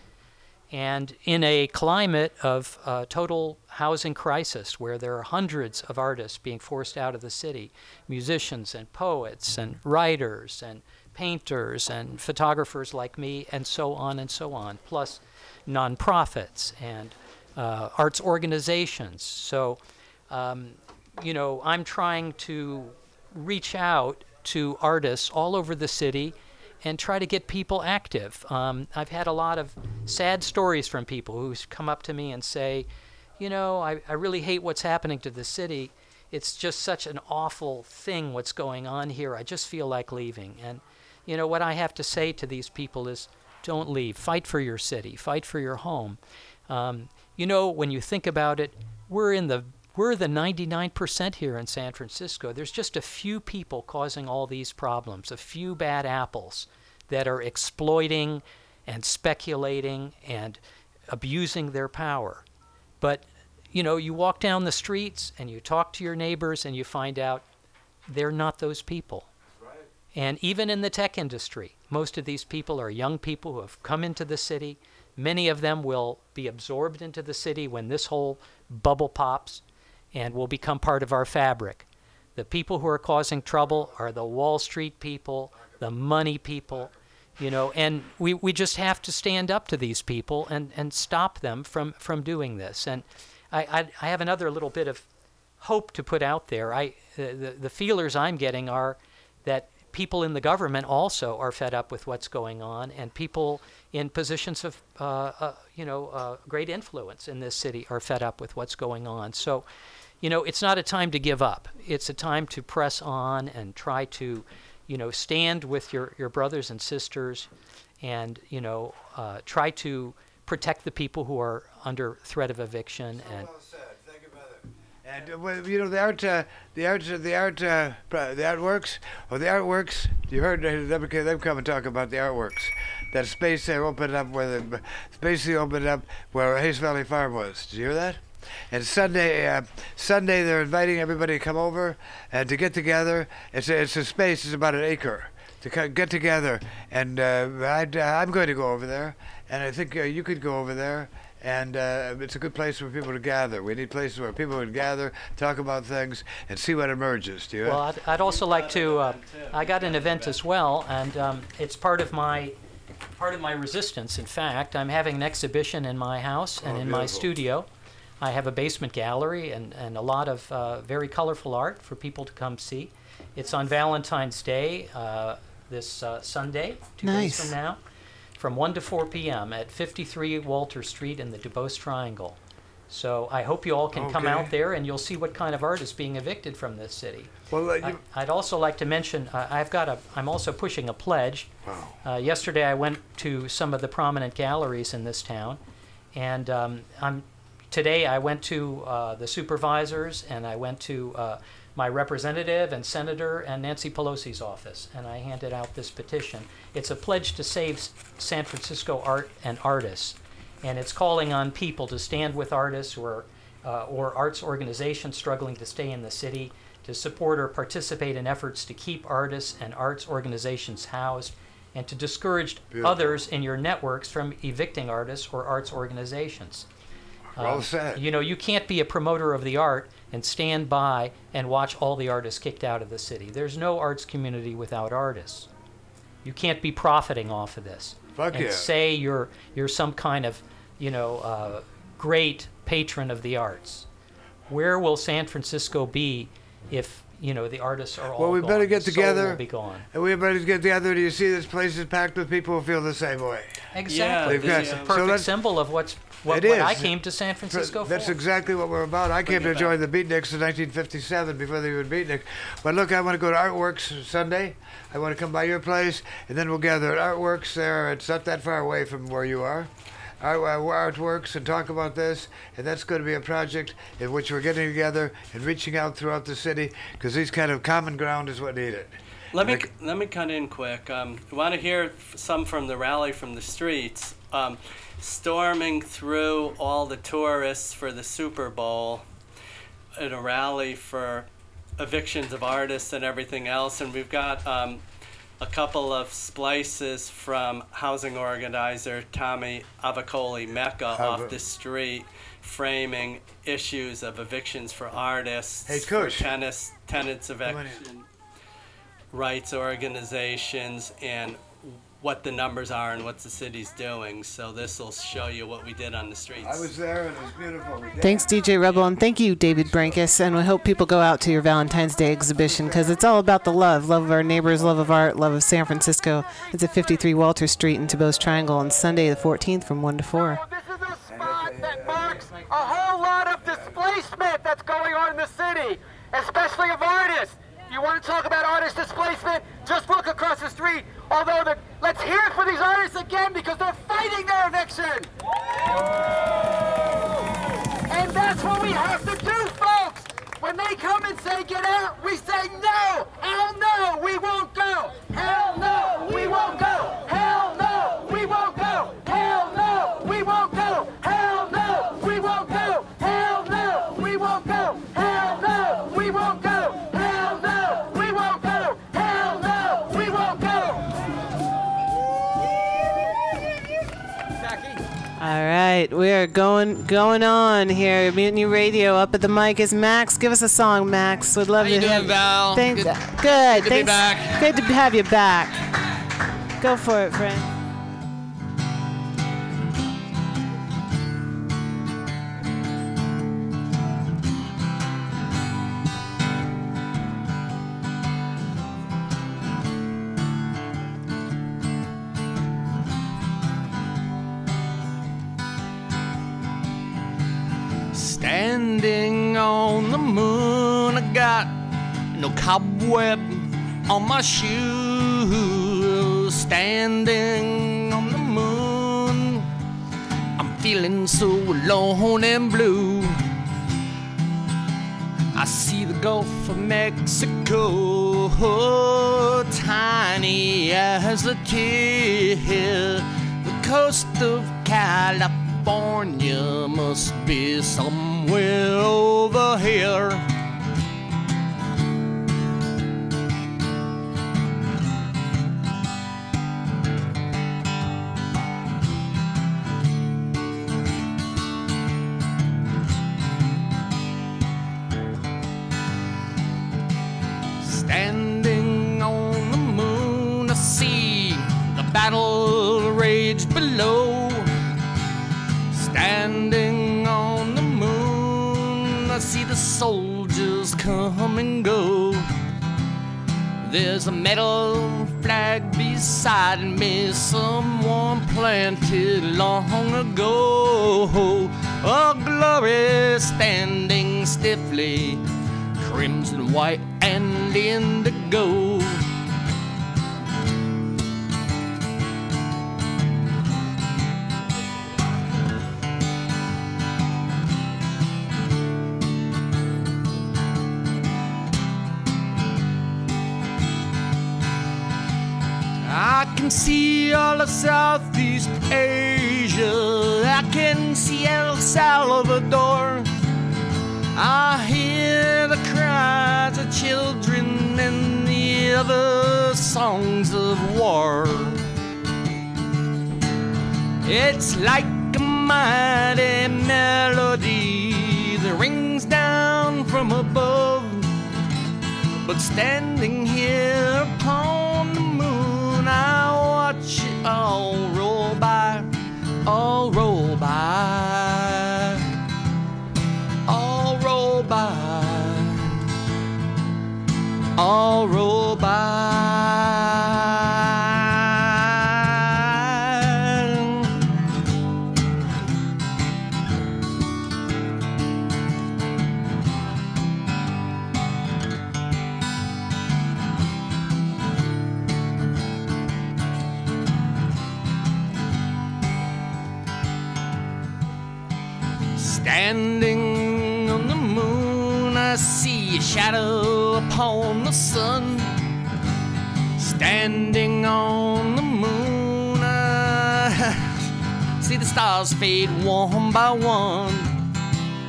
and in a climate of uh, total housing crisis where there are hundreds of artists being forced out of the city, musicians and poets and writers and painters and photographers like me, and so on and so on, plus nonprofits and uh, arts organizations. So, um, you know, I'm trying to reach out to artists all over the city and try to get people active. Um, I've had a lot of sad stories from people who come up to me and say, you know, I, I really hate what's happening to the city. It's just such an awful thing what's going on here. I just feel like leaving. And, you know, what I have to say to these people is don't leave. Fight for your city, fight for your home. Um, you know, when you think about it, we're in the we're the 99% here in San Francisco. There's just a few people causing all these problems, a few bad apples that are exploiting and speculating and abusing their power. But, you know, you walk down the streets and you talk to your neighbors and you find out they're not those people. And even in the tech industry, most of these people are young people who have come into the city. Many of them will be absorbed into the city when this whole bubble pops and will become part of our fabric. The people who are causing trouble are the Wall Street people, the money people, you know, and we, we just have to stand up to these people and, and stop them from, from doing this. And I, I, I have another little bit of hope to put out there. I, the, the, feelers I'm getting are that people in the government also are fed up with what's going on, and people in positions of, uh, uh, you know, uh, great influence in this city are fed up with what's going on. So, you know, it's not a time to give up. It's a time to press on and try to, you know, stand with your, your brothers and sisters and, you know, uh, try to protect the people who are under threat of eviction and And uh, well, you know the art, uh, the art, the art, uh, the artworks, or the artworks. You heard them, them come and talk about the artworks. That space they opened up where the space they opened up where Hayes Valley Farm was. Did you hear that? And Sunday, uh, Sunday they're inviting everybody to come over and to get together. It's a, it's a space. It's about an acre to get together. And uh, I'd, uh, I'm going to go over there, and I think uh, you could go over there. And uh, it's a good place for people to gather. We need places where people would gather, talk about things, and see what emerges. Do you? Well, I'd, I'd also like to. Uh, I got an event as well, and um, it's part of my part of my resistance. In fact, I'm having an exhibition in my house and Oh, in my studio. I have a basement gallery and, and a lot of uh, very colorful art for people to come see. It's on Valentine's Day uh, this uh, Sunday, two Nice. days from now, from 1 to 4 p.m. at 53 Walter Street in the Duboce Triangle. So I hope you all can come out there and you'll see what kind of art is being evicted from this city. Well, uh, I, I'd also like to mention uh, I've got a I'm also pushing a pledge. Wow. Uh, yesterday I went to some of the prominent galleries in this town, and um, I'm today I went to uh, the supervisors and I went to uh, my representative and senator and Nancy Pelosi's office, and I handed out this petition. It's a pledge to save San Francisco art and artists, and it's calling on people to stand with artists who are uh, or arts organizations struggling to stay in the city, to support or participate in efforts to keep artists and arts organizations housed, and to discourage Beautiful. others in your networks from evicting artists or arts organizations. Well Um, said. You know, you can't be a promoter of the art and stand by and watch all the artists kicked out of the city. There's no arts community without artists. You can't be profiting off of this. Fuck and yeah. say you're you're some kind of, you know, uh, great patron of the arts. Where will San Francisco be if you know the artists are all Well, we gone? better get The soul together. Will be gone. And we better get together. Do you see this place is packed with people who feel the same way? Exactly. They've got- It's a perfect let's- symbol of what's what, It what I came to San Francisco for. That's exactly what we're about. I came to join the Beatniks in 1957 before they were Beatnik. But look, I want to go to Artworks Sunday. I want to come by your place, and then we'll gather at Artworks there. It's not that far away from where you are. Uh, artworks and talk about this, and that's going to be a project in which we're getting together and reaching out throughout the city because these kind of common ground is what needed. Let me let me cut in quick. Um, Want to hear some from the rally from the streets? Um, storming through all the tourists for the Super Bowl, at a rally for evictions of artists and everything else, and we've got um, a couple of splices from housing organizer Tommi Avicolli Mecca Ava- off the street, framing issues of evictions for artists, Hey, for tennis, tenants on in. eviction rights organizations and what the numbers are and what the city's doing. So this will show you what we did on the streets. I was there and it was beautiful. We Thanks, DJ Rebel, and thank you, David Brankus. And we hope people go out to your Valentine's Day exhibition because it's all about the love love of our neighbors, love of art, love of San Francisco. It's at 53 Walter Street in Duboce Triangle on Sunday, the 14th, from 1 to 4. that marks a whole lot of displacement that's going on in the city, especially of artists. If you want to talk about artist displacement, just look across the street. Although, the, let's hear it for these artists again because they're fighting their eviction. And that's what we have to do, folks. When they come and say get out, we say no. Hell no, we won't go. Hell no, we won't go. Right, we are going going on here. Mutiny Radio. Up at the mic is Max. Give us a song, Max. We'd love How you to doing, have. Val? Thanks. Good- Good. good to be back. Good to have you back. Go for it, friend. Standing on the moon, I got no cobweb on my shoes. Standing on the moon, I'm feeling so alone and blue. I see the Gulf of Mexico, tiny as a kid. The coast of California must be somewhere over here. There's a metal flag beside me, someone planted long ago. A glory standing stiffly, crimson, white, and indigo. Can see all of Southeast Asia. I can see El Salvador. I hear the cries of children and the other songs of war. It's like a mighty melody that rings down from above. But standing here upon Oh, roll by, oh, roll by, All roll by, All roll by. Upon the sun. Standing on the moon, I see the stars fade one by one.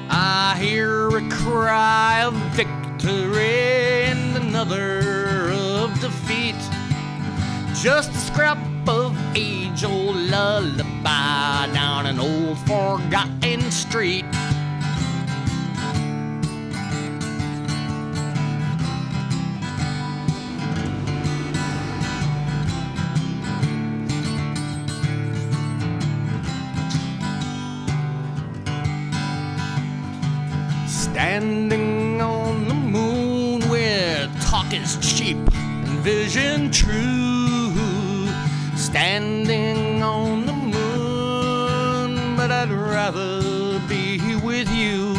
I hear a cry of victory and another of defeat. Just a scrap of age old lullaby down an old forgotten street. Standing on the moon where talk is cheap and vision true. Standing on the moon, but I'd rather be with you.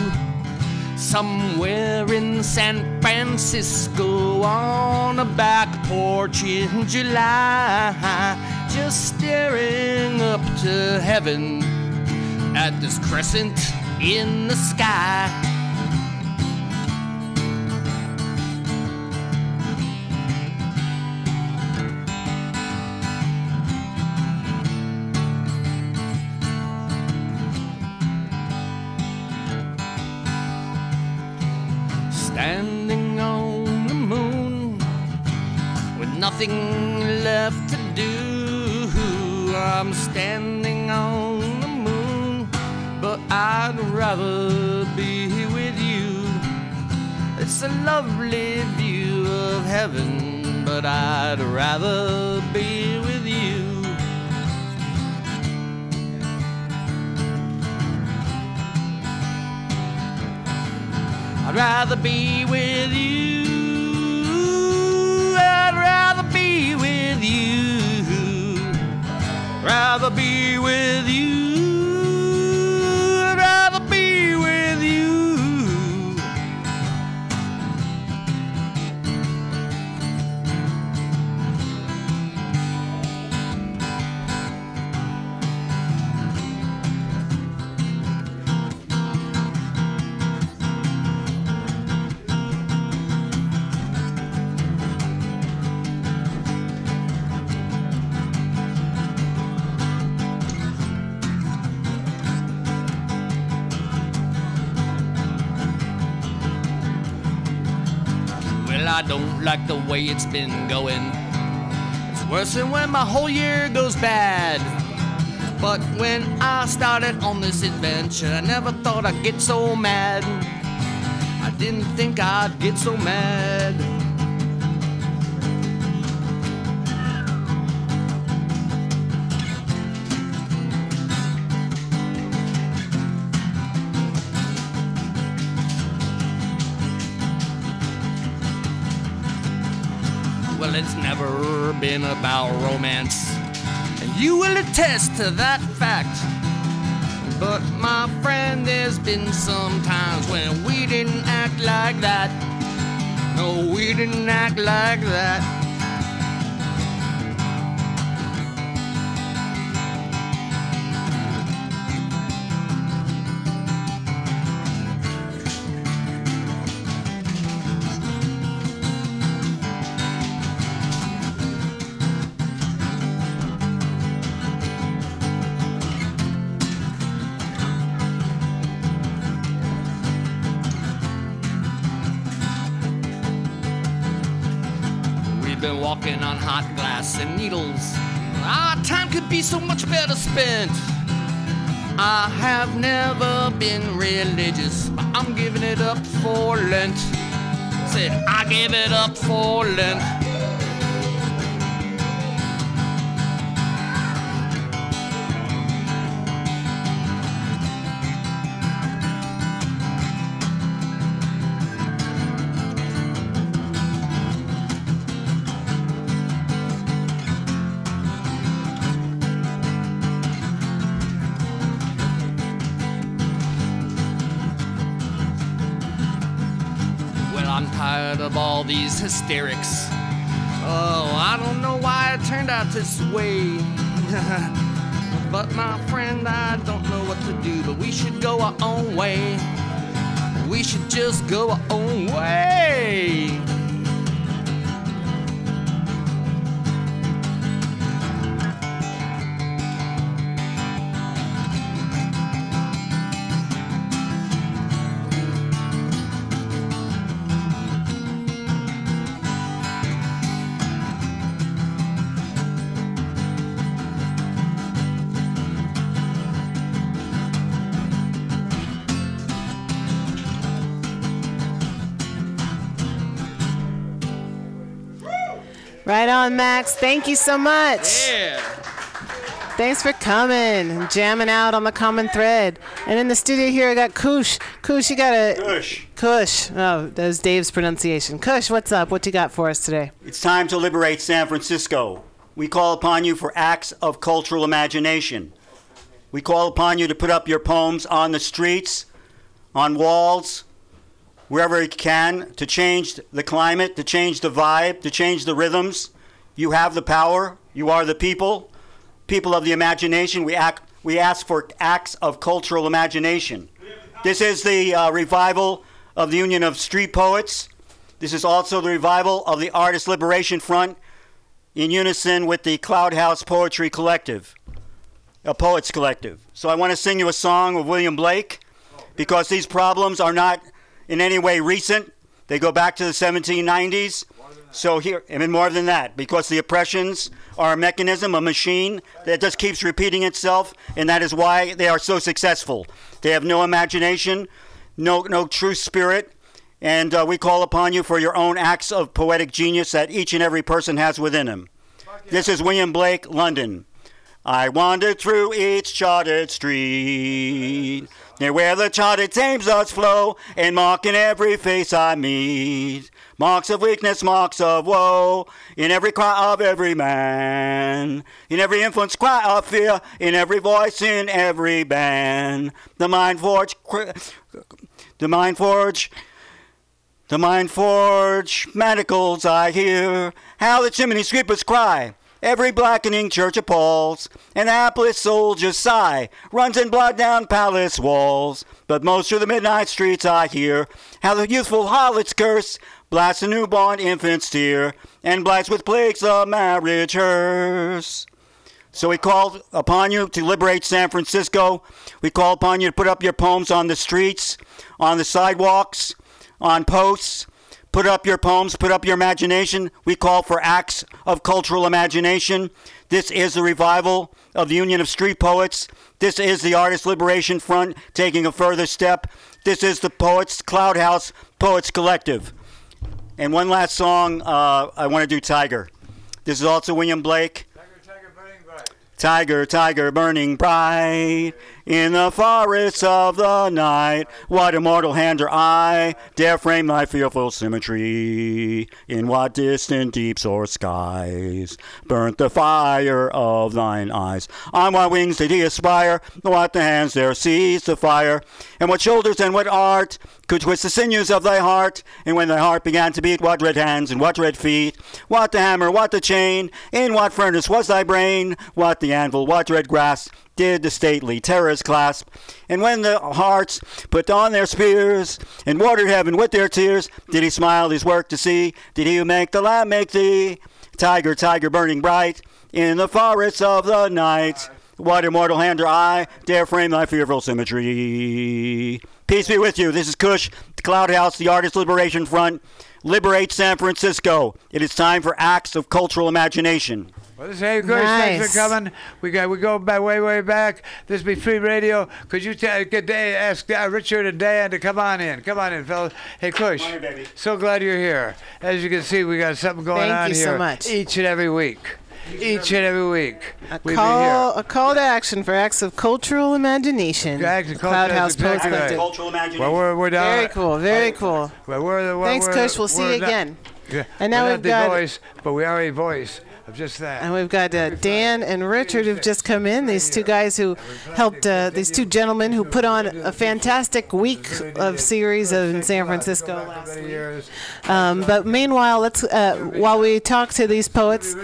Somewhere in San Francisco on a back porch in July, just staring up to heaven at this crescent in the sky. Nothing left to do. I'm standing on the moon, but I'd rather be with you. It's a lovely view of heaven, but I'd rather be with you. I'd rather be with you. Rather be with you. Like the way it's been going. It's worse than when my whole year goes bad. But when I started on this adventure, I never thought I'd get so mad. I didn't think I'd get so mad. Been about romance, and you will attest to that fact. But my friend, there's been some times when we didn't act like that. No, we didn't act like that. Time could be so much better spent. I have never been religious, but I'm giving it up for Lent. Said I give it up for Lent. Hysterics. Oh, I don't know why it turned out this way. but my friend, I don't know what to do, but we should go our own way. We should just go our own way. Max. Thank you so much. Yeah. Thanks for coming and jamming out on the common thread. And in the studio here, I got Kush. Kush, you got a Kush. Kush. Oh, that was Dave's pronunciation. Kush, what's up? What you got for us today? It's time to liberate San Francisco. We call upon you for acts of cultural imagination. We call upon you to put up your poems on the streets, on walls, wherever you can, to change the climate, to change the vibe, to change the rhythms. You have the power. You are the people, people of the imagination. We, act, we ask for acts of cultural imagination. This is the uh, revival of the Union of Street Poets. This is also the revival of the Artist Liberation Front in unison with the Cloud House Poetry Collective, a poets collective. So I want to sing you a song of William Blake because these problems are not in any way recent. They go back to the 1790s. So here, I mean more than that, because the oppressions are a mechanism, a machine that just keeps repeating itself, and that is why they are so successful. They have no imagination, no no true spirit, and uh, we call upon you for your own acts of poetic genius that each and every person has within him. This is William Blake, London. I wandered through each charted street, near where the charted Thames does flow, and marking every face I meet. Marks of weakness, marks of woe, in every cry of every man, in every influence, cry of fear, in every voice, in every band. The mind forge, the mind forge, the mind forge manacles I hear, how the chimney sweepers cry. Every blackening church appalls, and hapless soldiers sigh, runs in blood down palace walls. But most through the midnight streets I hear, how the youthful harlots curse, blast the newborn infant's tear, and blights with plagues the marriage hearse. So we call upon you to liberate San Francisco. We call upon you to put up your poems on the streets, on the sidewalks, on posts. Put up your poems, put up your imagination. We call for acts of cultural imagination. This is the revival of the Union of Street Poets. This is the Artist Liberation Front taking a further step. This is the Poets Cloud House Poets Collective. And one last song, uh, I want to do Tiger. This is also William Blake. Tiger, tiger, burning bright. Tiger, tiger, burning bright in the forests of the night. What immortal hand or eye dare frame thy fearful symmetry? In what distant deeps or skies burnt the fire of thine eyes? On what wings did he aspire? What the hands there seized the fire? And what shoulders and what art could twist the sinews of thy heart? And when thy heart began to beat, what red hands and what red feet? What the hammer, what the chain? In what furnace was thy brain? What the anvil, what red grass? Did the stately terrors clasp. And when the hearts put on their spears and watered heaven with their tears, did he smile his work to see? Did he who make the lamb make thee? Tiger, tiger, burning bright in the forests of the night. What immortal hand or eye dare frame thy fearful symmetry? Peace be with you. This is Kush, the Cloud House, the Artist Liberation Front. Liberate San Francisco. It is time for acts of cultural imagination. Well, this hey, Kush, thanks Nice. for coming. We got we go back way way back. This be free radio. Could you ta- get Dan, ask uh, Richard and Dan to come on in? Come on in, fellas. Hey, Kush. So glad you're here. As you can see, we got something going Thank on you so here much. each and every week. Each and every week. we be Call, here. a call to action for acts of cultural imagination. Cloud House Poets Collective. Well, we're, we're down. Very cool. Very cool. Well, we're the, well, Thanks, we're, Kush. We'll see we're you not- again. Yeah, And now we're we've not the got- voice, but we are a voice of just that. And we've got uh, Dan and Richard who've just come in. These two guys who helped, uh, these two gentlemen who put on a fantastic week of series in San Francisco last week. Um, but meanwhile, let's uh, while we talk to these poets,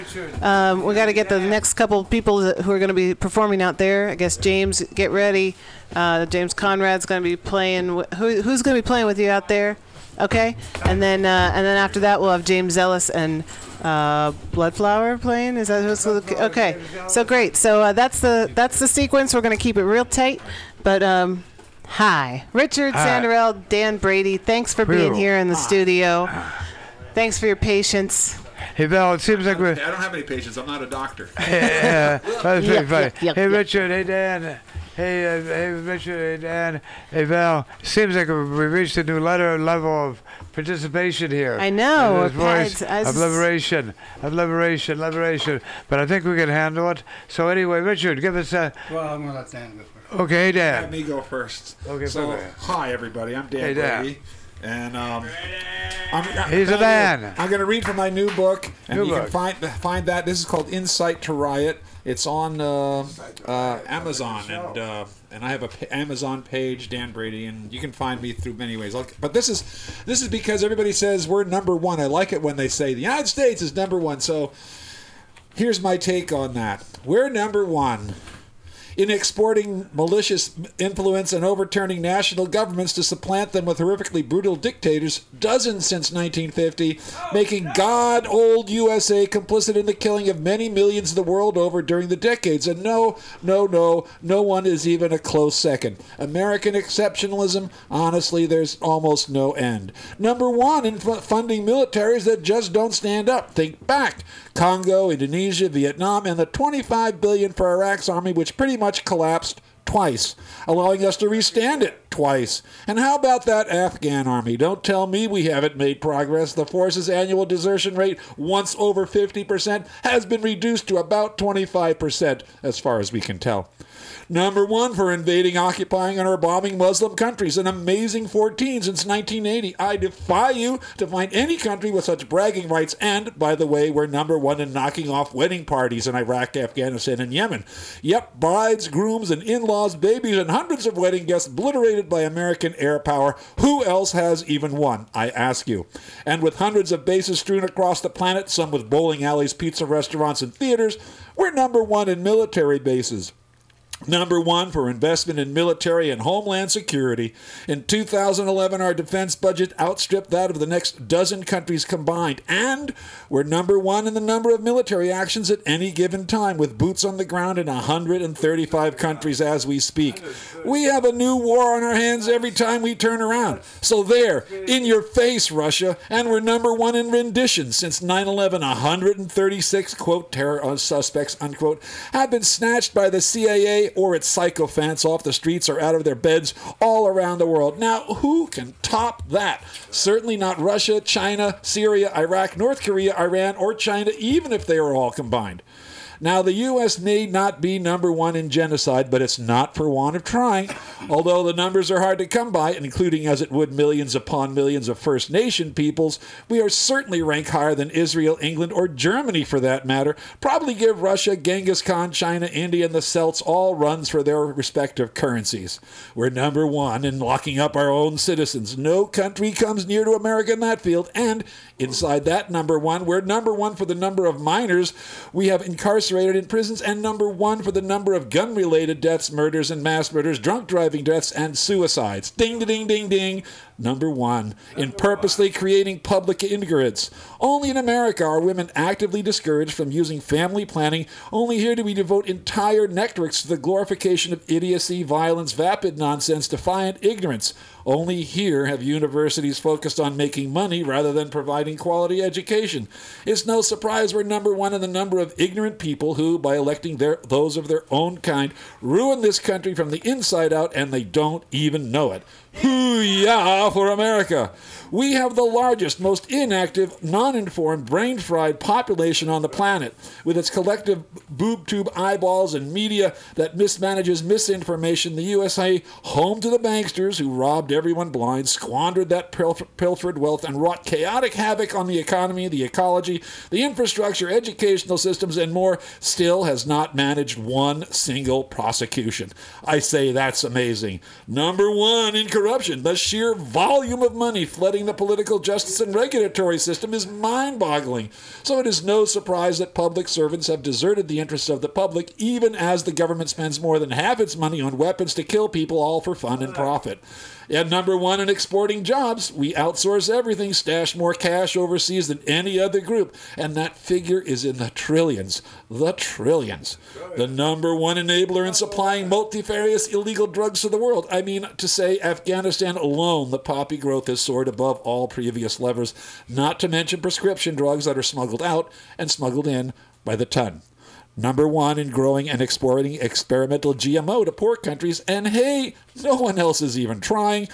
um, we got to get the next couple of people who are going to be performing out there. I guess James, get ready. Uh, James Conrad's going to be playing. Who, who's going to be playing with you out there? Okay, and then uh, and then after that we'll have James Ellis and uh, Bloodflower playing. Is that what's okay? So great. So uh, that's the that's the sequence. We're going to keep it real tight. But um, hi, Richard Hi. Sanderell, Dan Brady. Thanks for being here in the studio. Thanks for your patience. Hey, Val, it seems like we're. I don't have any patience. I'm not a doctor. Yeah, that's pretty Yep, funny. yep, yep, hey, yep. Richard. Hey, Dan. Hey, uh, hey, Richard. Hey, Dan. Hey, Val. Seems like we reached a new letter level of participation here. I know, In This voice it's- I of liberation, of liberation, liberation. But I think we can handle it. So anyway, Richard, give us a. Well, I'm gonna let Dan go first. Okay, Dan. Let me go first. Okay, so perfect. hi everybody. I'm Dan Hey, Dan. Brady, And um, I'm, I'm- He's a man. I'm going to read from my new book, and New you book. can find find that. This is called Insight to Riot. It's on uh, uh, Amazon, and uh, and I have a Amazon page, Dan Brady, and you can find me through many ways. But this is this is because everybody says we're number one. I like it when they say the United States is number one. So here's my take on that. We're number one in exporting malicious influence and overturning national governments to supplant them with horrifically brutal dictators, dozens since 1950, making God old USA complicit in the killing of many millions of the world over during the decades. And no, no, no, no one is even a close second. American exceptionalism, honestly, there's almost no end. Number one in fu- funding militaries that just don't stand up. Think back. Congo, Indonesia, Vietnam, and the 25 billion for Iraq's army, which pretty much collapsed twice, allowing us to restand it twice. And how about that Afghan army? Don't tell me we haven't made progress. The force's annual desertion rate, once over 50%, has been reduced to about 25%, as far as we can tell. Number one for invading, occupying, and or bombing Muslim countries. An amazing 14 since 1980. I defy you to find any country with such bragging rights. And, by the way, we're number one in knocking off wedding parties in Iraq, Afghanistan, and Yemen. Yep, brides, grooms, and in laws, babies, and hundreds of wedding guests obliterated by American air power. Who else has even one? I ask you. And with hundreds of bases strewn across the planet, some with bowling alleys, pizza restaurants, and theaters, we're number one in military bases. Number one for investment in military and homeland security. In 2011, our defense budget outstripped that of the next dozen countries combined. And we're number one in the number of military actions at any given time, with boots on the ground in 135 countries as we speak. We have a new war on our hands every time we turn around. So, there, in your face, Russia. And we're number one in rendition. Since 9 11, 136, quote, terror uh, suspects, unquote, have been snatched by the CIA or its sycophants off the streets or out of their beds all around the world. Now, who can top that? Certainly not Russia, China, Syria, Iraq, North Korea, Iran, or China, even if they are all combined. Now, the U.S. may not be number one in genocide, but it's not for want of trying. Although the numbers are hard to come by, including as it would millions upon millions of First Nation peoples, we are certainly ranked higher than Israel, England, or Germany for that matter. Probably give Russia, Genghis Khan, China, India, and the Celts all runs for their respective currencies. We're number one in locking up our own citizens. No country comes near to America in that field, and inside that number one, we're number one for the number of minors we have incarcerated in prisons, and number one for the number of gun related deaths, murders, and mass murders, drunk driving deaths, and suicides. Ding, ding, ding, ding. Number one in purposely creating public ignorance. Only in America are women actively discouraged from using family planning. Only here do we devote entire networks to the glorification of idiocy, violence, vapid nonsense, defiant ignorance. Only here have universities focused on making money rather than providing quality education. It's no surprise we're number one in the number of ignorant people who, by electing their, those of their own kind, ruin this country from the inside out and they don't even know it. Hoo-yah for America! We have the largest, most inactive, non-informed, brain-fried population on the planet, with its collective boob tube eyeballs and media that mismanages misinformation. The USA, home to the banksters who robbed everyone blind, squandered that pilf- pilfered wealth, and wrought chaotic havoc on the economy, the ecology, the infrastructure, educational systems, and more, still has not managed one single prosecution. I say that's amazing. Number one in the sheer volume of money flooding the political justice and regulatory system is mind boggling. So it is no surprise that public servants have deserted the interests of the public, even as the government spends more than half its money on weapons to kill people, all for fun and profit. And number one in exporting jobs, we outsource everything, stash more cash overseas than any other group, and that figure is in the trillions. The trillions. The number one enabler in supplying multifarious illegal drugs to the world. I mean, to say Afghanistan alone, the poppy growth has soared above all previous levers, not to mention prescription drugs that are smuggled out and smuggled in by the ton. Number one in growing and exporting experimental GMO to poor countries, and hey, no one else is even trying.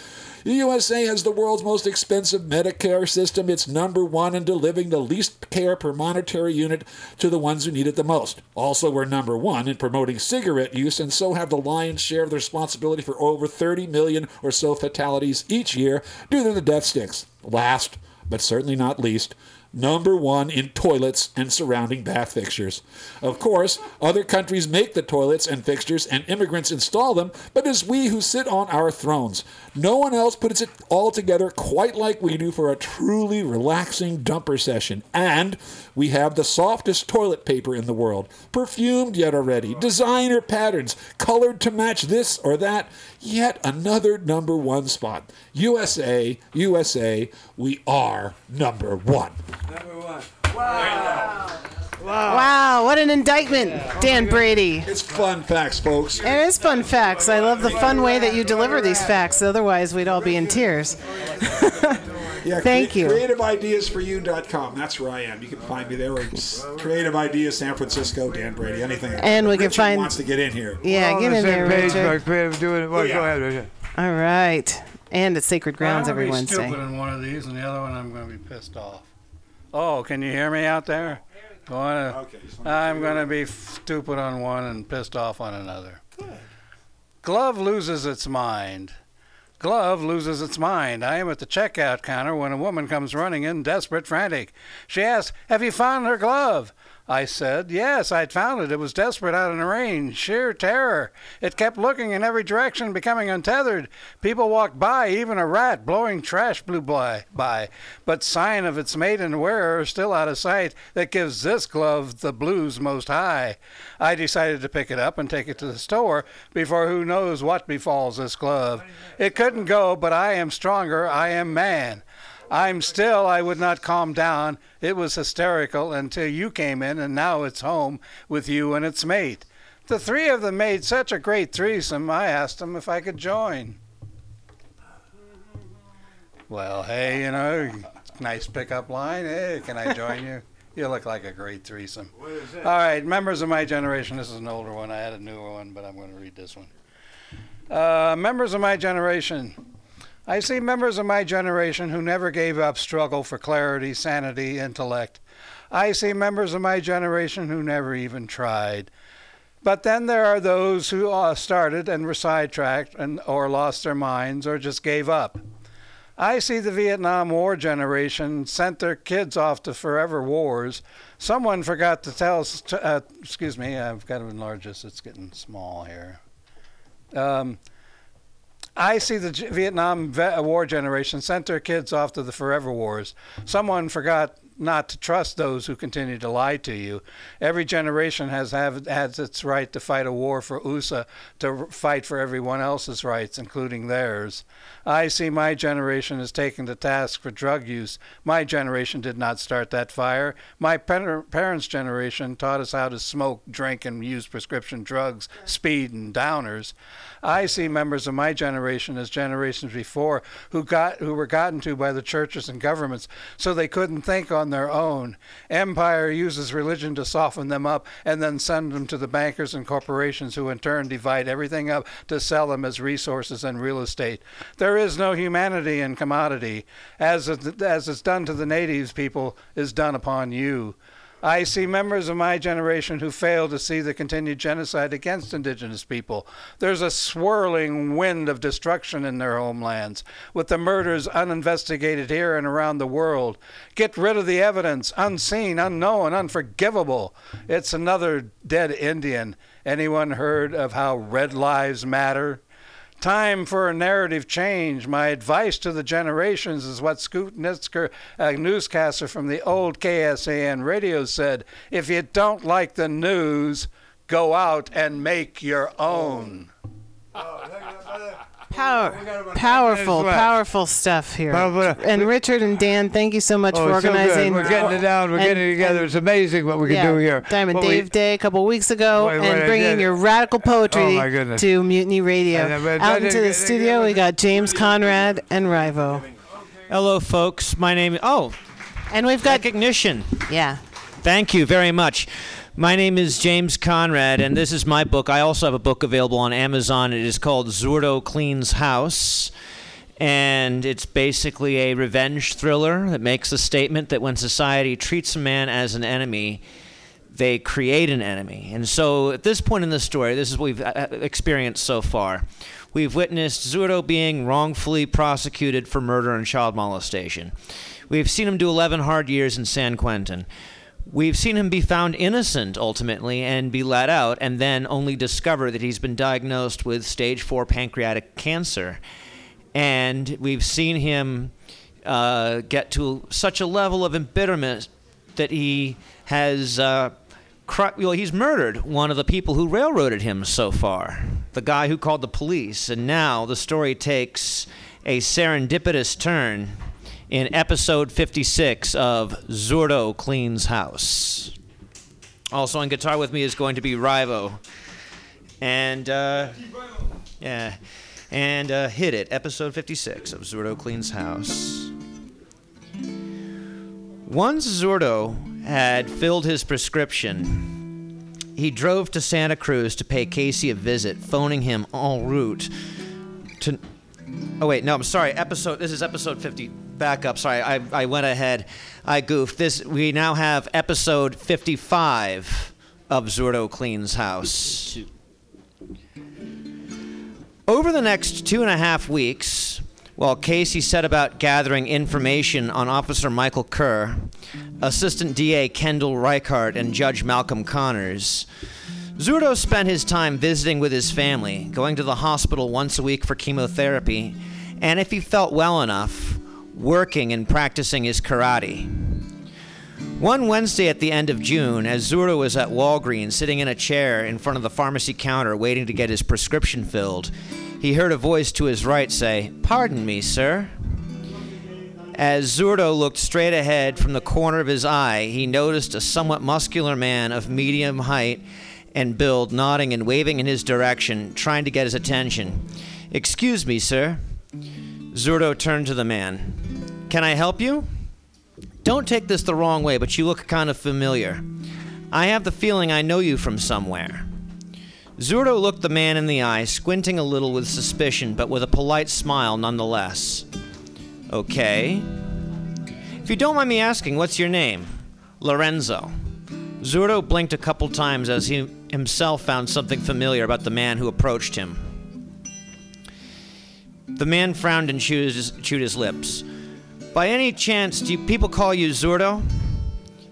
The USA has the world's most expensive Medicare system. It's number one in delivering the least care per monetary unit to the ones who need it the most. Also, we're number one in promoting cigarette use and so have the lion's share of the responsibility for over 30 million or so fatalities each year due to the death sticks. Last, but certainly not least, number one in toilets and surrounding bath fixtures. Of course, other countries make the toilets and fixtures and immigrants install them, but it's we who sit on our thrones. No one else puts it all together quite like we do for a truly relaxing dumper session. And we have the softest toilet paper in the world, perfumed yet already, designer patterns, colored to match this or that. Yet another number one spot. USA, USA, we are number one. Number one. Wow, what an indictment, Dan Brady. It's fun facts, folks. It is fun facts. I love the fun way that you deliver these facts. Otherwise, we'd all be in tears. Yeah, Thank you. CreativeIdeasForYou.com. That's where I am. You can find me there. Or Creative Ideas, San Francisco, Dan Brady, anything. And we can Richard find- wants to get in here. Yeah, on get the in same there, page Richard. by creative doing it. Well, yeah. Go ahead, Richard. All right. And it's Sacred Grounds I'm every gonna be Wednesday. stupid in one of these, and the other one I'm going to be pissed off. Oh, can you hear me out there? Wanna- I'm going to be stupid on one and pissed off on another. Glove loses its mind. Glove loses its mind. I am at the checkout counter when a woman comes running in, desperate, frantic. She asks, Have you found her glove? I said, Yes, I'd found it. It was desperate out in the rain, sheer terror. It kept looking in every direction, becoming untethered. People walked by, even a rat blowing trash blew by. by. But sign of its mate and wearer still out of sight that gives this glove the blues most high. I decided to pick it up and take it to the store before who knows what befalls this glove. It couldn't go, but I am stronger. I am man. I'm still, I would not calm down. It was hysterical until you came in, and now it's home with you and its mate. The three of them made such a great threesome, I asked them if I could join. Well, hey, you know, nice pickup line. Hey, can I join you? You look like a great threesome. What is All right, members of my generation. This is an older one. I had a newer one, but I'm going to read this one. Uh, members of my generation. I see members of my generation who never gave up struggle for clarity, sanity, intellect. I see members of my generation who never even tried. But then there are those who uh, started and were sidetracked and or lost their minds or just gave up. I see the Vietnam War generation sent their kids off to forever wars. Someone forgot to tell us. Uh, excuse me, I've got to enlarge this. It's getting small here. Um, I see the Vietnam uh, War generation sent their kids off to the forever wars. Someone forgot not to trust those who continue to lie to you. Every generation has have, has its right to fight a war for USA, to fight for everyone else's rights, including theirs. I see my generation is taking the task for drug use. My generation did not start that fire. My parents' generation taught us how to smoke, drink, and use prescription drugs, speed, and downers. I see members of my generation as generations before who got who were gotten to by the churches and governments so they couldn't think on their own. Empire uses religion to soften them up and then send them to the bankers and corporations who in turn divide everything up to sell them as resources and real estate. There is no humanity in commodity. As it, as it's done to the natives people is done upon you. I see members of my generation who fail to see the continued genocide against indigenous people. There's a swirling wind of destruction in their homelands, with the murders uninvestigated here and around the world. Get rid of the evidence, unseen, unknown, unforgivable. It's another dead Indian. Anyone heard of how red lives matter? Time for a narrative change. My advice to the generations is what Scoop Nisker, a newscaster from the old KSAN radio, said If you don't like the news, go out and make your own. Power, powerful, minutes powerful stuff here. Powerful. And Richard and Dan, thank you so much Oh, for it's so organizing. We're getting it down. We're and- getting it together. and- it's amazing what we can yeah, do here. Diamond What we- Dave Day a couple weeks ago, Wait, wait, and I bringing your radical poetry Oh, to Mutiny Radio. And uh, then- Out into the studio, we got James Conrad and Rivo. Hello, folks. My name is. Oh, and we've got recognition. Yeah. Thank you very much. My name is James Conrad, and this is my book. I also have a book available on Amazon. It is called Zurdo Cleans House. And it's basically a revenge thriller that makes the statement that when society treats a man as an enemy, they create an enemy. And so at this point in the story, this is what we've uh, experienced so far. We've witnessed Zurdo being wrongfully prosecuted for murder and child molestation. We've seen him do 11 hard years in San Quentin. We've seen him be found innocent ultimately and be let out, and then only discover that he's been diagnosed with stage four pancreatic cancer. And we've seen him uh, get to such a level of embitterment that he has. Uh, well, he's murdered one of the people who railroaded him so far, the guy who called the police. And now the story takes a serendipitous turn in episode 56 of Zurdo Cleans House. Also on guitar with me is going to be Rivo. And, uh, yeah. And uh, Hit It, episode 56 of Zurdo Cleans House. Once Zurdo had filled his prescription, he drove to Santa Cruz to pay Casey a visit, phoning him en route to. Oh, wait, no, I'm sorry. Episode. This is episode 50. Back up. Sorry, I, I went ahead. I goofed. This. We now have episode 55 of Zurdo Cleans House. Over the next two and a half weeks, while Casey set about gathering information on Officer Michael Kerr, Assistant DA Kendall Reichart, and Judge Malcolm Connors, Zurdo spent his time visiting with his family, going to the hospital once a week for chemotherapy, and if he felt well enough, working and practicing his karate. One Wednesday at the end of June, as Zurdo was at Walgreens sitting in a chair in front of the pharmacy counter waiting to get his prescription filled, he heard a voice to his right say, Pardon me, sir. As Zurdo looked straight ahead from the corner of his eye, he noticed a somewhat muscular man of medium height and build nodding and waving in his direction, trying to get his attention. Excuse me, sir. Zurdo turned to the man. Can I help you? Don't take this the wrong way, but you look kind of familiar. I have the feeling I know you from somewhere. Zurdo looked the man in the eye, squinting a little with suspicion, but with a polite smile nonetheless. Okay. If you don't mind me asking, what's your name? Lorenzo. Zurdo blinked a couple times as he himself found something familiar about the man who approached him. The man frowned and chewed his, chewed his lips. By any chance, do people call you Zurdo?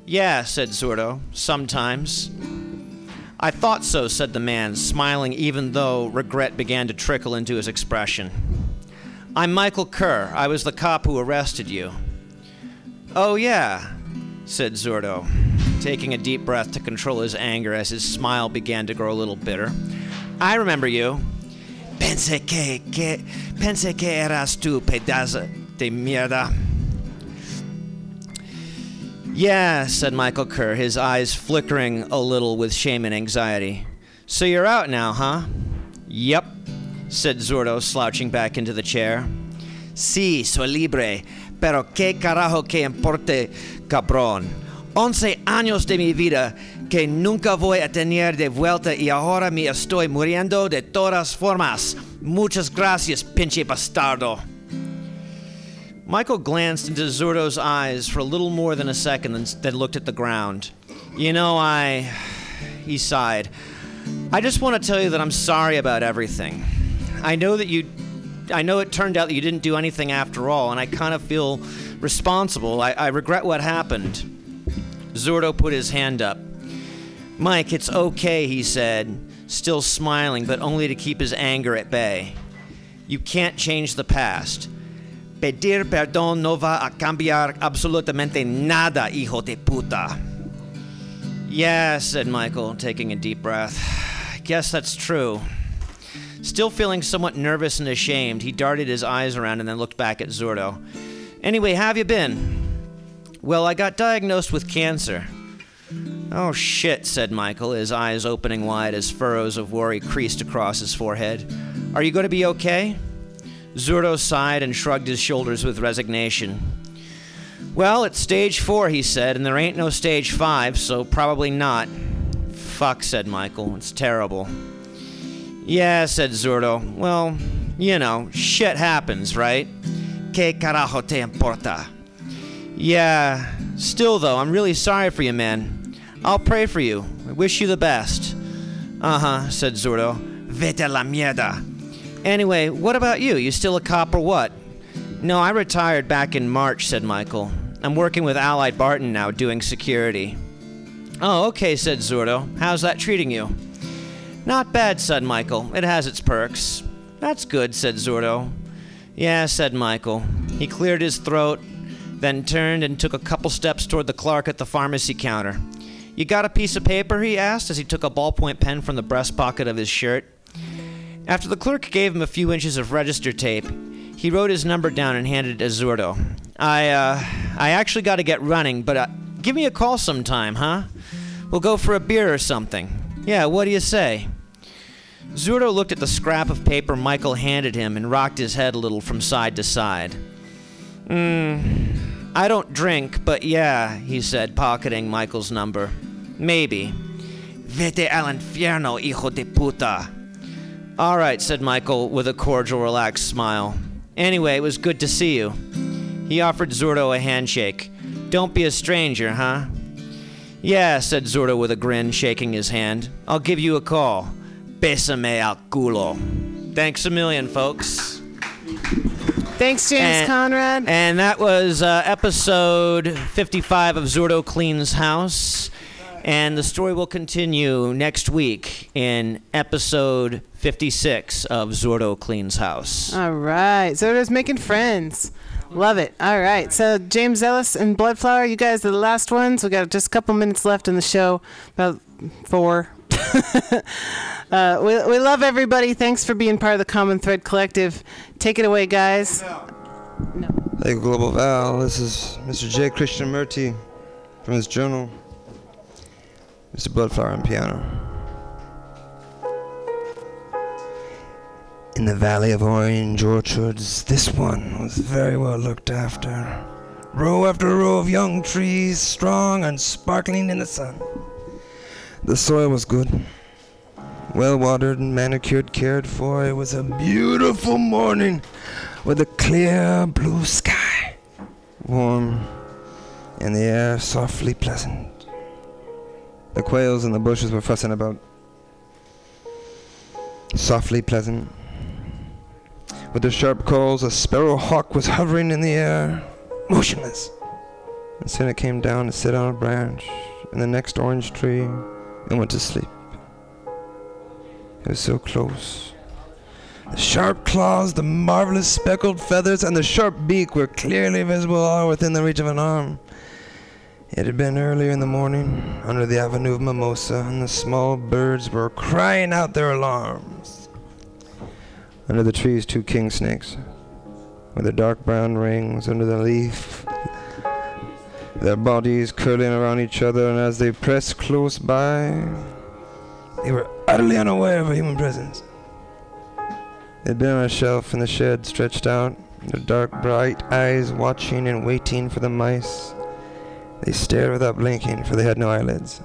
Yeah, said Zurdo. Sometimes. I thought so, said the man, smiling even though regret began to trickle into his expression. I'm Michael Kerr. I was the cop who arrested you. Oh, yeah, said Zurdo, taking a deep breath to control his anger as his smile began to grow a little bitter. I remember you. Pensé que, que, pensé que eras tú, pedazo de mierda. Yeah, said Michael Kerr, his eyes flickering a little with shame and anxiety. So you're out now, huh? Yep, said Zurdo, slouching back into the chair. Sí, soy libre, pero qué carajo que importe, cabrón. Once años de mi vida que nunca voy a tener de vuelta y ahora me estoy muriendo de todas formas. Muchas gracias, pinche bastardo. Michael glanced into Zurdo's eyes for a little more than a second, then, looked at the ground. You know, I. He sighed. I just want to tell you that I'm sorry about everything. I know that you. I know it turned out that you didn't do anything after all, and I kind of feel responsible. I, I regret what happened. Zurdo put his hand up. Mike, it's okay, he said, still smiling, but only to keep his anger at bay. You can't change the past. Pedir perdón no va a cambiar absolutamente nada, hijo de puta. Yeah, said Michael, taking a deep breath. I Guess that's true. Still feeling somewhat nervous and ashamed, he darted his eyes around and then looked back at Zurdo. Anyway, have you been? Well, I got diagnosed with cancer. Oh shit, said Michael, his eyes opening wide as furrows of worry creased across his forehead. Are you going to be okay? Zurdo sighed and shrugged his shoulders with resignation. Well, it's stage four, he said, and there ain't no stage five, so probably not. Fuck, said Michael. It's terrible. Yeah, said Zurdo. Well, you know, shit happens, right? Que carajo te importa? Yeah, still though, I'm really sorry for you, man. I'll pray for you. I wish you the best. Uh huh, said Zurdo. Vete la mierda. Anyway, what about you? You still a cop or what? No, I retired back in March, said Michael. I'm working with AlliedBarton now, doing security. Oh, okay, said Zurdo. How's that treating you? Not bad, said Michael. It has its perks. That's good, said Zurdo. Yeah, said Michael. He cleared his throat, then turned and took a couple steps toward the clerk at the pharmacy counter. You got a piece of paper? he asked as he took a ballpoint pen from the breast pocket of his shirt. After the clerk gave him a few inches of register tape, he wrote his number down and handed it to Zurdo. I, uh, I actually got to get running, but uh, give me a call sometime, huh? We'll go for a beer or something. Yeah, what do you say? Zurdo looked at the scrap of paper Michael handed him and rocked his head a little from side to side. Hmm, I don't drink, but yeah, he said, pocketing Michael's number. Maybe. Vete al infierno, hijo de puta. All right, said Michael with a cordial, relaxed smile. Anyway, it was good to see you. He offered Zurdo a handshake. Don't be a stranger, huh? Yeah, said Zurdo with a grin, shaking his hand. I'll give you a call. Bésame al culo. Thanks a million, folks. Thanks, James And- Conrad. And that was uh, episode 55 of Zurdo Cleans House. And the story will continue next week in episode 56 of Zurdo Cleans House. All right. Zurdo's making friends. Love it. All right. So James Ellis and Bloodflower, you guys are the last ones. We got just a couple minutes left in the show, about four. uh, we, we love everybody. Thanks for being part of the Common Thread Collective. Take it away, guys. No. Hey, Global Val, this is Mr. J. Krishnamurti from his journal. Mr. Bloodflower on piano. In the valley of orange orchards, this one was very well looked after. Row after row of young trees, strong and sparkling in the sun. The soil was good, well watered and manicured, cared for. It was a beautiful morning with a clear blue sky, warm, and the air softly pleasant. The quails in the bushes were fussing about. Softly pleasant. With their sharp calls, a sparrow hawk was hovering in the air, motionless. And soon it came down to sit on a branch in the next orange tree and went to sleep. It was so close. The sharp claws, the marvelous speckled feathers, and the sharp beak were clearly visible all within the reach of an arm. It had been earlier in the morning, under the avenue of mimosa, and the small birds were crying out their alarms. Under the trees, two king snakes, with their dark brown rings under the leaf, their bodies curling around each other, and as they pressed close by, they were utterly unaware of a human presence. They'd been on a shelf in the shed, stretched out, their dark, bright eyes watching and waiting for the mice. They stared without blinking, for they had no eyelids.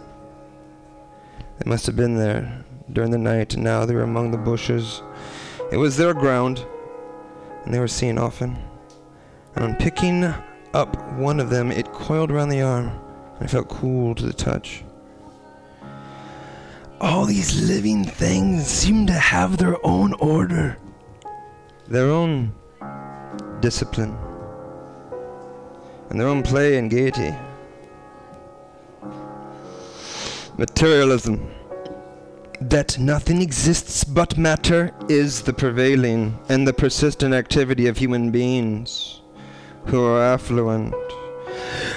They must have been there during the night, and now they were among the bushes. It was their ground, and they were seen often. And on picking up one of them, it coiled around the arm, and it felt cool to the touch. All these living things seem to have their own order, their own discipline, and their own play and gaiety. Materialism. That nothing exists but matter is the prevailing and the persistent activity of human beings who are affluent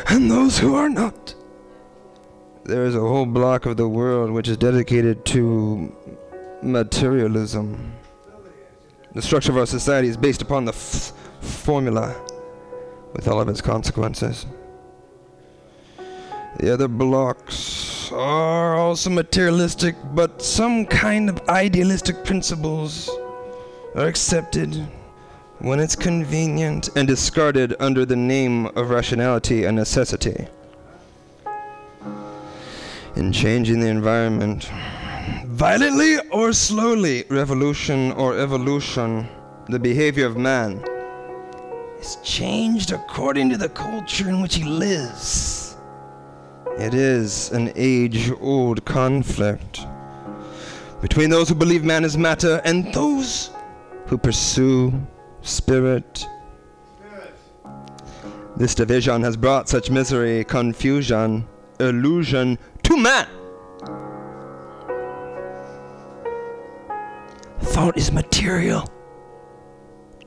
and those who are not. There is a whole block of the world which is dedicated to materialism. The structure of our society is based upon the f- formula with all of its consequences. The other blocks are also materialistic, but some kind of idealistic principles are accepted when it's convenient and discarded under the name of rationality and necessity. in changing the environment. Violently or slowly, revolution or evolution, the behavior of man is changed according to the culture in which he lives. It is an age old conflict between those who believe man is matter and those who pursue spirit. This division has brought such misery, confusion, illusion to man. Thought is material,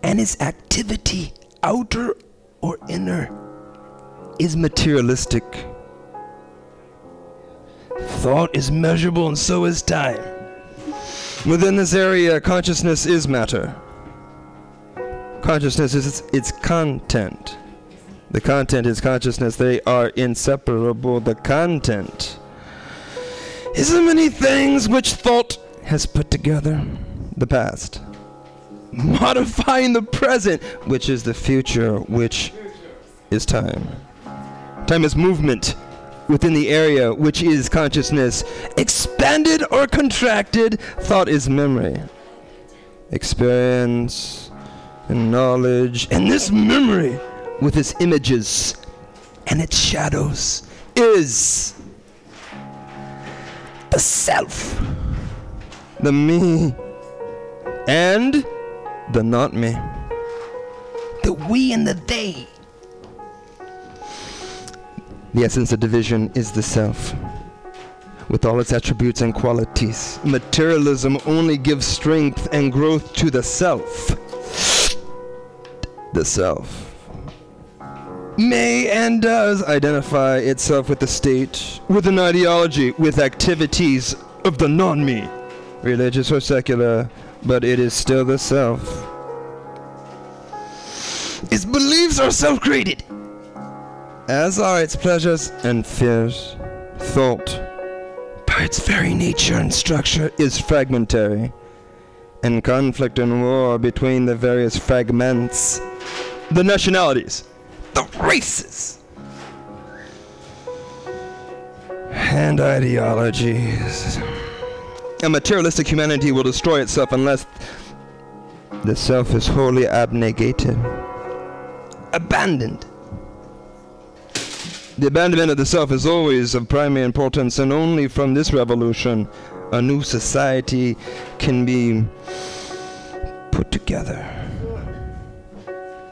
and its activity, outer or inner, is materialistic. Thought is measurable, and so is time. Within this area, consciousness is matter. Consciousness is its, its content. The content is consciousness. They are inseparable. The content is the many things which thought has put together. The past. Modifying the present, which is the future, which is time. Time is movement within the area which is consciousness. Expanded or contracted, thought is memory. Experience and knowledge, and this memory with its images and its shadows is the self, the me, and the not me, the we and the they. The essence of division is the self, with all its attributes and qualities. Materialism only gives strength and growth to the self. The self may and does identify itself with the state, with an ideology, with activities of the non me, religious or secular, but it is still the self. Its beliefs are self created, as are its pleasures and fears. Thought, by its very nature and structure, is fragmentary, and conflict and war between the various fragments, the nationalities, the races, and ideologies. A materialistic humanity will destroy itself unless the self is wholly abnegated, abandoned. The abandonment of the self is always of primary importance, and only from this revolution a new society can be put together.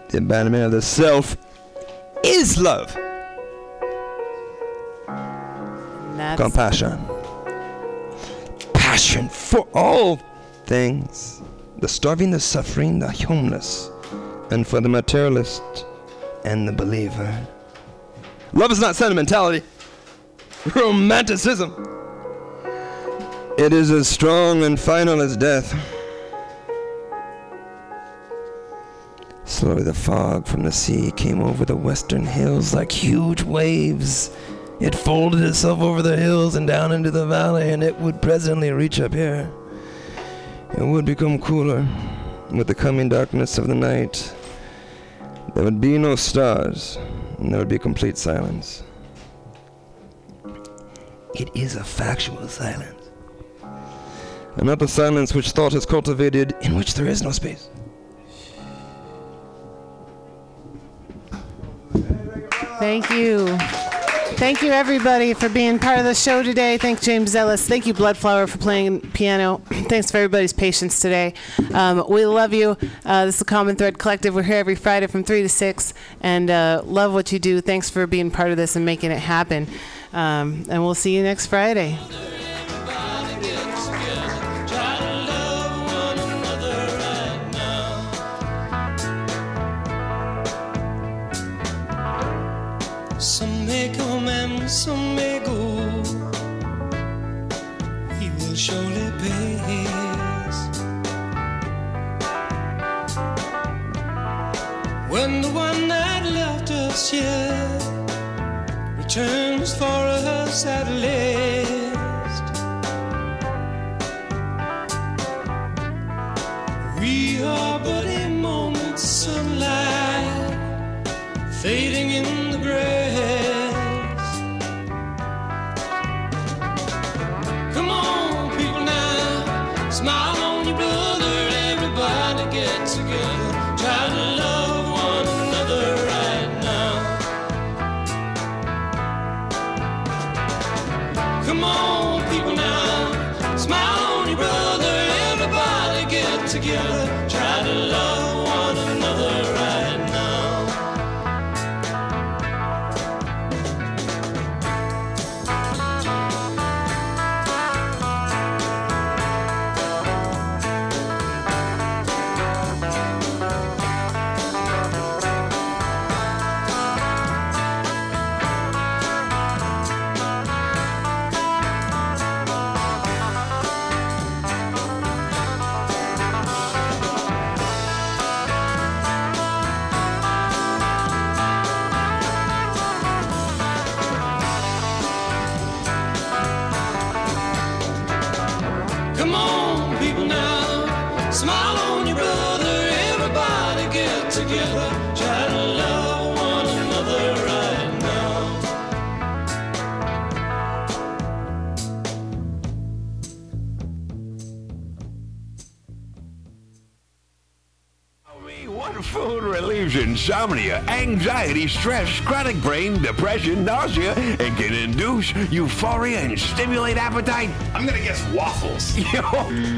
The abandonment of the self is love, That's compassion, passion for all things the starving, the suffering, the homeless, and for the materialist and the believer. Love is not sentimentality, romanticism. It is as strong and final as death. Slowly the fog from the sea came over the western hills like huge waves. It folded itself over the hills and down into the valley, and it would presently reach up here. It would become cooler with the coming darkness of the night. There would be no stars, and there would be complete silence. It is a factual silence, and not the silence which thought has cultivated, in which there is no space. Thank you. Thank you, everybody, for being part of the show today. Thank James Ellis. Thank you, Bloodflower, for playing piano. Thanks for everybody's patience today. Um, we love you. Uh, this is the Common Thread Collective. We're here every Friday from 3 to 6 and uh, love what you do. Thanks for being part of this and making it happen. Um, and we'll see you next Friday. Us here returns for us at last, insomnia, anxiety, stress, chronic brain, depression, nausea, and can induce euphoria and stimulate appetite? I'm gonna guess waffles. Yo,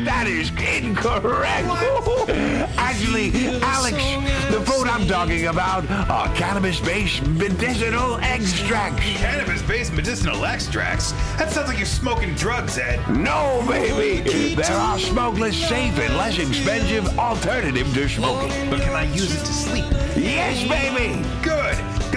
that is incorrect. Actually, Alex, the food I'm talking about are cannabis-based medicinal extracts. Cannabis-based medicinal extracts? That sounds like you're smoking drugs, Ed. No, baby. There are smokeless, safe, and less expensive alternative to smoking. But can I use it to sleep? Yes, baby. Good,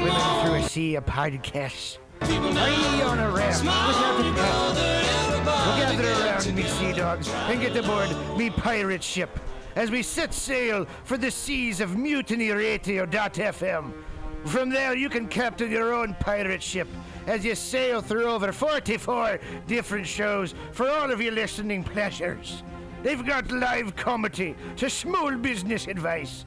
swimming through a sea of podcasts? You on a raft paddle? Well, gather around me, sea dogs, and get aboard me pirate ship as we set sail for the seas of MutinyRadio.fm. From there, you can captain your own pirate ship as you sail through over 44 different shows for all of your listening pleasures. They've got live comedy to small business advice,